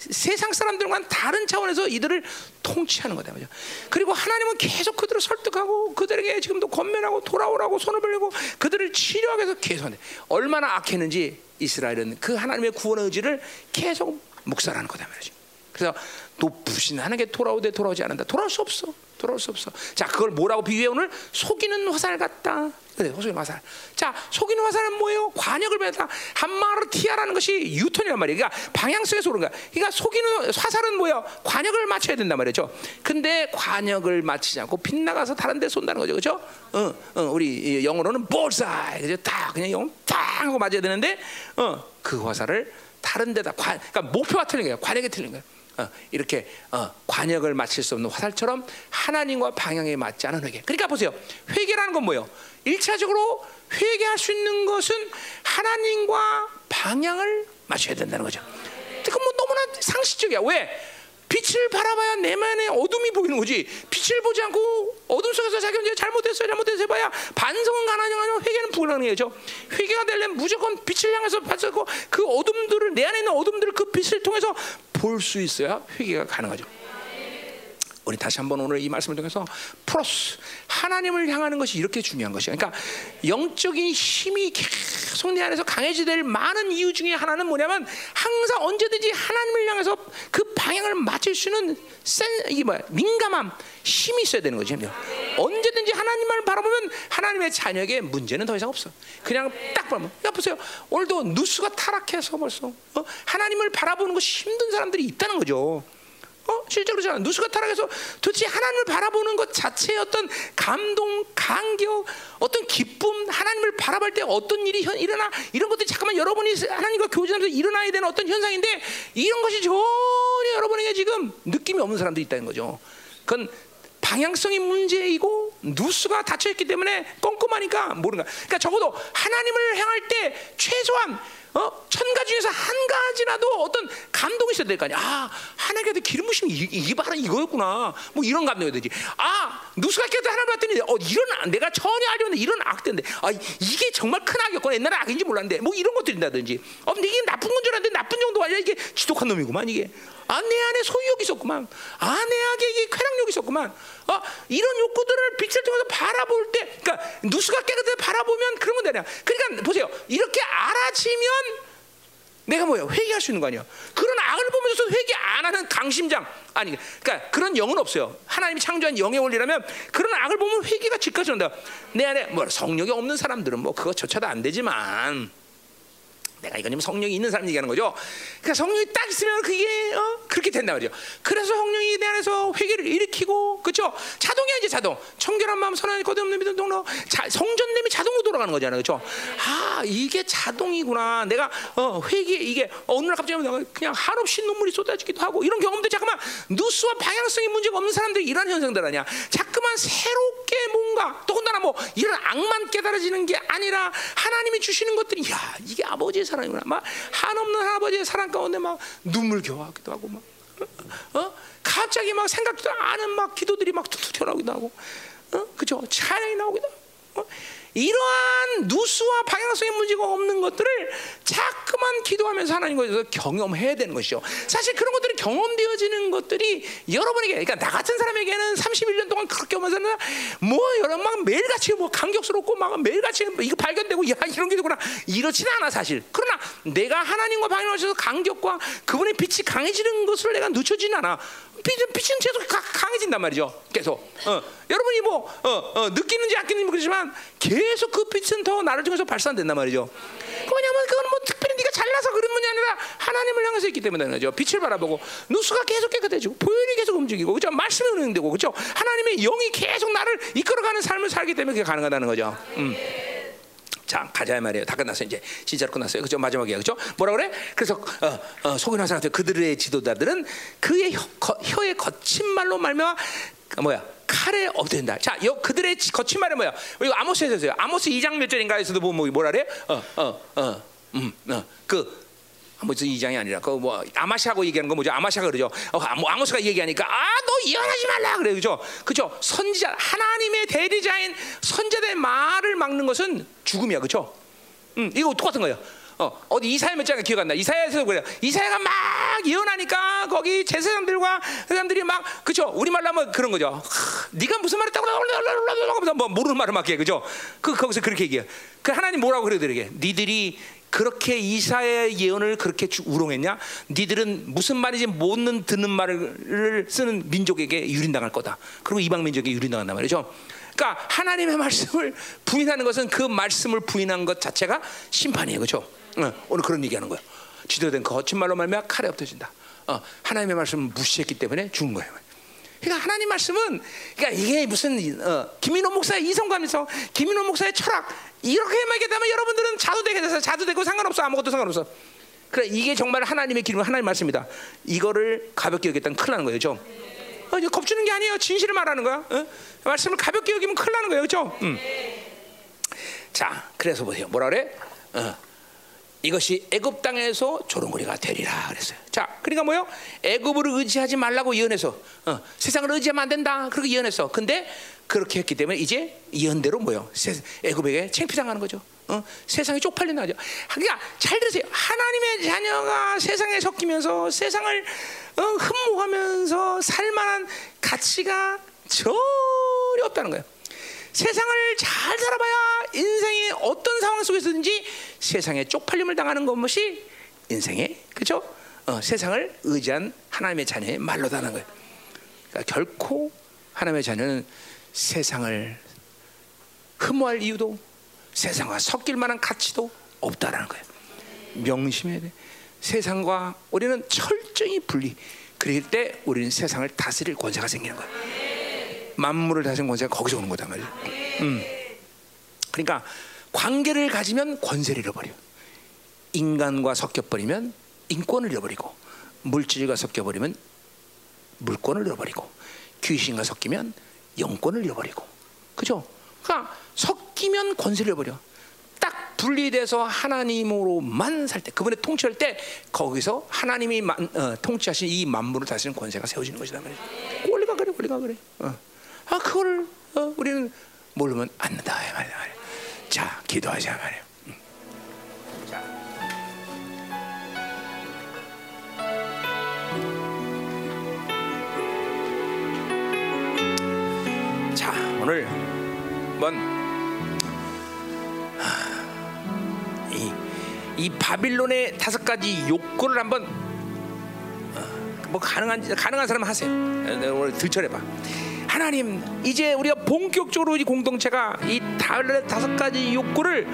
세상 사람들과는 다른 차원에서 이들을 통치하는 거다 말이죠. 그리고 하나님은 계속 그들을 설득하고 그들에게 지금도 권면하고 돌아오라고 손을 벌리고 그들을 치료하기 위해서 계속 얼마나 악했는지 이스라엘은 그 하나님의 구원의 의지를 계속 묵살하는 거다 말이죠. 그래서 높으신 하나님께 돌아오되 돌아오지 않는다. 돌아올 수 없어. 돌아올 수 없어. 자, 그걸 뭐라고 비유해 오늘 속이는 화살 같다. 그래, 속이는 화살. 자, 속이는 화살은 뭐예요? 관역을 배다. 한마르티아라는 것이 유턴이란 말이에요. 그러니까 방향성에서 오는 거야. 그러니까 속이는 화살은 뭐예요? 관역을 맞춰야 된단 말이죠. 근데 관역을 맞추지 않고 빗나가서 다른 데 쏜다는 거죠. 그죠? 어, 어, 우리 영어로는 볼사이. 그죠? 딱 그냥 영, 딱 하고 맞아야 되는데, 어, 그 화살을 다른 데다 관, 그러니까 목표가 틀린 거예요. 관역이 틀린 거예요. 어, 이렇게 어, 관역을 맞출 수 없는 화살처럼 하나님과 방향에 맞지 않은 회개. 그러니까 보세요. 회개라는 건 뭐예요? 일차적으로 회개할 수 있는 것은 하나님과 방향을 맞춰야 된다는 거죠. 그건 뭐 너무나 상식적이야. 왜? 빛을 바라봐야 내면에 어둠이 보이는 거지. 빛을 보지 않고 어둠 속에서 자기 혼자 잘못했어요, 잘못했어요 해봐야 반성은 가능하지만 회개는 불가능해죠. 회개가 되려면 무조건 빛을 향해서 봤었고 그 어둠들을 내 안에 있는 어둠들을 그 빛을 통해서 볼 수 있어야 회개가 가능하죠. 우리 다시 한번 오늘 이 말씀을 통해서 플러스 하나님을 향하는 것이 이렇게 중요한 것이야. 그러니까 영적인 힘이 계속 내 안에서 강해지될 많은 이유 중에 하나는 뭐냐면 항상 언제든지 하나님을 향해서 그 방향을 맞출 수 있는 센 이게 뭐야 민감함 힘이 있어야 되는 거지. 언제든지 하나님을 바라보면 하나님의 자녀에게 문제는 더 이상 없어. 그냥 딱 보면. 야 보세요. 오늘도 누수가 타락해서 벌써 어? 하나님을 바라보는 것이 힘든 사람들이 있다는 거죠. 어? 실제로 그렇잖아. 누수가 타락해서 도대체 하나님을 바라보는 것 자체의 어떤 감동, 감격, 어떤 기쁨, 하나님을 바라볼 때 어떤 일이 현, 일어나 이런 것들이 잠깐만 여러분이 하나님과 교제하면서 일어나야 되는 어떤 현상인데 이런 것이 전혀 여러분에게 지금 느낌이 없는 사람들이 있다는 거죠. 그건 방향성이 문제이고 누수가 닫혀 있기 때문에 꼼꼼하니까 모르는 거야. 그러니까 적어도 하나님을 향할 때 최소한 어? 천 가지 중에서 한 가지라도 어떤 감동이 있어야 될 거 아니야. 아, 하나님께 기름 부심이 이게 바로 이거였구나. 뭐 이런 감동이 되지. 아, 누수가 깨도 하나님 봤더니 어, 이런 내가 전혀 알지 못한 이런 악된데. 아, 이게 정말 큰 악이었구나. 옛날에 악인지 몰랐는데. 뭐 이런 것들이라든지. 어, 이게 나쁜 건 줄 알았는데 나쁜 정도가 아니라 이게 지독한 놈이구만 이게. 아, 내 안에 소유욕이 있었구만. 아, 내 안에 쾌락욕이 있었구만. 어, 이런 욕구들을 빛을 통해서 바라볼 때, 그러니까 누수가 깨끗해 바라보면 그러면 되냐. 그러니까 보세요. 이렇게 알아지면 내가 뭐야 회개할 수 있는 거 아니야. 그런 악 악을 보면서 회개 안 하는 강심장 아니 그러니까 그런 영은 없어요. 하나님이 창조한 영의 원리라면 그런 악을 보면 회개가 즉각이 온다. 내 안에 뭐 성령이 없는 사람들은 뭐 그거조차도 안 되지만 내가 이거는 성령이 있는 사람 얘기하는 거죠. 그러니까 성령이 딱 있으면 그게 어? 그렇게 된단 말이죠. 그래서 성령이 내 안에서 회개를 일으키고 그렇죠. 자동이야 이제 자동. 청결한 마음 선한 거듭 없는 믿음 동로 성전됨이 자동으로 돌아가는 거잖아요. 그렇죠. 아 이게 자동이구나. 내가 어, 회개 이게 어느 날 갑자기 그냥 한없이 눈물이 쏟아지기도 하고 이런 경험들 잠깐만 누수와 방향성이 문제가 없는 사람들이 이런 현상들 아니야. 자꾸만 새롭게 뭔가 더군다나 뭐 이런 악만 깨달아지는 게 아니라 하나님이 주시는 것들이 야 이게 아버지의 사랑이구나. 막 한없는 할아버지의 사랑 가운데 막 눈물 겨워하기도 하고 막 어? 갑자기 막 생각도 않은 막 기도들이 막 툭툭 튀어나오기도 하고 어? 그죠? 찬양이 나오기도 하고 어? 이러한 누수와 방향성의 문제가 없는 것들을 자꾸만 기도하면서 하나님께서 경험해야 되는 것이죠. 사실 그런 것들이 경험되어지는 것들이 여러분에게, 그러니까 나 같은 사람에게는 31년 동안 그렇게 오면서 뭐 여러분 막 매일같이 뭐 감격스럽고 막 매일같이 이거 발견되고 야 이런 게 되구나 이렇지는 않아 사실. 그러나 내가 하나님과 방향하셔서 간격과 그분의 빛이 강해지는 것을 내가 늦춰지는 않아. 빛은, 빛은 계속 강해진단 말이죠. 계속. 어. 여러분이 뭐 어, 어, 느끼는지 아끼는지 그렇지만 계속 그 빛은 더 나를 통해서 발산된단 말이죠. 왜냐하면 그건 뭐 특별히 네가 잘나서 그런 분이 아니라 하나님을 향해서 있기 때문에 그죠. 빛을 바라보고 누수가 계속 깨끗해지고 보혈이 계속 움직이고 그죠. 말씀이 운행되고 그죠. 하나님의 영이 계속 나를 이끌어가는 삶을 살기 때문에 그게 가능하다는 거죠. 음. 자 가자 말이에요. 다 끝났어요. 이제 진짜로 끝났어요. 그죠? 마지막이에요. 그죠? 뭐라 그래? 그래서 어, 어, 속이나 사람들 그들의 지도자들은 그의 혀, 거, 혀의 거친 말로 말며 뭐야 칼에 엎드린다. 자, 여, 그들의 거친 말은 뭐야? 이거 아모스에서요. 아모스 2장 몇 절인가에서도 보면 뭐, 뭐라 그래? 어, 어, 어, 음, 어, 그 아모스 2장이 아니라 그 뭐 아마샤고 얘기하는 거 뭐죠? 아마샤가 그러죠. 어, 뭐 아모스가 얘기하니까 아너 예언하지 말라 그래 그죠? 그죠? 선지자 하나님의 대리자인 선자의 말을 막는 것은 죽음이야 그죠? 음 이거 똑같은 거예요. 어, 어디 이사야 몇 장에 기억 안 나. 이사야에서 그래요. 이사야가 막 예언하니까 거기 제사장들과 사람들이 막 그죠? 우리 말로 하면 그런 거죠. 하, 네가 무슨 말을 했다고 하면서 뭐 모르는 말을 막 해. 그죠? 그 거기서 그렇게 얘기해. 그 하나님 뭐라고 그러게? 니들이 그렇게 이사의 예언을 그렇게 우롱했냐? 니들은 무슨 말인지 못 듣는 말을 쓰는 민족에게 유린당할 거다. 그리고 이방 민족에게 유린당한단 말이죠. 그러니까 하나님의 말씀을 부인하는 것은 그 말씀을 부인한 것 자체가 심판이에요, 그렇죠? 어, 오늘 그런 얘기하는 거예요. 지도된 그 거친 말로 말면 칼에 엎어진다. 어, 하나님의 말씀을 무시했기 때문에 죽은 거예요. 그러니까 하나님 말씀은 그러니까 이게 무슨 어, 김인호 목사의 이성감에서 김인호 목사의 철학 이렇게 말게 되면 여러분들은 자도되게 돼서 자도되고 상관없어 아무것도 상관없어. 그래 이게 정말 하나님의 기름 하나님 말씀이다. 이거를 가볍게 여겼다면 큰일 나는 거예요, 어, 이제 겁주는 게 아니에요. 진실을 말하는 거야. 어? 말씀을 가볍게 여기면 큰일 나는 거예요, 그렇죠? 음. 자, 그래서 보세요. 뭐라 그래? 어. 이것이 애굽 땅에서 조롱거리가 되리라 그랬어요. 자, 그러니까 뭐요? 애굽을 의지하지 말라고 예언해서 어, 세상을 의지하면 안 된다. 그렇게 예언했어. 근데 그렇게 했기 때문에 이제 예언대로 뭐요? 애굽에게 챙피당하는 거죠. 어? 세상이 쪽팔린다 죠 그러니까 잘 들으세요. 하나님의 자녀가 세상에 섞이면서 세상을 어, 흠모하면서 살만한 가치가 전혀 없다는 거예요. 세상을 잘 살아봐야 인생의 어떤 상황 속에서든지 세상에 쪽팔림을 당하는 것이 인생의 그죠? 어, 세상을 의지한 하나님의 자녀의 말로다는 거예요. 그러니까 결코 하나님의 자녀는 세상을 흠모할 이유도 세상과 섞일 만한 가치도 없다라는 거예요. 명심해야 돼. 세상과 우리는 철저히 분리. 그럴 때 우리는 세상을 다스릴 권세가 생기는 거예요. 만물을 다스리는 권세가 거기서 오는 거다 말이야. 음. 그러니까 관계를 가지면 권세를 잃어버려. 인간과 섞여버리면 인권을 잃어버리고 물질과 섞여버리면 물권을 잃어버리고 귀신과 섞이면 영권을 잃어버리고 그죠? 그러니까 섞이면 권세를 잃어버려. 딱 분리돼서 하나님으로만 살 때, 그분의 통치할 때 거기서 하나님이 만, 어, 통치하신 이 만물을 다스리는 권세가 세워지는 것이다 말이야. 원리가 그래, 원리가 그래. 어. 아 그걸 어, 우리는 모르면 안다 말이야. 자 기도하자 말이야. 음. 자. 오늘 한번 이, 이 바빌론의 다섯 가지 욕구를 한번 뭐 가능한 가능한 사람 하세요. 어, 오늘 들춰내 봐. 하나님 이제 우리가 본격적으로 이 공동체가 이 다섯 가지 욕구를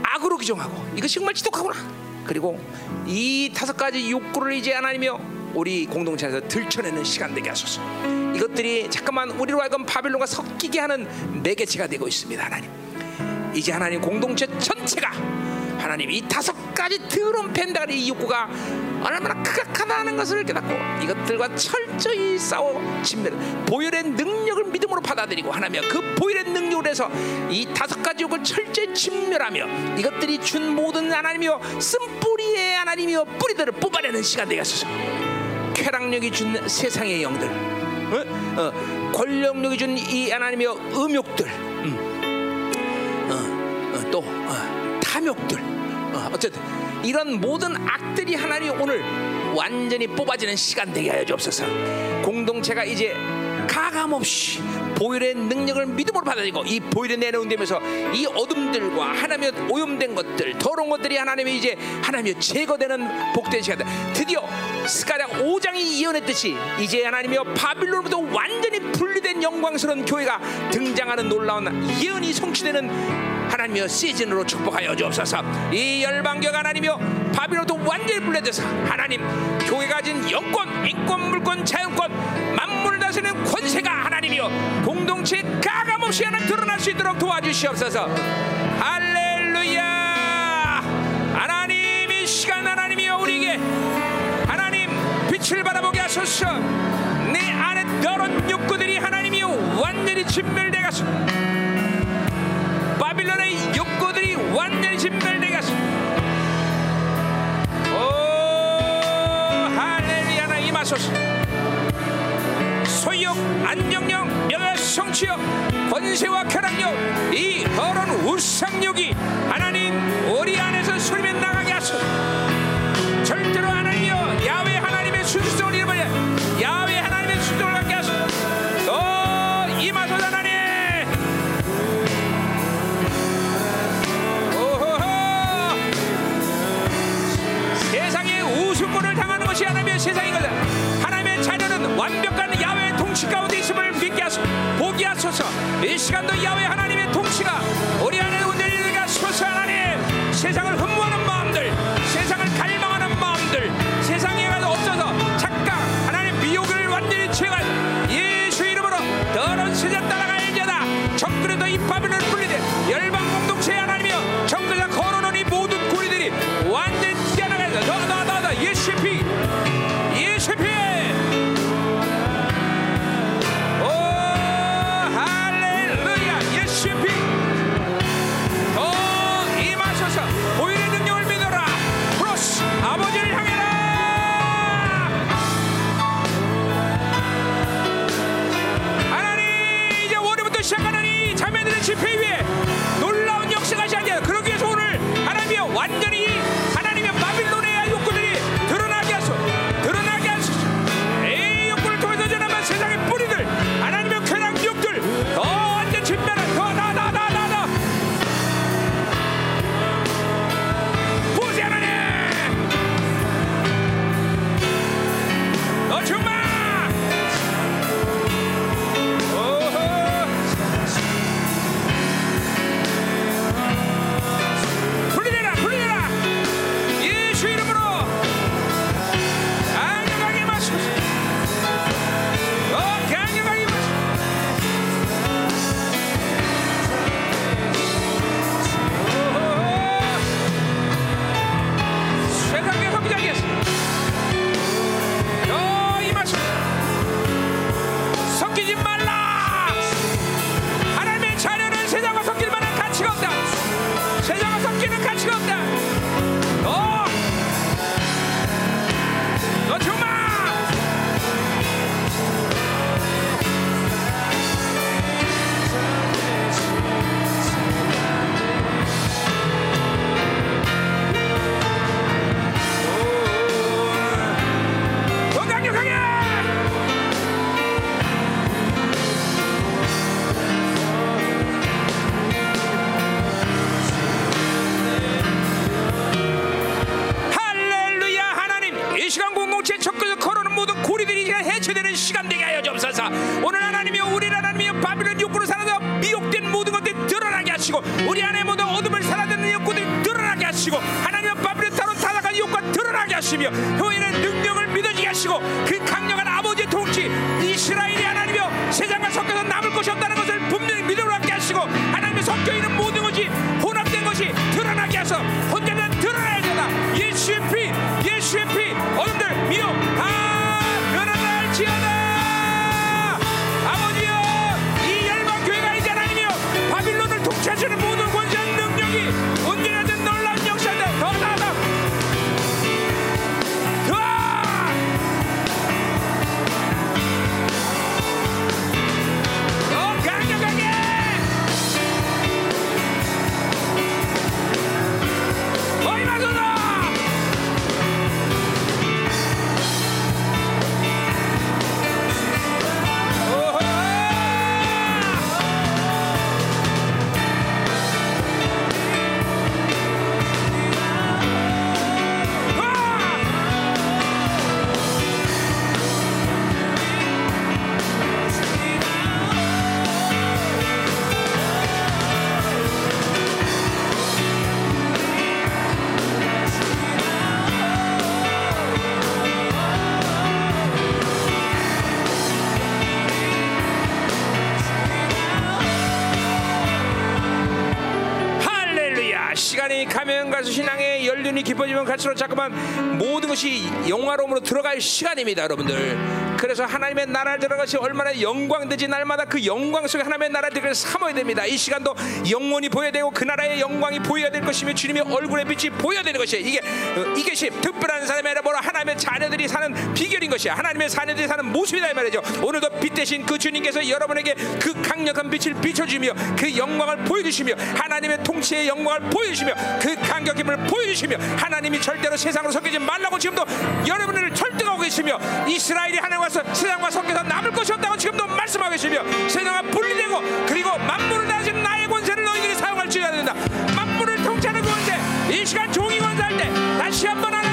악으로 규정하고 이것이 정말 지독하구나. 그리고 이 다섯 가지 욕구를 이제 하나님이여 우리 공동체에서 들춰내는 시간 되게 하소서. 이것들이 잠깐만 우리로 하여금 바빌론과 섞이게 하는 매개체가 되고 있습니다, 하나님. 이제 하나님 공동체 전체가 하나님 이 다섯 가지 더러운 펜다리 욕구가 얼마나 크각하다는 것을 깨닫고 이것들과 철저히 싸워 진멸 보혈의 능력을 믿음으로 받아들이고 하나며 그 보혈의 능력을 해서 이 다섯 가지 욕을 철저히 진멸하며 이것들이 준 모든 하나님이여 쓴뿌리의 하나님이여 뿌리들을 뽑아내는 시간 되겠소서 쾌락력이 준 세상의 영들 어? 어, 권력력이 준 이 하나님이여 음욕들 음. 어, 어, 또 어, 탐욕들 어, 어쨌든 이런 모든 악들이 하나님 오늘 완전히 뽑아지는 시간 되게 하여 주옵소서. 공동체가 이제 가감 없이 보혈의 능력을 믿음으로 받아들이고 이 보혈의 내놓은데면서 이 어둠들과 하나님의 오염된 것들 더러운 것들이 하나님의 이제 하나님의 제거되는 복된 시간 드디어 스가랴 5장이 예언했듯이 이제 하나님이여 바빌론으로부터 완전히 분리된 영광스러운 교회가 등장하는 놀라운 예언이 성취되는 하나님이여 시즌으로 축복하여 주옵소서. 이 열방교가 하나님이여 바빌론도 완전히 분리돼서 하나님 교회가 가진 영권 인권 물권 자연권 만물을 다스리는 권세가 하나님이여 공동체 가감없이 하나 드러날 수 있도록 도와주시옵소서. 할렐루야! 하나님 이 시간 하나님이여 우리에게 하나님 빛을 바라보게 하소서. 내 안에 더러운 욕구들이 하나님이여 완전히 진멸되가서 바빌론의 욕구들이 완전히 진멸되가서 오 할렐루야 나 임하소서 소유욕, 안정력, 명예, 성취욕, 권세와 쾌락력, 이 더러운 우상욕이 하나님 우리 안에서 소리며 나가게 하소서. 절대로 하나님이여 야외 하나님의 순수성을 잃어버려 야외 하나님의 순수성을 갖게 하소서. 또 임하소서 하나님. 오호호. 세상의 우승문을 당하는 것이 하나님의 세상이거든. 하나님의 자녀는 완벽 통치 가운데 있음을 믿게 하소서. 보게 하소서. 이 시간도 야외 하나님의 통치가 우리 안에 온전히 하소서 하나님. 세상을 흠모하는 갈수록 신앙의 연륜이 깊어지면 갈수록 자꾸만 모든 것이 영화로움으로 들어갈 시간입니다 여러분들. 그래서 하나님의 나라를 들어가시 얼마나 영광되지 날마다 그 영광 속에 하나님의 나라를 들어 삼아야 됩니다. 이 시간도 영원히 보여야 되고 그 나라의 영광이 보여야 될 것이며 주님의 얼굴의 빛이 보여야 되는 것이에요. 이게 어, 이것이 특별한 사람이 아니라 뭐라 하나님의 자녀들이 사는 비결인 것이야. 하나님의 자녀들이 사는 모습이다 이 말이죠. 오늘도 빛 대신 그 주님께서 여러분에게 그 강력한 빛을 비춰주며 그 영광을 보여주시며 하나님의 통치의 영광을 보여주시며 그 강력함을 보여주시며 하나님이 절대로 세상으로 섞이지 말라고 지금도 여러분을 절대하고 계시며 이스라엘이 하나님과 서- 세상과 섞여서 남을 것이 없다고 지금도 말씀하고 계시며 세상과 분리되고 그리고 만물을 다스리는 나의 권세를 너희들이 사용할 줄 알아야 된다. 만물을 통치하는 권세 이 시간 종이 권세할 때 다시 한번 하나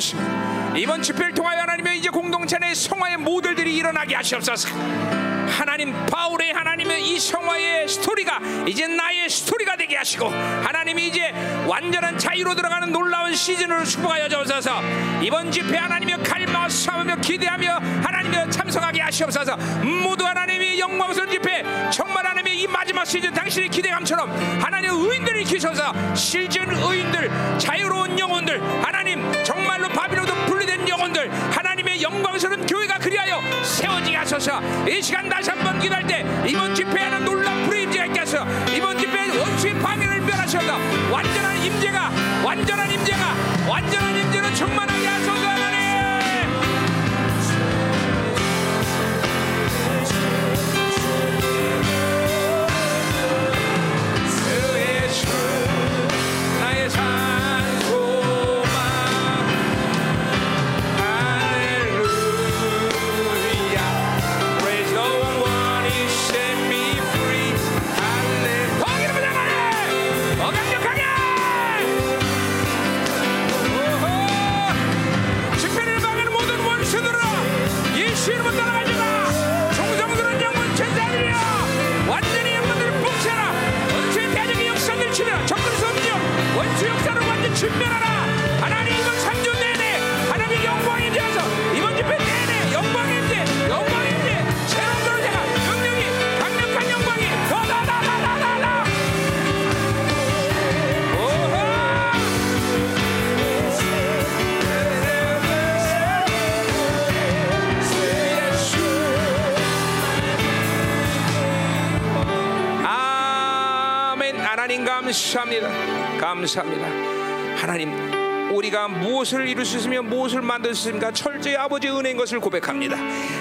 있습니다. 이번 집회를 통하여 하나님의 이제 공동체 내 성화의 모델들이 일어나게 하시옵소서. 하나님 바울의 하나님의 이 성화의 스토리가 이제 나의 스토리가 되게 하시고 하나님이 이제 완전한 자유로 들어가는 놀라운 시즌을 축복하여 주옵소서 이번 집회 하나님의 갈망 싸우며 기대하며 하나님의 참석하게 하시옵소서 모두 하나님의 영광스러운 집회 정말 하나님의 이 마지막 시즌 당신의 기대감처럼 하나님의 의인들을 키셔서 실전 의인들 자유로운 영혼들 하소서 이 시간 다시 한번 기도할 때 이번 집회에는 놀라운 불임제가 있게 하소서. 이번 집회에 원수의 방해를 멸하셔서 완전한 임재가 완전한 임재가 완전한 침멸하라 하나님 이번 3주 내내 하나님 영광의 임재하서 이번 집회 내내 영광의 임재 영광의 임재 새로운 도로자가 능력이 강력한 영광이 더더더더더더 오호 아멘. 하나님 감사합니다. 감사합니다. 무엇을 이룰 수 있으며 무엇을 만들 수 있습니까? 철저히 아버지의 은혜인 것을 고백합니다.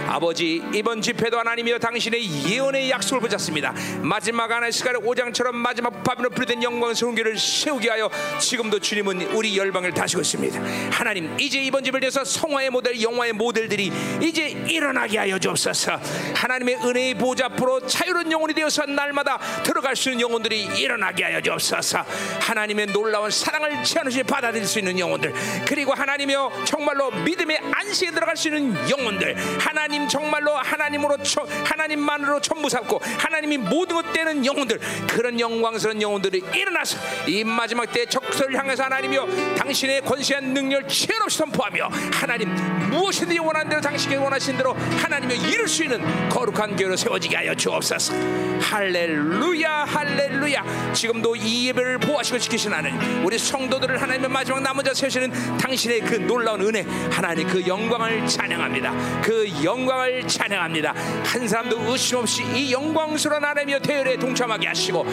아버지 이번 집회도 하나님이여 당신의 예언의 약속을 붙잡습니다. 마지막 하나의 시간에 오장처럼 마지막 밥으로 불된 영광스러운 교를 세우게 하여 지금도 주님은 우리 열방을 다시고 있습니다. 하나님 이제 이번 집을 위해서 성화의 모델, 영화의 모델들이 이제 일어나게 하여 주옵소서. 하나님의 은혜의 보좌 앞으로 자유로운 영혼이 되어서 날마다 들어갈 수 있는 영혼들이 일어나게 하여 주옵소서. 하나님의 놀라운 사랑을 체험시 받아들일 수 있는 영혼들 그리고 하나님이여 정말로 믿음의 안식에 들어갈 수 있는 영혼들. 하나님 정말로 하나님으로 쳐, 하나님만으로 전부 삼고 하나님이 모든 것 되는 영혼들. 그런 영광스러운 영혼들이 일어나서 이 마지막 때 적설을 향해서 하나님이여 당신의 권세한 능력을 체없이 선포하며 하나님 무엇이든지 원하는 대로 당신이 원하신 대로 하나님을 이룰 수 있는 거룩한 교회로 세워지게 하여 주옵소서. 할렐루야 할렐루야. 지금도 이 예배를 보호하시고 지키신 하나님 우리 성도들을 하나님의 마지막 남은 자 세우시는 당신의 그 놀라운 은혜 하나님 그 영 광을 찬양합니다. 그 영광을 찬양합니다. 한 사람도 의심 없이 이 영광스러운 하나님의 대열에 동참하게 하시고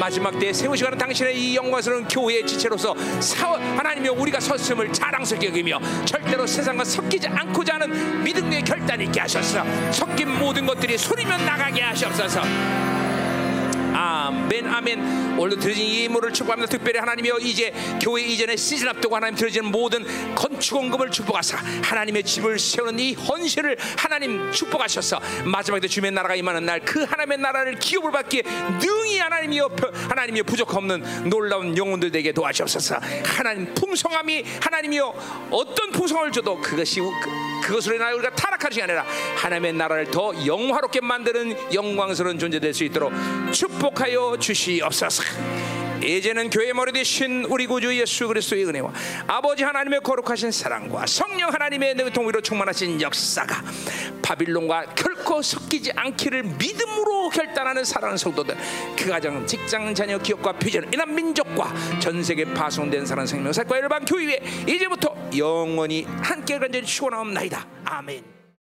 마지막 때에 세우시는 당신의 이 영광스러운 교회의 지체로서 사원 하나님이 우리가 섰음을 자랑스럽게 여기며 절대로 세상과 섞이지 않고자 하는 믿음의 결단이 있게 하셔서. 섞인 모든 것들이 소리면 나가게 하시옵소서 아멘 아멘. 오늘도 드려진 이 예물을 축복합니다. 특별히 하나님이여 이제 교회 이전에 시즌 앞두고 하나님 드려지는 모든 건축 원금을 축복하사 하나님의 집을 세우는 이 헌신을 하나님 축복하셔서 마지막에 도 주님의 나라가 임하는 날 그 하나님의 나라를 기업을 받기에 능히 하나님이여 하나님이여 부족 없는 놀라운 영혼들 되게 도와주옵소서. 하나님 풍성함이 하나님이여 어떤 풍성함을 줘도 그것이 그- 그것으로 인하여 우리가 타락하는 게 아니라 하나님의 나라를 더 영화롭게 만드는 영광스러운 존재 될 수 있도록 축복하여 주시옵소서. 이제는 교회 머리 되신 우리 구주 예수 그리스도의 은혜와 아버지 하나님의 거룩하신 사랑과 성령 하나님의 동의로 충만하신 역사가 바빌론과 결코 섞이지 않기를 믿음으로 결단하는 사랑하는 성도들 그 가정 직장 자녀 기업과 비전 이난 민족과 전 세계 파송된 사랑하는 생명사과 열방 교회에 이제부터 영원히 함께 간절히 추원하옵나이다. 아멘